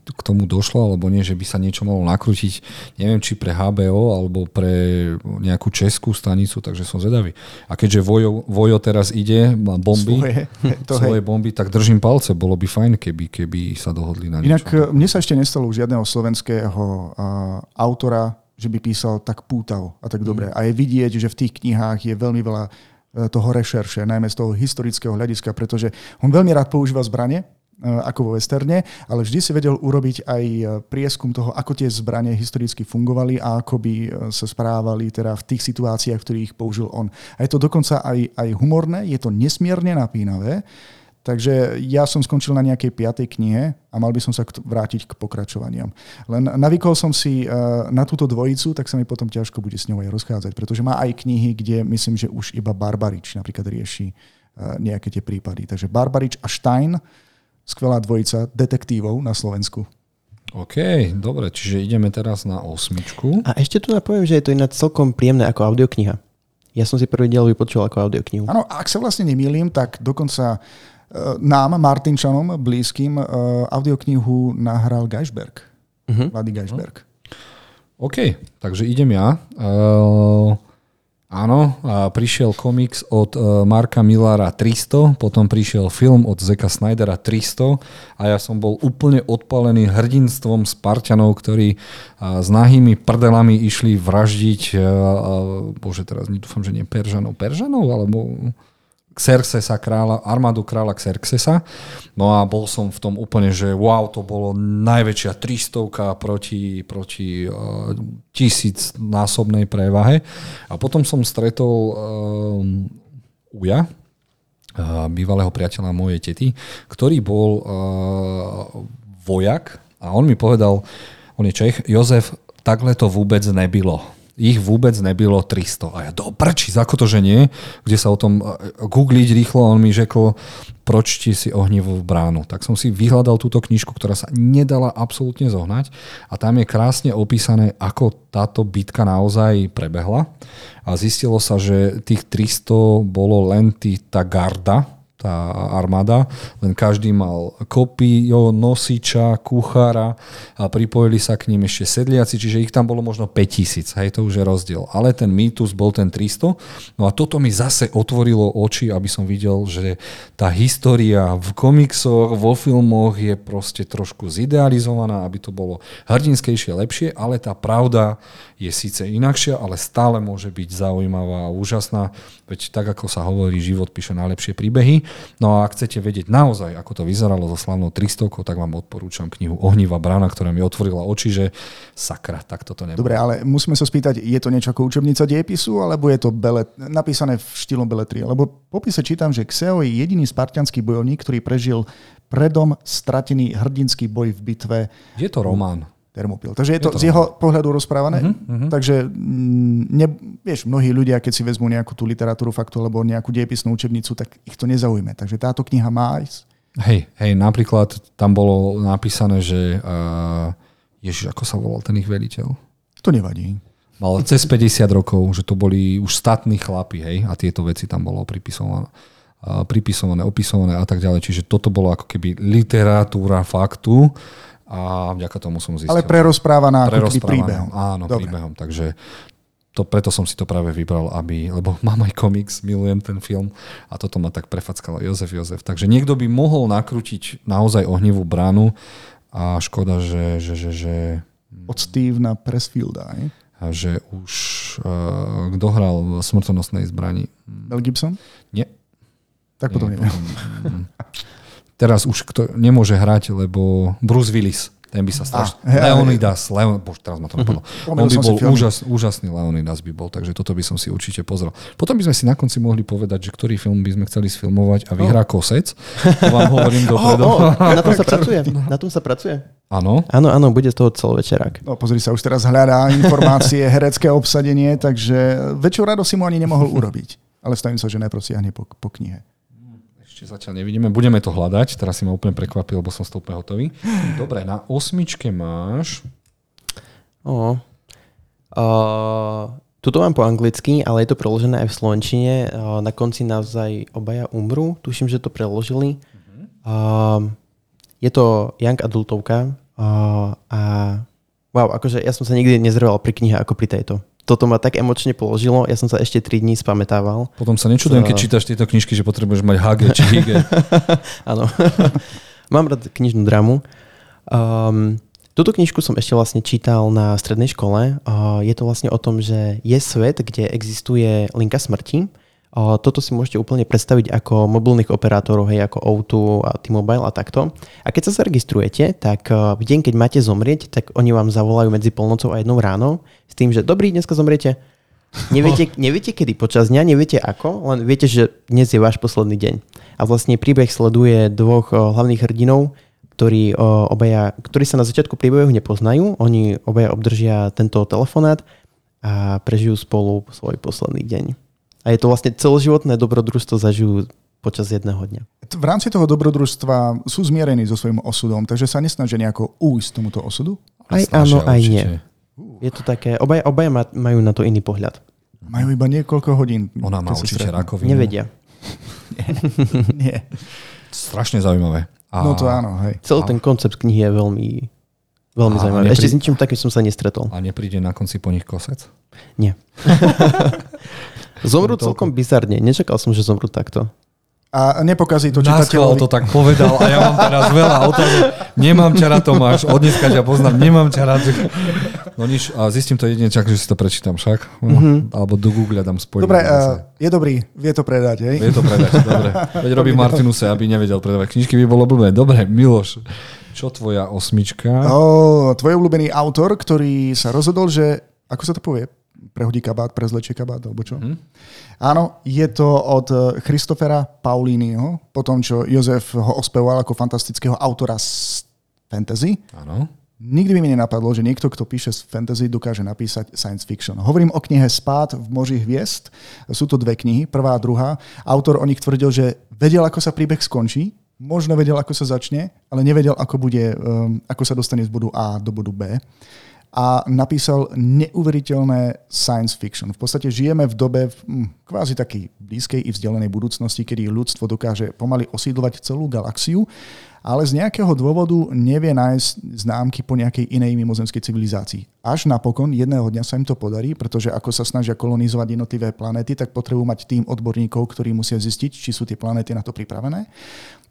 k tomu došlo, alebo nie, že by sa niečo malo nakrútiť, neviem, či pre HBO, alebo pre nejakú českú stanicu, takže som zvedavý. A keďže Vojo, Vojo teraz ide, má bomby, svoje, *laughs* to svoje hej. bomby, tak držím palce, bolo by fajn, keby, keby sa dohodli na niečo. Inak mne sa ešte nestalo už žiadneho slovenského uh, autora, že by písal tak pútavo a tak dobre. Mm. A je vidieť, že v tých knihách je veľmi veľa e, toho rešerše, najmä z toho historického hľadiska, pretože on veľmi rád používa zbranie, e, ako vo westerne, ale vždy si vedel urobiť aj e, prieskum toho, ako tie zbranie historicky fungovali a ako by sa správali teda v tých situáciách, v ktorých ich použil on. A je to dokonca aj, aj humorné, je to nesmierne napínavé Takže ja som skončil na nejakej piatej knihe a mal by som sa vrátiť k pokračovaniam. Len navykol som si eh, na túto dvojicu, tak sa mi potom ťažko bude s ňou aj rozchádzať, pretože má aj knihy, kde myslím, že už iba Barbarič napríklad rieši eh, nejaké tie prípady. Takže Barbarič a Stein, skvelá dvojica detektívov na Slovensku. OK, dobre, čiže ideme teraz na osmičku. A ešte tu napoviem, že je to ináč celkom príjemné ako audiokniha. Ja som si prvý diel vypočul ako audioknihu. Áno, ak sa vlastne nemýlim, tak dokonca nám, Martinčanom, blízkym, eh, audioknihu nahral Geisberg. Uh-huh. Vlady Geisberg. OK, takže idem ja. Uh, áno, prišiel komiks od Marka Millara 300, potom prišiel film od Zeka Snydera 300 a ja som bol úplne odpalený hrdinstvom Spartanov, ktorí s nahými prdelami išli vraždiť, bože teraz dúfam, že nie Peržanov, Peržanov, alebo Xerxesa, kráľa, armádu kráľa Xerxesa. No a bol som v tom úplne, že wow, to bolo najväčšia 300 proti, proti uh, tisíc násobnej prevahe. A potom som stretol uh, Uja, uh, bývalého priateľa mojej tety, ktorý bol uh, vojak a on mi povedal, on je Čech, Jozef, takhle to vôbec nebylo ich vôbec nebylo 300. A ja do prčí, ako to, že nie? Kde sa o tom googliť rýchlo, on mi řekl, pročti si ohnivú bránu. Tak som si vyhľadal túto knižku, ktorá sa nedala absolútne zohnať a tam je krásne opísané, ako táto bitka naozaj prebehla a zistilo sa, že tých 300 bolo len tá garda, tá armáda, len každý mal kopio, nosiča, kuchára a pripojili sa k ním ešte sedliaci, čiže ich tam bolo možno 5000, hej, to už je rozdiel. Ale ten mýtus bol ten 300. No a toto mi zase otvorilo oči, aby som videl, že tá história v komiksoch, vo filmoch je proste trošku zidealizovaná, aby to bolo hrdinskejšie, lepšie, ale tá pravda je síce inakšia, ale stále môže byť zaujímavá a úžasná, veď tak ako sa hovorí, život píše najlepšie príbehy. No a ak chcete vedieť naozaj, ako to vyzeralo so slavnou 300, tak vám odporúčam knihu Ohniva brána, ktorá mi otvorila oči, že sakra, tak toto nebolo. Dobre, ale musíme sa spýtať, je to niečo ako učebnica diepisu, alebo je to belet, napísané v štýlom beletrie? Lebo v popise čítam, že Xeo je jediný spartianský bojovník, ktorý prežil predom stratený hrdinský boj v bitve. Je to román. Termopil. Takže je to, je to z jeho pohľadu rozprávané. Uh-huh, uh-huh. Takže mm, ne, vieš, mnohí ľudia, keď si vezmú nejakú tú literatúru faktu alebo nejakú diepisnú učebnicu, tak ich to nezaujme. Takže táto kniha má aj... Hej, hej, napríklad tam bolo napísané, že uh, Ježiš, ako sa volal ten ich veliteľ? To nevadí. Mal cez 50 rokov, že to boli už statní chlapi, hej, a tieto veci tam bolo pripisované pripisované, opisované a tak ďalej. Čiže toto bolo ako keby literatúra faktu a vďaka tomu som zistil. Ale prerozprávaná ako príbehom. Áno, Dobre. príbehom. Takže to, preto som si to práve vybral, aby, lebo *laughs* mám aj komiks, milujem ten film a toto ma tak prefackalo Jozef Jozef. Takže niekto by mohol nakrútiť naozaj ohnivú bránu a škoda, že... že, že, že Od Stevena Pressfielda, aj? A že už uh, kto hral v smrtonosnej zbrani? Mel Gibson? Nie. Tak potom Nie. Potom, *laughs* teraz už kto nemôže hrať, lebo Bruce Willis, ten by sa strašne... Ah, Leonidas, Leon, bož, teraz ma to *laughs* napadlo. Uh-huh. On by bol úžas, úžasný Leonidas by bol, takže toto by som si určite pozrel. Potom by sme si na konci mohli povedať, že ktorý film by sme chceli sfilmovať a vyhrá oh. Kosec. *laughs* To vám hovorím *laughs* dopredu. Oh, oh, na tom sa pracuje. Na tom sa pracuje. Áno. Áno, áno, bude z toho celovečerák. No, pozri sa, už teraz hľadá informácie, herecké obsadenie, takže väčšiu radosť si mu ani nemohol urobiť. Ale stavím sa, že najprv siahne po, po knihe. Ešte zatiaľ nevidíme. Budeme to hľadať. Teraz si ma úplne prekvapil, lebo som toho úplne hotový. Dobre, na osmičke máš... O. Uh, tuto mám po anglicky, ale je to preložené aj v slovenčine. Uh, na konci naozaj obaja umru. Tuším, že to preložili. Uh, je to young adultovka uh, a wow, akože ja som sa nikdy nezrval pri knihe ako pri tejto toto ma tak emočne položilo, ja som sa ešte 3 dní spametával. Potom sa nečudujem, keď čítaš tieto knižky, že potrebuješ mať hage či hige. *laughs* Áno. *laughs* Mám rád knižnú dramu. Um, Tuto knižku som ešte vlastne čítal na strednej škole. Uh, je to vlastne o tom, že je svet, kde existuje linka smrti toto si môžete úplne predstaviť ako mobilných operátorov, hej, ako O2 a T-Mobile a takto. A keď sa zaregistrujete, tak e, v deň, keď máte zomrieť, tak oni vám zavolajú medzi polnocou a jednou ráno s tým, že dobrý, dneska zomriete. Neviete, *laughs* neviete kedy počas dňa, neviete ako, len viete, že dnes je váš posledný deň. A vlastne príbeh sleduje dvoch e, hlavných hrdinov, ktorí, e, obaja, ktorí sa na začiatku príbehu nepoznajú. Oni obaja obdržia tento telefonát a prežijú spolu svoj posledný deň. A je to vlastne celoživotné dobrodružstvo zažijú počas jedného dňa. V rámci toho dobrodružstva sú zmierení so svojím osudom, takže sa nesnažia nejako újsť tomuto osudu? Aj áno, aj určite. nie. Je to také, obaja, obaja majú na to iný pohľad. Majú iba niekoľko hodín. Ona má určite rakovinu. Nevedia. *laughs* nie. Strašne zaujímavé. A... No to áno, hej. Celý a... ten koncept knihy je veľmi, veľmi a zaujímavý. Neprí... Ešte s ničím takým som sa nestretol. A nepríde na konci po nich kosec? Nie. *laughs* Zomrú celkom bizarne. Nečakal som, že zomrú takto. A nepokazí to čitateľovi. to tak povedal a ja mám teraz veľa otázok. Nemám rád, Tomáš. Od dneska ťa poznám. Nemám rád. No nič, a zistím to jedine čak, že si to prečítam však. Mm-hmm. Alebo do Google dám spojenie. Dobre, uh, je dobrý. Vie to predať, hej? Vie to predať, dobre. Veď robí Martinuse, aby nevedel predávať knižky, by bolo blbé. Dobre, Miloš, čo tvoja osmička? Oh, tvoj obľúbený autor, ktorý sa rozhodol, že, ako sa to povie, prehodí kabát, prezlečie kabát, alebo čo. Hmm. Áno, je to od eh, Christofera Paulínyho, po tom, čo Jozef ho ospevoval ako fantastického autora z fantasy. Áno. Nikdy by mi nenapadlo, že niekto, kto píše z fantasy, dokáže napísať science fiction. Hovorím o knihe Spát v moži hviezd. Sú to dve knihy, prvá a druhá. Autor o nich tvrdil, že vedel, ako sa príbeh skončí, možno vedel, ako sa začne, ale nevedel, ako, bude, um, ako sa dostane z bodu A do bodu B a napísal neuveriteľné science fiction. V podstate žijeme v dobe hm, kvázi takej blízkej i vzdialenej budúcnosti, kedy ľudstvo dokáže pomaly osídlovať celú galaxiu, ale z nejakého dôvodu nevie nájsť známky po nejakej inej mimozemskej civilizácii. Až napokon jedného dňa sa im to podarí, pretože ako sa snažia kolonizovať jednotlivé planéty, tak potrebujú mať tým odborníkov, ktorí musia zistiť, či sú tie planéty na to pripravené.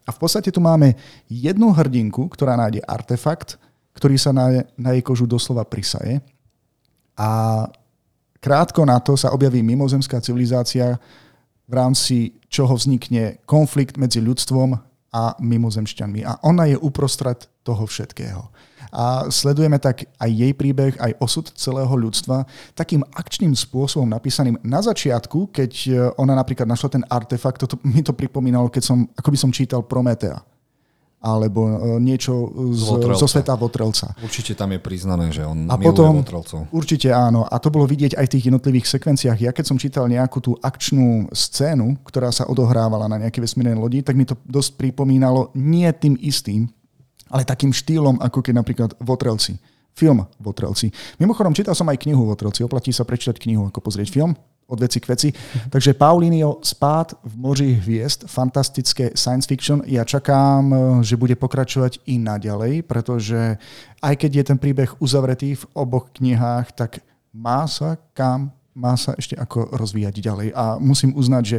A v podstate tu máme jednu hrdinku, ktorá nájde artefakt, ktorý sa na, na jej kožu doslova prisaje. A krátko na to sa objaví mimozemská civilizácia v rámci čoho vznikne konflikt medzi ľudstvom a mimozemšťanmi. A ona je uprostred toho všetkého. A sledujeme tak aj jej príbeh, aj osud celého ľudstva takým akčným spôsobom napísaným na začiatku, keď ona napríklad našla ten artefakt, to mi to pripomínalo, keď som, ako by som čítal Prometea alebo e, niečo z, zo sveta Votrelca. Určite tam je priznané, že on a potom, Votrelcov. Určite áno. A to bolo vidieť aj v tých jednotlivých sekvenciách. Ja keď som čítal nejakú tú akčnú scénu, ktorá sa odohrávala na nejakej vesmírnej lodi, tak mi to dosť pripomínalo nie tým istým, ale takým štýlom, ako keď napríklad Votrelci. Film Votrelci. Mimochodom, čítal som aj knihu Votrelci. Oplatí sa prečítať knihu, ako pozrieť film od veci k veci. Takže Paulinio Spát v moři hviezd, fantastické science fiction. Ja čakám, eh, že bude pokračovať i naďalej, pretože aj keď je ten príbeh uzavretý v oboch knihách, tak má sa kam má sa ešte ako rozvíjať ďalej. A musím uznať, že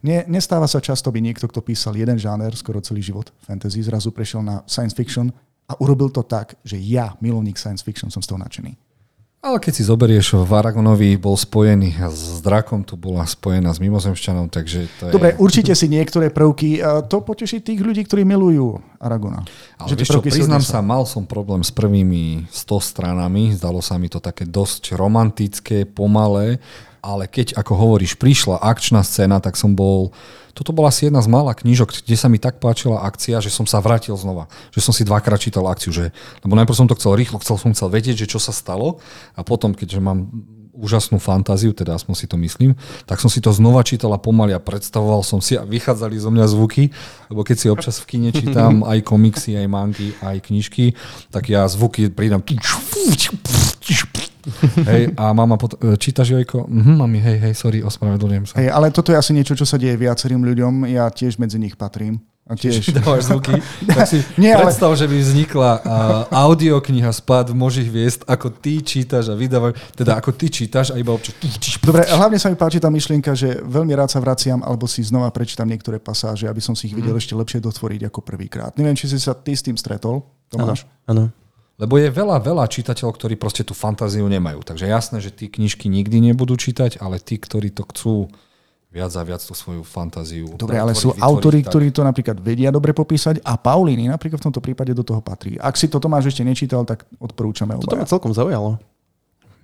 ne, nestáva sa často by niekto, kto písal jeden žáner skoro celý život, fantasy, zrazu prešiel na science fiction a urobil to tak, že ja, milovník science fiction, som z toho nadšený. Ale keď si zoberieš, v Aragonovi bol spojený s drakom, tu bola spojená s mimozemšťanom, takže to je... Dobre, určite si niektoré prvky, to poteší tých ľudí, ktorí milujú Aragona. Ale že vieš čo, priznám sa, mal som problém s prvými 100 stranami, zdalo sa mi to také dosť romantické, pomalé, ale keď, ako hovoríš, prišla akčná scéna, tak som bol toto bola asi jedna z mála knížok, kde sa mi tak páčila akcia, že som sa vrátil znova. Že som si dvakrát čítal akciu. Že, lebo najprv som to chcel rýchlo, chcel som chcel vedieť, že čo sa stalo a potom, keďže mám úžasnú fantáziu, teda aspoň si to myslím, tak som si to znova čítal a pomaly a predstavoval som si a vychádzali zo mňa zvuky, lebo keď si občas v kine čítam *laughs* aj komiksy, aj mangy, aj knižky, tak ja zvuky pridám *laughs* hej, a mama pot- e, čítaš Jojko? Mhm, mami, hej, hej, sorry, ospravedlňujem sa. Hej, ale toto je asi niečo, čo sa deje viacerým ľuďom, ja tiež medzi nich patrím. A tiež. *laughs* Dávaš zvuky. Tak si *laughs* Nie, predstav, ale... že by vznikla uh, audiokniha Spad v možich hviezd, ako ty čítaš a vydávaš, teda ako ty čítaš a iba občas... Dobre, hlavne sa mi páči tá myšlienka, že veľmi rád sa vraciam alebo si znova prečítam niektoré pasáže, aby som si ich videl mm. ešte lepšie dotvoriť ako prvýkrát. Neviem, či si sa ty s tým stretol, Tomáš? Áno. Lebo je veľa, veľa čitateľov, ktorí proste tú fantáziu nemajú. Takže jasné, že tí knižky nikdy nebudú čítať, ale tí, ktorí to chcú viac a viac tú svoju fantáziu. Dobre, ale sú autory, tak... ktorí to napríklad vedia dobre popísať a Paulíny napríklad v tomto prípade do toho patrí. Ak si to Tomáš ešte nečítal, tak odporúčame obaja. To ma celkom zaujalo.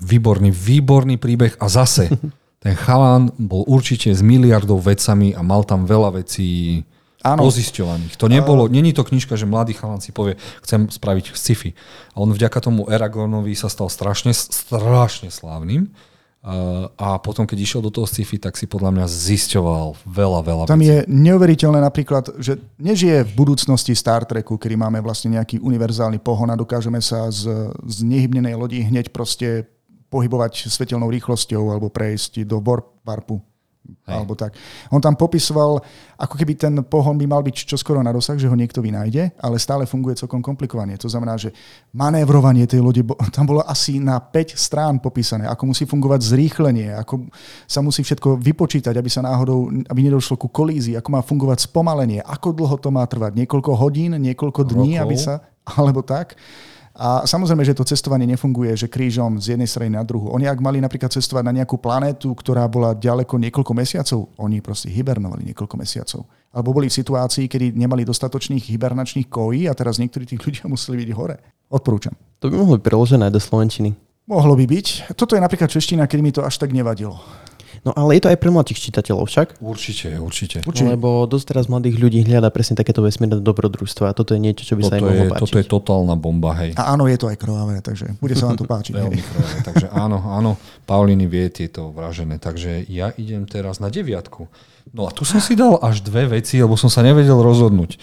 Výborný, výborný príbeh a zase *laughs* ten chalan bol určite s miliardou vecami a mal tam veľa vecí Áno. pozisťovaných. To nebolo, uh, není to knižka, že mladý chalan si povie, chcem spraviť sci-fi. A on vďaka tomu Eragonovi sa stal strašne, strašne slávnym. Uh, a potom, keď išiel do toho sci-fi, tak si podľa mňa zisťoval veľa, veľa Tam vecí. je neuveriteľné napríklad, že nežije v budúcnosti Star Treku, kedy máme vlastne nejaký univerzálny pohon a dokážeme sa z, z nehybnenej lodi hneď proste pohybovať svetelnou rýchlosťou alebo prejsť do warpu Hej. Alebo tak. On tam popisoval, ako keby ten pohon by mal byť čoskoro na dosah, že ho niekto vynájde, ale stále funguje celkom komplikovanie. To znamená, že manévrovanie tej lode, *laughs* tam bolo asi na 5 strán popísané, ako musí fungovať zrýchlenie, ako sa musí všetko vypočítať, aby sa náhodou, aby nedošlo ku kolízii, ako má fungovať spomalenie, ako dlho to má trvať, niekoľko hodín, niekoľko dní, Rokov. aby sa, alebo tak. A samozrejme, že to cestovanie nefunguje, že krížom z jednej strany na druhú. Oni ak mali napríklad cestovať na nejakú planétu, ktorá bola ďaleko niekoľko mesiacov, oni proste hibernovali niekoľko mesiacov. Alebo boli v situácii, kedy nemali dostatočných hibernačných kojí a teraz niektorí tých ľudia *laughs* museli byť hore. Odporúčam. To by mohlo byť preložené do Slovenčiny. Mohlo by byť. Toto je napríklad čeština, keď mi to až tak nevadilo. No ale je to aj pre mladých čitateľov však? Určite, určite. určite. Lebo dosť teraz mladých ľudí hľadá presne takéto vesmírne dobrodružstvo a toto je niečo, čo by toto sa im mohlo páčiť. Toto je totálna bomba, hej. A áno, je to aj krvavé, takže bude sa vám to páčiť. Veľmi krvavé, takže áno, áno, Pauliny vie tieto vražené, takže ja idem teraz na deviatku. No a tu som si dal až dve veci, lebo som sa nevedel rozhodnúť.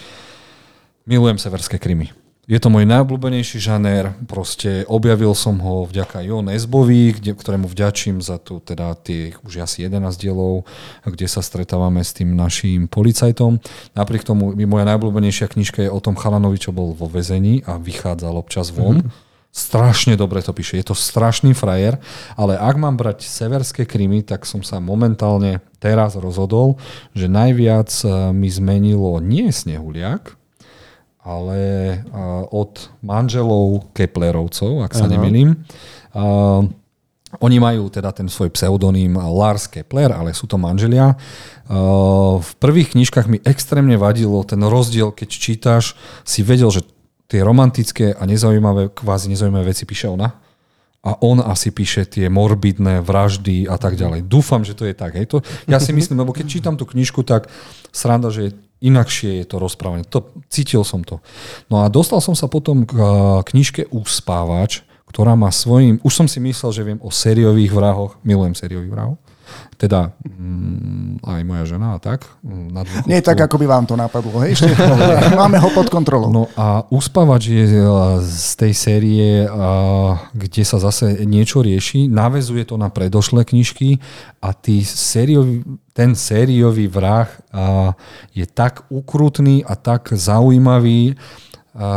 Milujem severské krymy. Je to môj najobľúbenejší žanér, proste objavil som ho vďaka Jo Nesbovi, kde, ktorému vďačím za tu teda tie už asi 11 dielov, kde sa stretávame s tým naším policajtom. Napriek tomu moja najobľúbenejšia knižka je o tom chalanovi, čo bol vo väzení a vychádzal občas von. Mm-hmm. Strašne dobre to píše, je to strašný frajer, ale ak mám brať severské krymy, tak som sa momentálne teraz rozhodol, že najviac eh, mi zmenilo nie Snehuliak, ale od manželov Keplerovcov, ak sa nemýlim. oni majú teda ten svoj pseudonym Lars Kepler, ale sú to manželia. V prvých knižkách mi extrémne vadilo ten rozdiel, keď čítaš, si vedel, že tie romantické a nezaujímavé, kvázi nezaujímavé veci píše ona a on asi píše tie morbidné vraždy a tak ďalej. Dúfam, že to je tak. Hej. To, ja si myslím, lebo keď čítam tú knižku, tak sranda, že inakšie je to rozprávanie. To, cítil som to. No a dostal som sa potom k knižke Uspávač, ktorá má svojím... Už som si myslel, že viem o sériových vrahoch. Milujem sériových vrahov teda mm, aj moja žena a tak. Mm, na Nie tak, ako by vám to napadlo. Hej? Ešte *laughs* máme ho pod kontrolou. No a Uspavač je z tej série, kde sa zase niečo rieši. Navezuje to na predošlé knižky a tý sériový, ten sériový vrah je tak ukrutný a tak zaujímavý. A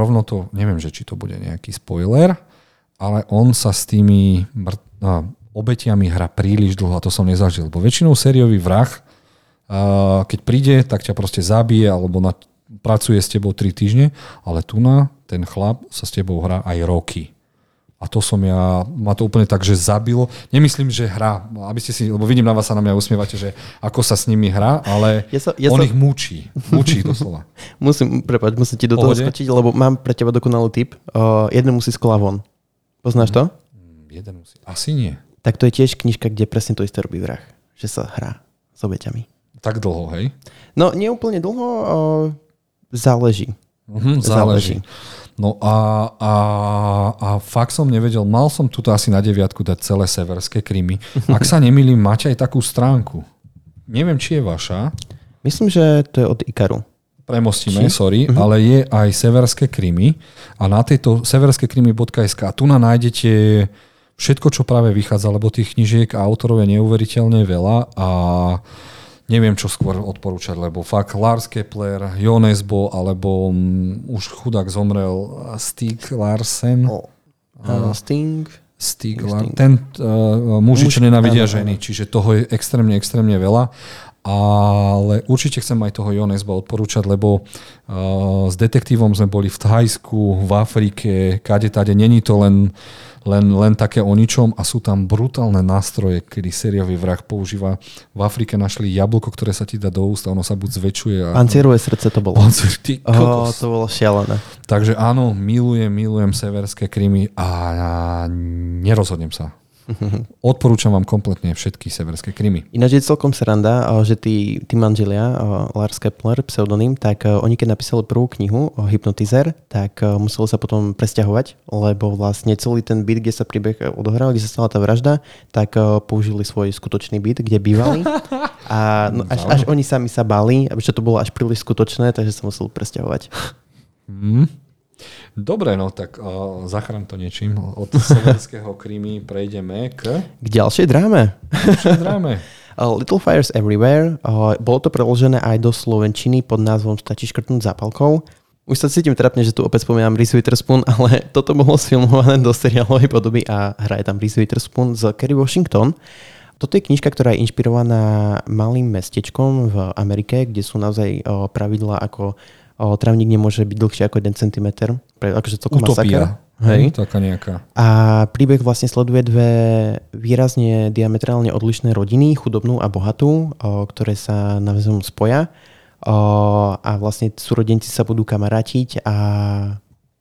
rovno to, neviem, že či to bude nejaký spoiler, ale on sa s tými obetiami hra príliš dlho a to som nezažil. Lebo väčšinou sériový vrah, keď príde, tak ťa proste zabije alebo na, pracuje s tebou 3 týždne, ale tu na ten chlap sa s tebou hrá aj roky. A to som ja, ma to úplne tak, že zabilo. Nemyslím, že hra, aby ste si, lebo vidím na vás sa na mňa usmievate, že ako sa s nimi hrá, ale ja sa, ja on sa... ich mučí. Mučí doslova. *laughs* musím, prepáč, musím ti do toho skočiť, lebo mám pre teba dokonalý tip. Uh, jeden musí z kola von. Poznáš to? Mm, jeden musí. Asi nie tak to je tiež knižka, kde presne to isté robí vrah. Že sa hrá s obeťami. Tak dlho, hej? No, nie úplne dlho, o, záleží. Mhm, záleží. záleží. No a, a, a fakt som nevedel, mal som tuto asi na deviatku dať celé severské krymy. *laughs* Ak sa nemýlim, máte aj takú stránku. Neviem, či je vaša. Myslím, že to je od Ikaru. Premostíme, či? sorry, uh-huh. ale je aj severské krymy a na tejto severskékrymy.sk a tu na nájdete všetko, čo práve vychádza, lebo tých knižiek a autorov je neuveriteľne veľa a neviem, čo skôr odporúčať, lebo fakt Lars Kepler, Jonesbo, alebo um, už chudák zomrel Stig Larsen. Oh. Uh, Sting. Stig, Sting. ten uh, muži, čo nenavidia ženy, čiže toho je extrémne, extrémne veľa. Ale určite chcem aj toho Jonesba odporúčať, lebo uh, s detektívom sme boli v Thajsku, v Afrike, kade tade. Není to len uh, len, len také o ničom a sú tam brutálne nástroje, kedy sériový vrah používa. V Afrike našli jablko, ktoré sa ti dá do úst a ono sa buď zväčšuje. A... Pancierové srdce to bolo. Pancier, ty oh, to bolo šialené. Takže áno, milujem, milujem severské krymy a, a nerozhodnem sa. *laughs* Odporúčam vám kompletne všetky severské krymy. Ináč je celkom sranda, že tí, tí manželia, Lars Kepler, pseudonym, tak oni keď napísali prvú knihu o Hypnotizer, tak museli sa potom presťahovať, lebo vlastne celý ten byt, kde sa príbeh odohral, kde sa stala tá vražda, tak použili svoj skutočný byt, kde bývali. *laughs* A no, až, až oni sami sa bali, že to bolo až príliš skutočné, takže sa museli presťahovať. Mm. Dobre, no tak uh, zachrám to niečím. Od severského Krymy prejdeme k... K ďalšej dráme. Ďalšej dráme. *laughs* Little Fires Everywhere. Uh, bolo to preložené aj do slovenčiny pod názvom Stačí škrtnúť zápalkou. Už sa cítim trapne, že tu opäť spomínam Reese Witherspoon, ale *laughs* toto bolo sfilmované do seriálovej podoby a hraje tam Reese Witherspoon z Kerry Washington. Toto je knižka, ktorá je inšpirovaná malým mestečkom v Amerike, kde sú naozaj pravidla ako o, travník nemôže byť dlhší ako 1 cm. Akože celkom Utopia. Hej. taká nejaká. A príbeh vlastne sleduje dve výrazne diametrálne odlišné rodiny, chudobnú a bohatú, o, ktoré sa navzájom spoja. O, a vlastne súrodenci sa budú kamarátiť a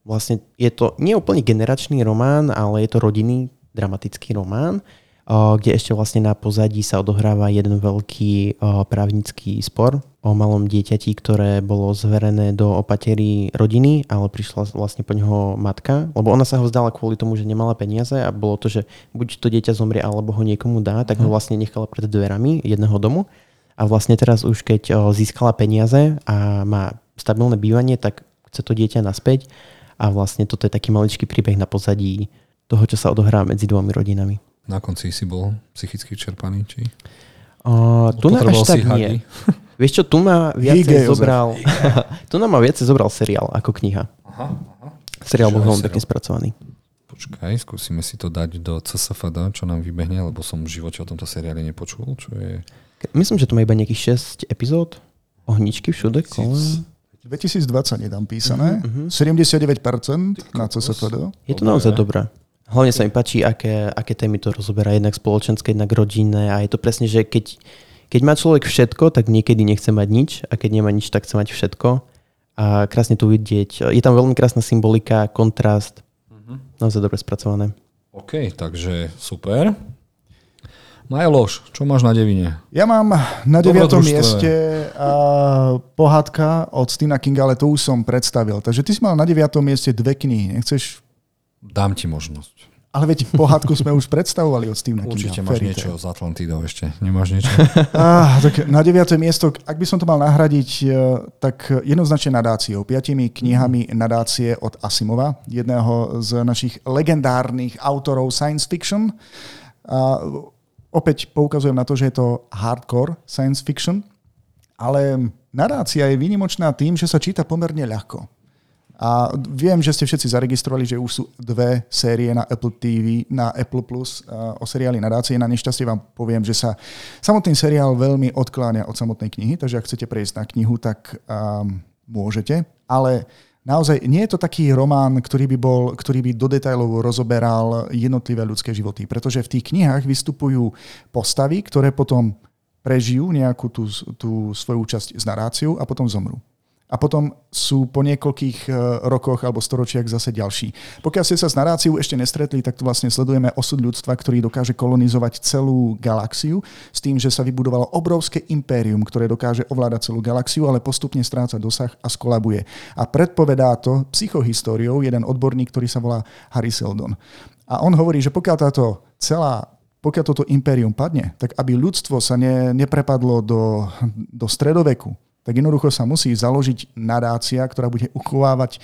vlastne je to nie úplne generačný román, ale je to rodinný dramatický román kde ešte vlastne na pozadí sa odohráva jeden veľký právnický spor o malom dieťati, ktoré bolo zverené do opatery rodiny, ale prišla vlastne po neho matka, lebo ona sa ho vzdala kvôli tomu, že nemala peniaze a bolo to, že buď to dieťa zomrie, alebo ho niekomu dá, tak ho mhm. vlastne nechala pred dverami jedného domu. A vlastne teraz už keď získala peniaze a má stabilné bývanie, tak chce to dieťa naspäť a vlastne toto je taký maličký príbeh na pozadí toho, čo sa odohrá medzi dvomi rodinami. Na konci si bol psychicky čerpaný, či? Uh, tu na až tak nie. *laughs* Vieš čo, tu ma viacej zobral... *laughs* tu nám ma viacej zobral seriál ako kniha. Aha, aha. Seriál bol veľmi pekne spracovaný. Počkaj, skúsime si to dať do CSFD, čo nám vybehne, lebo som v živote o tomto seriáli nepočul, čo je... Myslím, že to má iba nejakých 6 epizód. Ohničky všude, kole. 2020 je tam písané. Uh-huh, uh-huh. 79% na CSFD. Je to naozaj dobré. Hlavne sa mi páči, aké, aké témy to rozoberá, jednak spoločenské, jednak rodinné a je to presne, že keď, keď má človek všetko, tak niekedy nechce mať nič a keď nemá nič, tak chce mať všetko. A krásne tu vidieť. Je tam veľmi krásna symbolika, kontrast. Mm-hmm. Naozaj dobre spracované. OK, takže super. Majloš, čo máš na devine? Ja mám na deviatom mieste uh, pohádka od Stina Kinga, ale to už som predstavil. Takže ty si mal na deviatom mieste dve knihy. Nechceš Dám ti možnosť. Ale veď pohádku sme už predstavovali od Stevena Kinga. Určite máš Fairy niečo z Atlantidou ešte. Nemáš niečo? *laughs* ah, tak na 9. miesto, ak by som to mal nahradiť, eh, tak jednoznačne nadáciou. Piatimi knihami nadácie od Asimova, jedného z našich legendárnych autorov science fiction. A opäť poukazujem na to, že je to hardcore science fiction, ale nadácia je výnimočná tým, že sa číta pomerne ľahko. A viem, že ste všetci zaregistrovali, že už sú dve série na Apple TV, na Apple Plus o seriáli nadácie. Na nešťastie vám poviem, že sa samotný seriál veľmi odkláňa od samotnej knihy, takže ak chcete prejsť na knihu, tak um, môžete. Ale naozaj nie je to taký román, ktorý by, bol, ktorý by do detajlov rozoberal jednotlivé ľudské životy, pretože v tých knihách vystupujú postavy, ktoré potom prežijú nejakú tú, tú svoju časť s naráciou a potom zomrú a potom sú po niekoľkých e, rokoch alebo storočiach zase ďalší. Pokiaľ ste sa s naráciou ešte nestretli, tak tu vlastne sledujeme osud ľudstva, ktorý dokáže kolonizovať celú galaxiu s tým, že sa vybudovalo obrovské impérium, ktoré dokáže ovládať celú galaxiu, ale postupne stráca dosah a skolabuje. A predpovedá to psychohistóriou jeden odborník, ktorý sa volá Harry Seldon. A on hovorí, že pokiaľ táto celá pokiaľ toto impérium padne, tak aby ľudstvo sa ne, neprepadlo do, do stredoveku, tak jednoducho sa musí založiť nadácia, ktorá bude uchovávať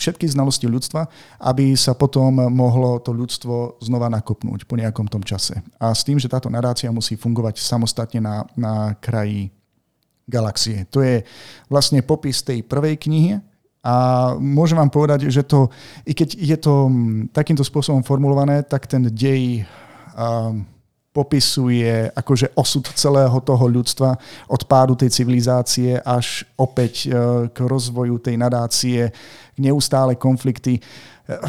všetky znalosti ľudstva, aby sa potom mohlo to ľudstvo znova nakopnúť po nejakom tom čase. A s tým, že táto nadácia musí fungovať samostatne na, na kraji galaxie. To je vlastne popis tej prvej knihy, a môžem vám povedať, že to, i keď je to takýmto spôsobom formulované, tak ten dej um, popisuje akože osud celého toho ľudstva od pádu tej civilizácie až opäť e, k rozvoju tej nadácie, neustále konflikty.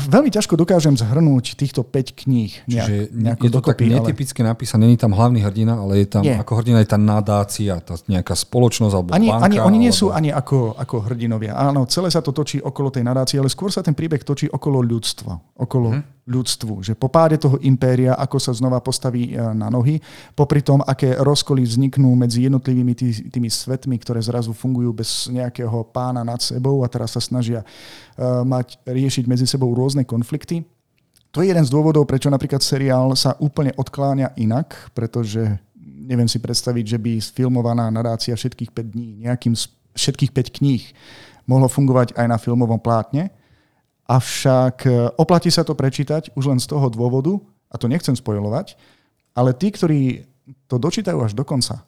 Veľmi ťažko dokážem zhrnúť týchto 5 kníh. Nejak, Čiže je to dokopy, tak netypické ale... napísané, není tam hlavný hrdina, ale je tam Nie. ako hrdina je tá nadácia, tá nejaká spoločnosť alebo ani, banka. Ani, oni nie alebo... sú ani ako, ako hrdinovia. Áno, celé sa to točí okolo tej nadácie, ale skôr sa ten príbeh točí okolo ľudstva. Okolo hm ľudstvu. Že po páde toho impéria, ako sa znova postaví e, na nohy, popri tom, aké rozkoly vzniknú medzi jednotlivými tý, tými svetmi, ktoré zrazu fungujú bez nejakého pána nad sebou a teraz sa snažia uh, mať, riešiť medzi sebou rôzne konflikty. To je jeden z dôvodov, prečo napríklad seriál sa úplne odkláňa inak, pretože neviem si predstaviť, že by sfilmovaná nadácia všetkých 5 dní, nejakým, všetkých 5 kníh mohlo fungovať aj na filmovom plátne Avšak e, oplatí sa to prečítať už len z toho dôvodu, a to nechcem spojovať, ale tí, ktorí to dočítajú až do konca,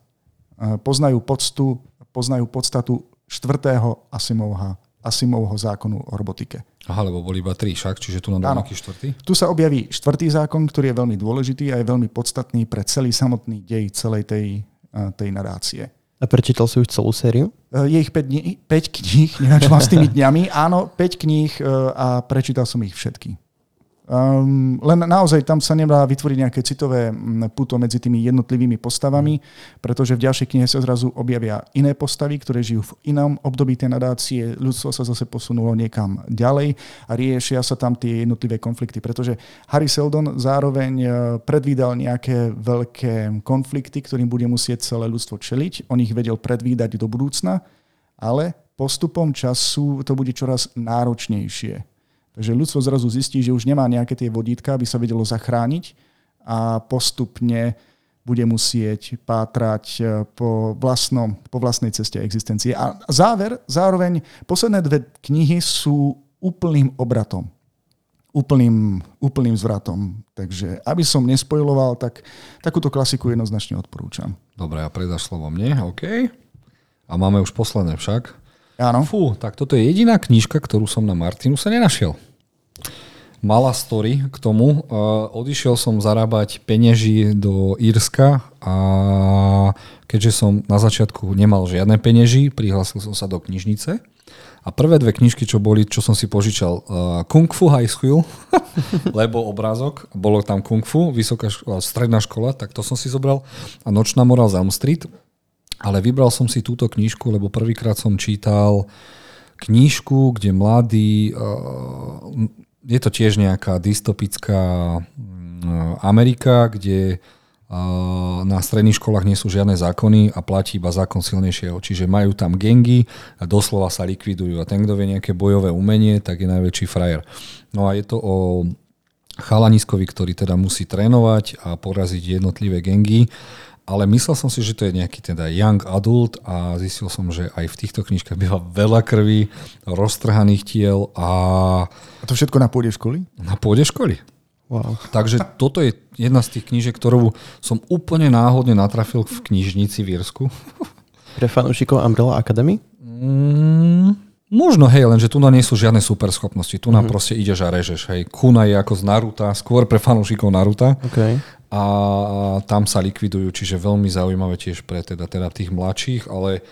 e, poznajú poctu, poznajú podstatu štvrtého Asimovha, Asimovho zákonu o robotike. Aha, lebo boli iba tri však, čiže tu nám nejaký štvrtý? Tu sa objaví štvrtý zákon, ktorý je veľmi dôležitý a je veľmi podstatný pre celý samotný dej celej tej, e, tej nadácie. A prečítal si už celú sériu? Eh, je ich 5, dní, 5 kníh, neviem, čo mám s tými dňami. Áno, 5 kníh eh, a prečítal som ich všetky. Um, len naozaj tam sa nedá vytvoriť nejaké citové mm, puto medzi tými jednotlivými postavami, pretože v ďalšej knihe sa zrazu objavia iné postavy, ktoré žijú v inom období tej nadácie. Ľudstvo sa zase posunulo niekam ďalej a riešia sa tam tie jednotlivé konflikty, pretože Harry Seldon zároveň e, predvídal nejaké veľké konflikty, ktorým bude musieť celé ľudstvo čeliť. On ich vedel predvídať do budúcna, ale postupom času to bude čoraz náročnejšie Takže ľudstvo zrazu zistí, že už nemá nejaké tie vodítka, aby sa vedelo zachrániť a postupne bude musieť pátrať e, po, vlastnom, po vlastnej ceste existencie. A záver, zároveň posledné dve knihy sú úplným obratom. Úplným, úplným zvratom. Takže aby som nespojiloval, tak takúto klasiku jednoznačne odporúčam. Dobre, a predáš slovo mne, OK. A máme už posledné však. Áno. Fú, tak toto je jediná knižka, ktorú som na Martinu sa nenašiel. malá story k tomu. Uh, odišiel som zarábať penieži do Írska a keďže som na začiatku nemal žiadne penieži, prihlásil som sa do knižnice. A prvé dve knižky, čo boli, čo som si požičal, uh, Kung Fu High School, *laughs* lebo obrázok, bolo tam Kung Fu, vysoká škola, stredná škola, tak to som si zobral. A Nočná moral z Street. Ale vybral som si túto knižku, lebo prvýkrát som čítal knižku, kde mladý, uh, je to tiež nejaká dystopická uh, Amerika, kde uh, na stredných školách nie sú žiadne zákony a platí iba zákon silnejšieho. Čiže majú tam gengy a doslova sa likvidujú. A ten, kto vie nejaké bojové umenie, tak je najväčší frajer. No a je to o chalaniskovi, ktorý teda musí trénovať a poraziť jednotlivé gengy ale myslel som si, že to je nejaký teda young adult a zistil som, že aj v týchto knižkách *laughs* býva veľa krvi, roztrhaných tiel a... A to všetko na pôde školy? Na pôde školy. Wow. Takže toto je jedna z tých knížiek, ktorú som úplne náhodne natrafil v knižnici v Írsku. Pre fanúšikov Umbrella Academy? Mm, možno, hej, lenže tu na nie sú žiadne superschopnosti. Tu na mm-hmm. proste ideš a režeš. Hej. Kuna je ako z Naruta, skôr pre fanúšikov Naruta. Okay a tam sa likvidujú, čiže veľmi zaujímavé tiež pre teda, teda tých mladších, ale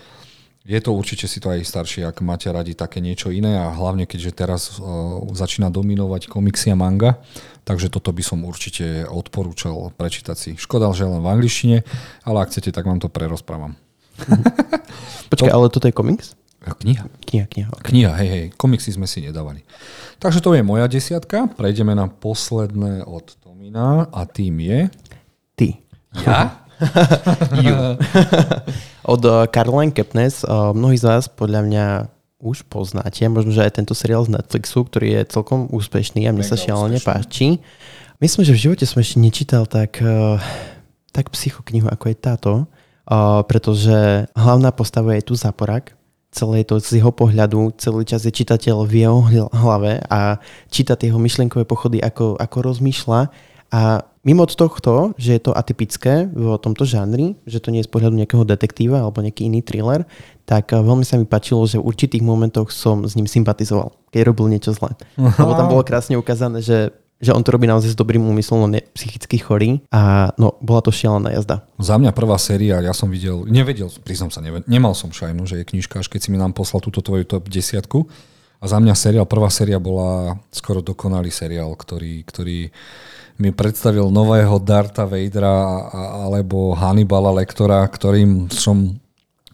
je to určite si to aj staršie, ak máte radi také niečo iné a hlavne keďže teraz uh, začína dominovať komiksy a manga, takže toto by som určite odporúčal prečítať si. Škoda, že len v angličtine, ale ak chcete, tak vám to prerozprávam. *laughs* Počkaj, to... ale toto je komiks? Kniha. Kniha, kniha. Okay. Kniha, hej, hej. Komiksy sme si nedávali. Takže to je moja desiatka. Prejdeme na posledné od Tomina a tým je... Ty. Ja? *laughs* *laughs* od uh, Caroline Kepnes. Uh, mnohí z vás podľa mňa už poznáte, možno, že aj tento seriál z Netflixu, ktorý je celkom úspešný a mne Mega sa šialene páči. Myslím, že v živote som ešte nečítal tak, uh, tak psychoknihu, ako je táto, pretože hlavná postava je tu Zaporak, celé to z jeho pohľadu, celý čas je čitateľ v jeho hlave a číta jeho myšlienkové pochody, ako, ako rozmýšľa a mimo tohto, že je to atypické v tomto žánri, že to nie je z pohľadu nejakého detektíva alebo nejaký iný thriller, tak eh, veľmi sa mi páčilo, že v určitých momentoch som s ním sympatizoval, keď robil niečo zlé. Lebo tam bolo krásne ukázané, že že on to robí naozaj s dobrým úmyslom, on je psychicky chorý a no, bola to šialená jazda. Za mňa prvá séria, ja som videl, nevedel, priznám sa, nevedel, nemal som šajnu, že je knižka, až keď si mi nám poslal túto tvoju top desiatku. A za mňa seriál, prvá séria bola skoro dokonalý seriál, ktorý, ktorý mi predstavil nového Darta Vadera alebo Hannibala Lektora, ktorým som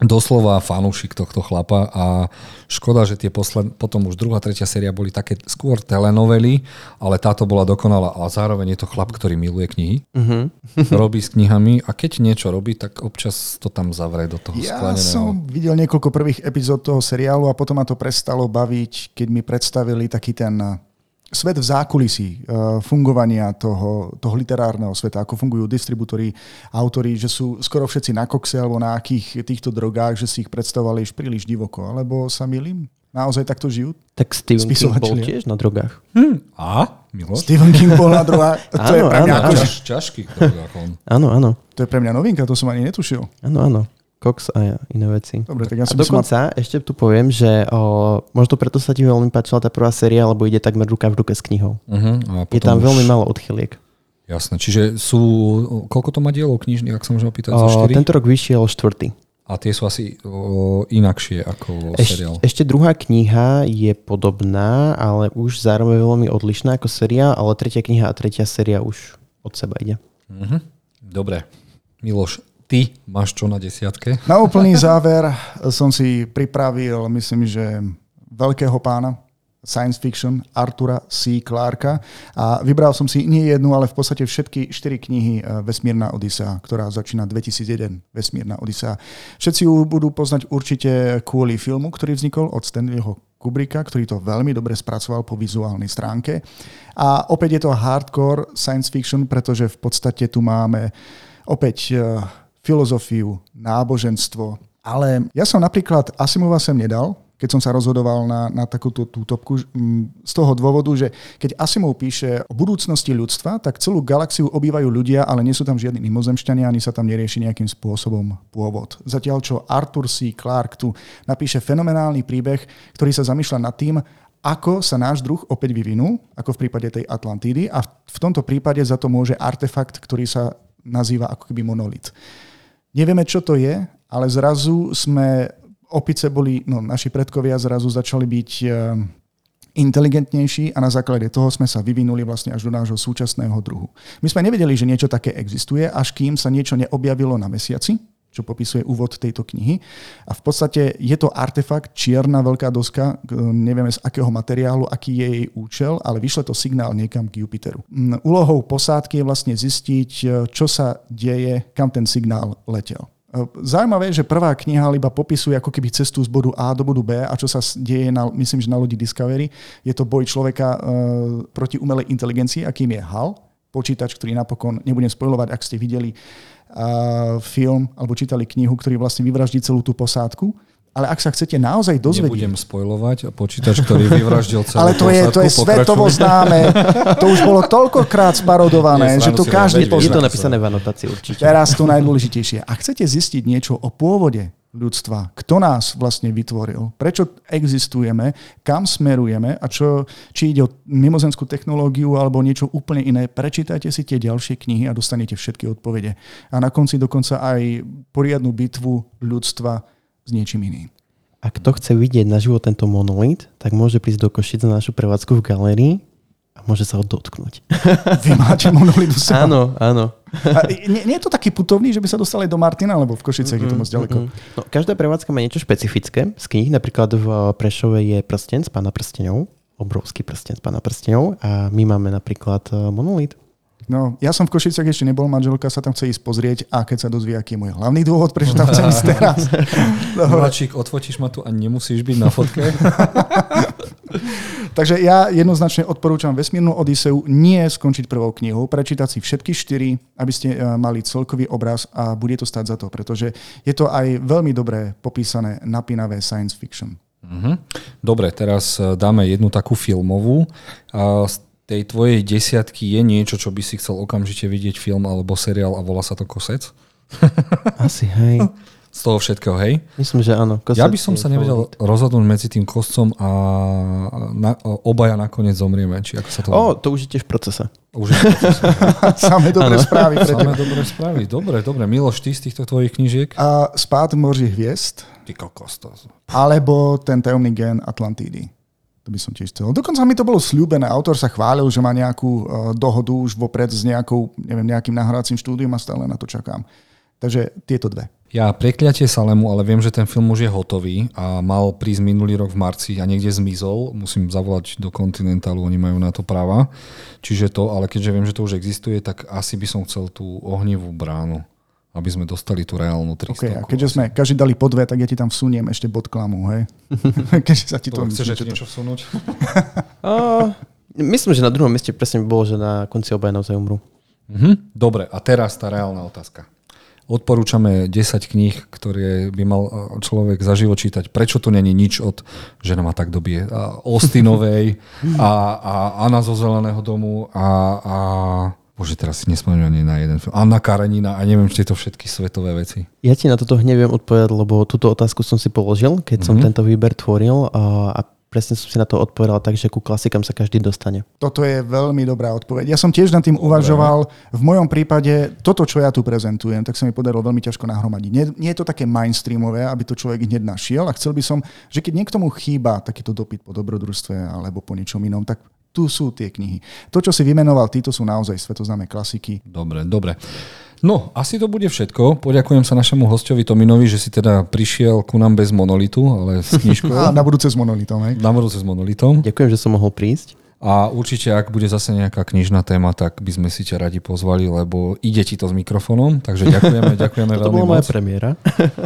doslova fanúšik tohto chlapa a škoda, že tie posled, potom už druhá, tretia séria boli také skôr telenovely, ale táto bola dokonalá a zároveň je to chlap, ktorý miluje knihy, uh-huh. *laughs* robí s knihami a keď niečo robí, tak občas to tam zavrie do toho ja skleneného. Ja som videl niekoľko prvých epizód toho seriálu a potom ma to prestalo baviť, keď mi predstavili taký ten svet v zákulisí uh, fungovania toho, toho literárneho sveta, ako fungujú distribútory, autori, že sú skoro všetci na kokse alebo na akých týchto drogách, že si ich predstavovali už príliš divoko. Alebo sa milím? Naozaj takto žijú? Tak Stephen King bol tiež na drogách. Hm. A? Miloš? Stephen King bol na drogách. *laughs* To áno, je pre mňa áno, áno. ťažký Áno, áno. To je pre mňa novinka, to som ani netušil. Áno, áno. Cox a iné veci. Dobre, tak ja a dokonca som... ešte tu poviem, že o, možno preto sa ti veľmi páčila tá prvá séria, lebo ide takmer ruka v ruke s knihou. Uh-huh, je tam už... veľmi málo odchyliek. Jasné, čiže sú, koľko to má dielov knižných, ak sa môžem opýtať, o, zo Tento rok vyšiel štvrtý. A tie sú asi o, inakšie ako Eš, seriál. Ešte druhá kniha je podobná, ale už zároveň veľmi odlišná ako seriál, ale tretia kniha a tretia séria už od seba ide. Uh-huh. Dobre. Miloš, Ty máš čo na desiatke? Na úplný záver som si pripravil, myslím, že veľkého pána, science fiction Artura C. Clarka a vybral som si nie jednu, ale v podstate všetky štyri knihy eh, Vesmírna Odisa, ktorá začína 2001 Vesmírna Odisa. Všetci ju budú poznať určite kvôli filmu, ktorý vznikol od Stanleyho Kubricka, ktorý to veľmi dobre spracoval po vizuálnej stránke. A opäť je to hardcore science fiction, pretože v podstate tu máme opäť eh, filozofiu, náboženstvo. Ale ja som napríklad Asimova sem nedal, keď som sa rozhodoval na, na takúto tú topku, z toho dôvodu, že keď Asimov píše o budúcnosti ľudstva, tak celú galaxiu obývajú ľudia, ale nie sú tam žiadni mimozemšťania, ani sa tam nerieši nejakým spôsobom pôvod. Zatiaľ, čo Arthur C. Clarke tu napíše fenomenálny príbeh, ktorý sa zamýšľa nad tým, ako sa náš druh opäť vyvinul, ako v prípade tej Atlantídy a v tomto prípade za to môže artefakt, ktorý sa nazýva ako keby monolit. Nevieme, čo to je, ale zrazu sme, opice boli, no naši predkovia zrazu začali byť eh, inteligentnejší a na základe toho sme sa vyvinuli vlastne až do nášho súčasného druhu. My sme nevedeli, že niečo také existuje, až kým sa niečo neobjavilo na mesiaci, čo popisuje úvod tejto knihy. A v podstate je to artefakt, čierna veľká doska, nevieme z akého materiálu, aký je jej účel, ale vyšle to signál niekam k Jupiteru. Mm, úlohou posádky je vlastne zistiť, e, čo sa deje, kam ten signál letel. E, zaujímavé je, že prvá kniha iba popisuje ako keby cestu z bodu A do bodu B a čo sa deje, na, myslím, že na lodi Discovery. Je to boj človeka e, proti umelej inteligencii, akým je HAL, počítač, ktorý napokon, nebudem spojovať, ak ste videli film alebo čítali knihu, ktorý vlastne vyvraždí celú tú posádku. Ale ak sa chcete naozaj dozvedieť... Nebudem spojovať počítač, ktorý vyvraždil celú Ale to je, to je svetovo známe. To už bolo toľkokrát sparodované, že to každý pozná. Je to napísané v anotácii určite. Teraz to najdôležitejšie. Ak chcete zistiť niečo o pôvode ľudstva. Kto nás vlastne vytvoril? Prečo existujeme? Kam smerujeme? A čo, či ide o mimozemskú technológiu alebo niečo úplne iné? Prečítajte si tie ďalšie knihy a dostanete všetky odpovede. A na konci dokonca aj poriadnu bitvu ľudstva s niečím iným. A kto chce vidieť na život tento monolit, tak môže prísť do Košic na našu prevádzku v galérii môže sa ho dotknúť. Vy máte monolit u seba? Áno, áno. A nie, nie je to taký putovný, že by sa dostali do Martina, alebo v Košicech mm-hmm, je to moc ďaleko? Mm-hmm. No, každá prevádzka má niečo špecifické. Z knih napríklad v Prešove je prsten z pána prstenov, obrovský prsten z pána prstenov a my máme napríklad e, monolit. No, ja som v Košicach ešte nebol, manželka sa tam chce ísť pozrieť a keď sa dozvie, aký je môj hlavný dôvod, prečo tam chcem ísť teraz. *laughs* Mladšík, odfotíš ma tu a nemusíš byť na fotke. *laughs* Takže ja jednoznačne odporúčam Vesmírnu Odiseu nie skončiť prvou knihou, prečítať si všetky štyri, aby ste eh, mali celkový obraz a bude to stať za to, pretože je to aj veľmi dobre popísané napínavé science fiction. Mhm. Dobre, teraz eh, dáme jednu takú filmovú. Tej tvojej desiatky je niečo, čo by si chcel okamžite vidieť film alebo seriál a volá sa to Kosec? *laughs* Asi, hej. z toho všetkého, hej? Myslím, že áno. Kosec ja by som sa nevedel favorit. rozhodnúť medzi tým kostcom a na, obaja nakoniec zomrieme. Či ako sa to... O, to už je tiež v procese. Už je v procese. *laughs* Samé dobré správy. Pre Samé dobré správy. Dobre, dobre. Miloš, ty z týchto tvojich knižiek? A Spát moří hviezd. Ty kokos to. Alebo ten tajomný gen Atlantídy. To by som tiež chcel. Dokonca mi to bolo slúbené. Autor sa chválil, že má nejakú uh, dohodu už vopred s nejakou, neviem, nejakým nahrávacím štúdiom a stále na to čakám. Takže tieto dve. Ja prekliatie Salemu, ale viem, že ten film už je hotový a mal prísť minulý rok v marci a niekde zmizol. Musím zavolať do Continentalu, oni majú na to práva. Čiže to, ale keďže viem, že to už existuje, tak asi by som chcel tú ohnivú bránu aby sme dostali tú reálnu 300. Okay, a keďže sme každý dali po dve, tak ja ti tam vsuniem ešte bod klamu, hej? *laughs* keďže sa ti to... to chceš ešte niečo vsunúť? *laughs* uh, myslím, že na druhom mieste presne by bolo, že na konci obaja naozaj umrú. Uh-huh. Dobre, a teraz tá reálna otázka. Odporúčame 10 kníh, ktoré by mal človek za život čítať. Prečo tu není nič od žena ma tak dobie Ostinovej *laughs* a, a Anna zo Zeleného domu a, a Bože, teraz si nespomeniem ani na jeden film. Anna Karenina a neviem, či to všetky svetové veci. Ja ti na toto hneď viem odpovedať, lebo túto otázku som si položil, keď mm-hmm. som mhm. tento výber tvoril a, a presne som si na to odpovedal tak, že ku klasikám sa každý dostane. Toto je veľmi dobrá odpoveď. Ja som tiež nad tým Dobre. uvažoval. V mojom prípade toto, čo ja tu prezentujem, tak sa mi podarilo veľmi ťažko nahromadiť. Nie, nie je to také mainstreamové, aby to človek hneď našiel a chcel by som, že keď niekto mu chýba takýto dopyt po dobrodružstve alebo po ničom inom, tak tu sú tie knihy. To, čo si vymenoval, títo sú naozaj svetoznáme klasiky. Dobre, dobre. No, asi to bude všetko. Poďakujem sa našemu hostovi Tominovi, že si teda prišiel ku nám bez monolitu, ale s knižkou. *laughs* A na budúce s monolitom, hej? Na budúce s monolitom. Ďakujem, že som mohol prísť. A určite, ak bude zase nejaká knižná téma, tak by sme si ťa radi pozvali, lebo ide ti to s mikrofónom, takže ďakujeme, *laughs* ďakujeme veľmi moc. To bola moja premiéra.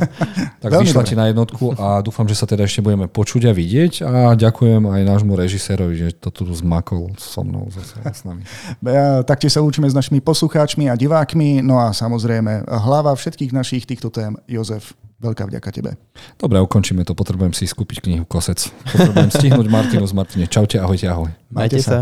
*laughs* tak veľmi vyšla ti na jednotku a dúfam, že sa teda ešte budeme počuť a vidieť a ďakujem aj nášmu režisérovi, že to tu zmakol so mnou zase s nami. *laughs* Ja, taktiež sa učíme s našimi poslucháčmi a divákmi, no a samozrejme hlava všetkých našich týchto tém, Jozef Veľká vďaka tebe. Dobre, ukončíme to. Potrebujem si skúpiť knihu Kosec. Potrebujem stihnúť Martinu z Martine. Čaute, ahojte, ahoj. Majte, Majte sa. sa.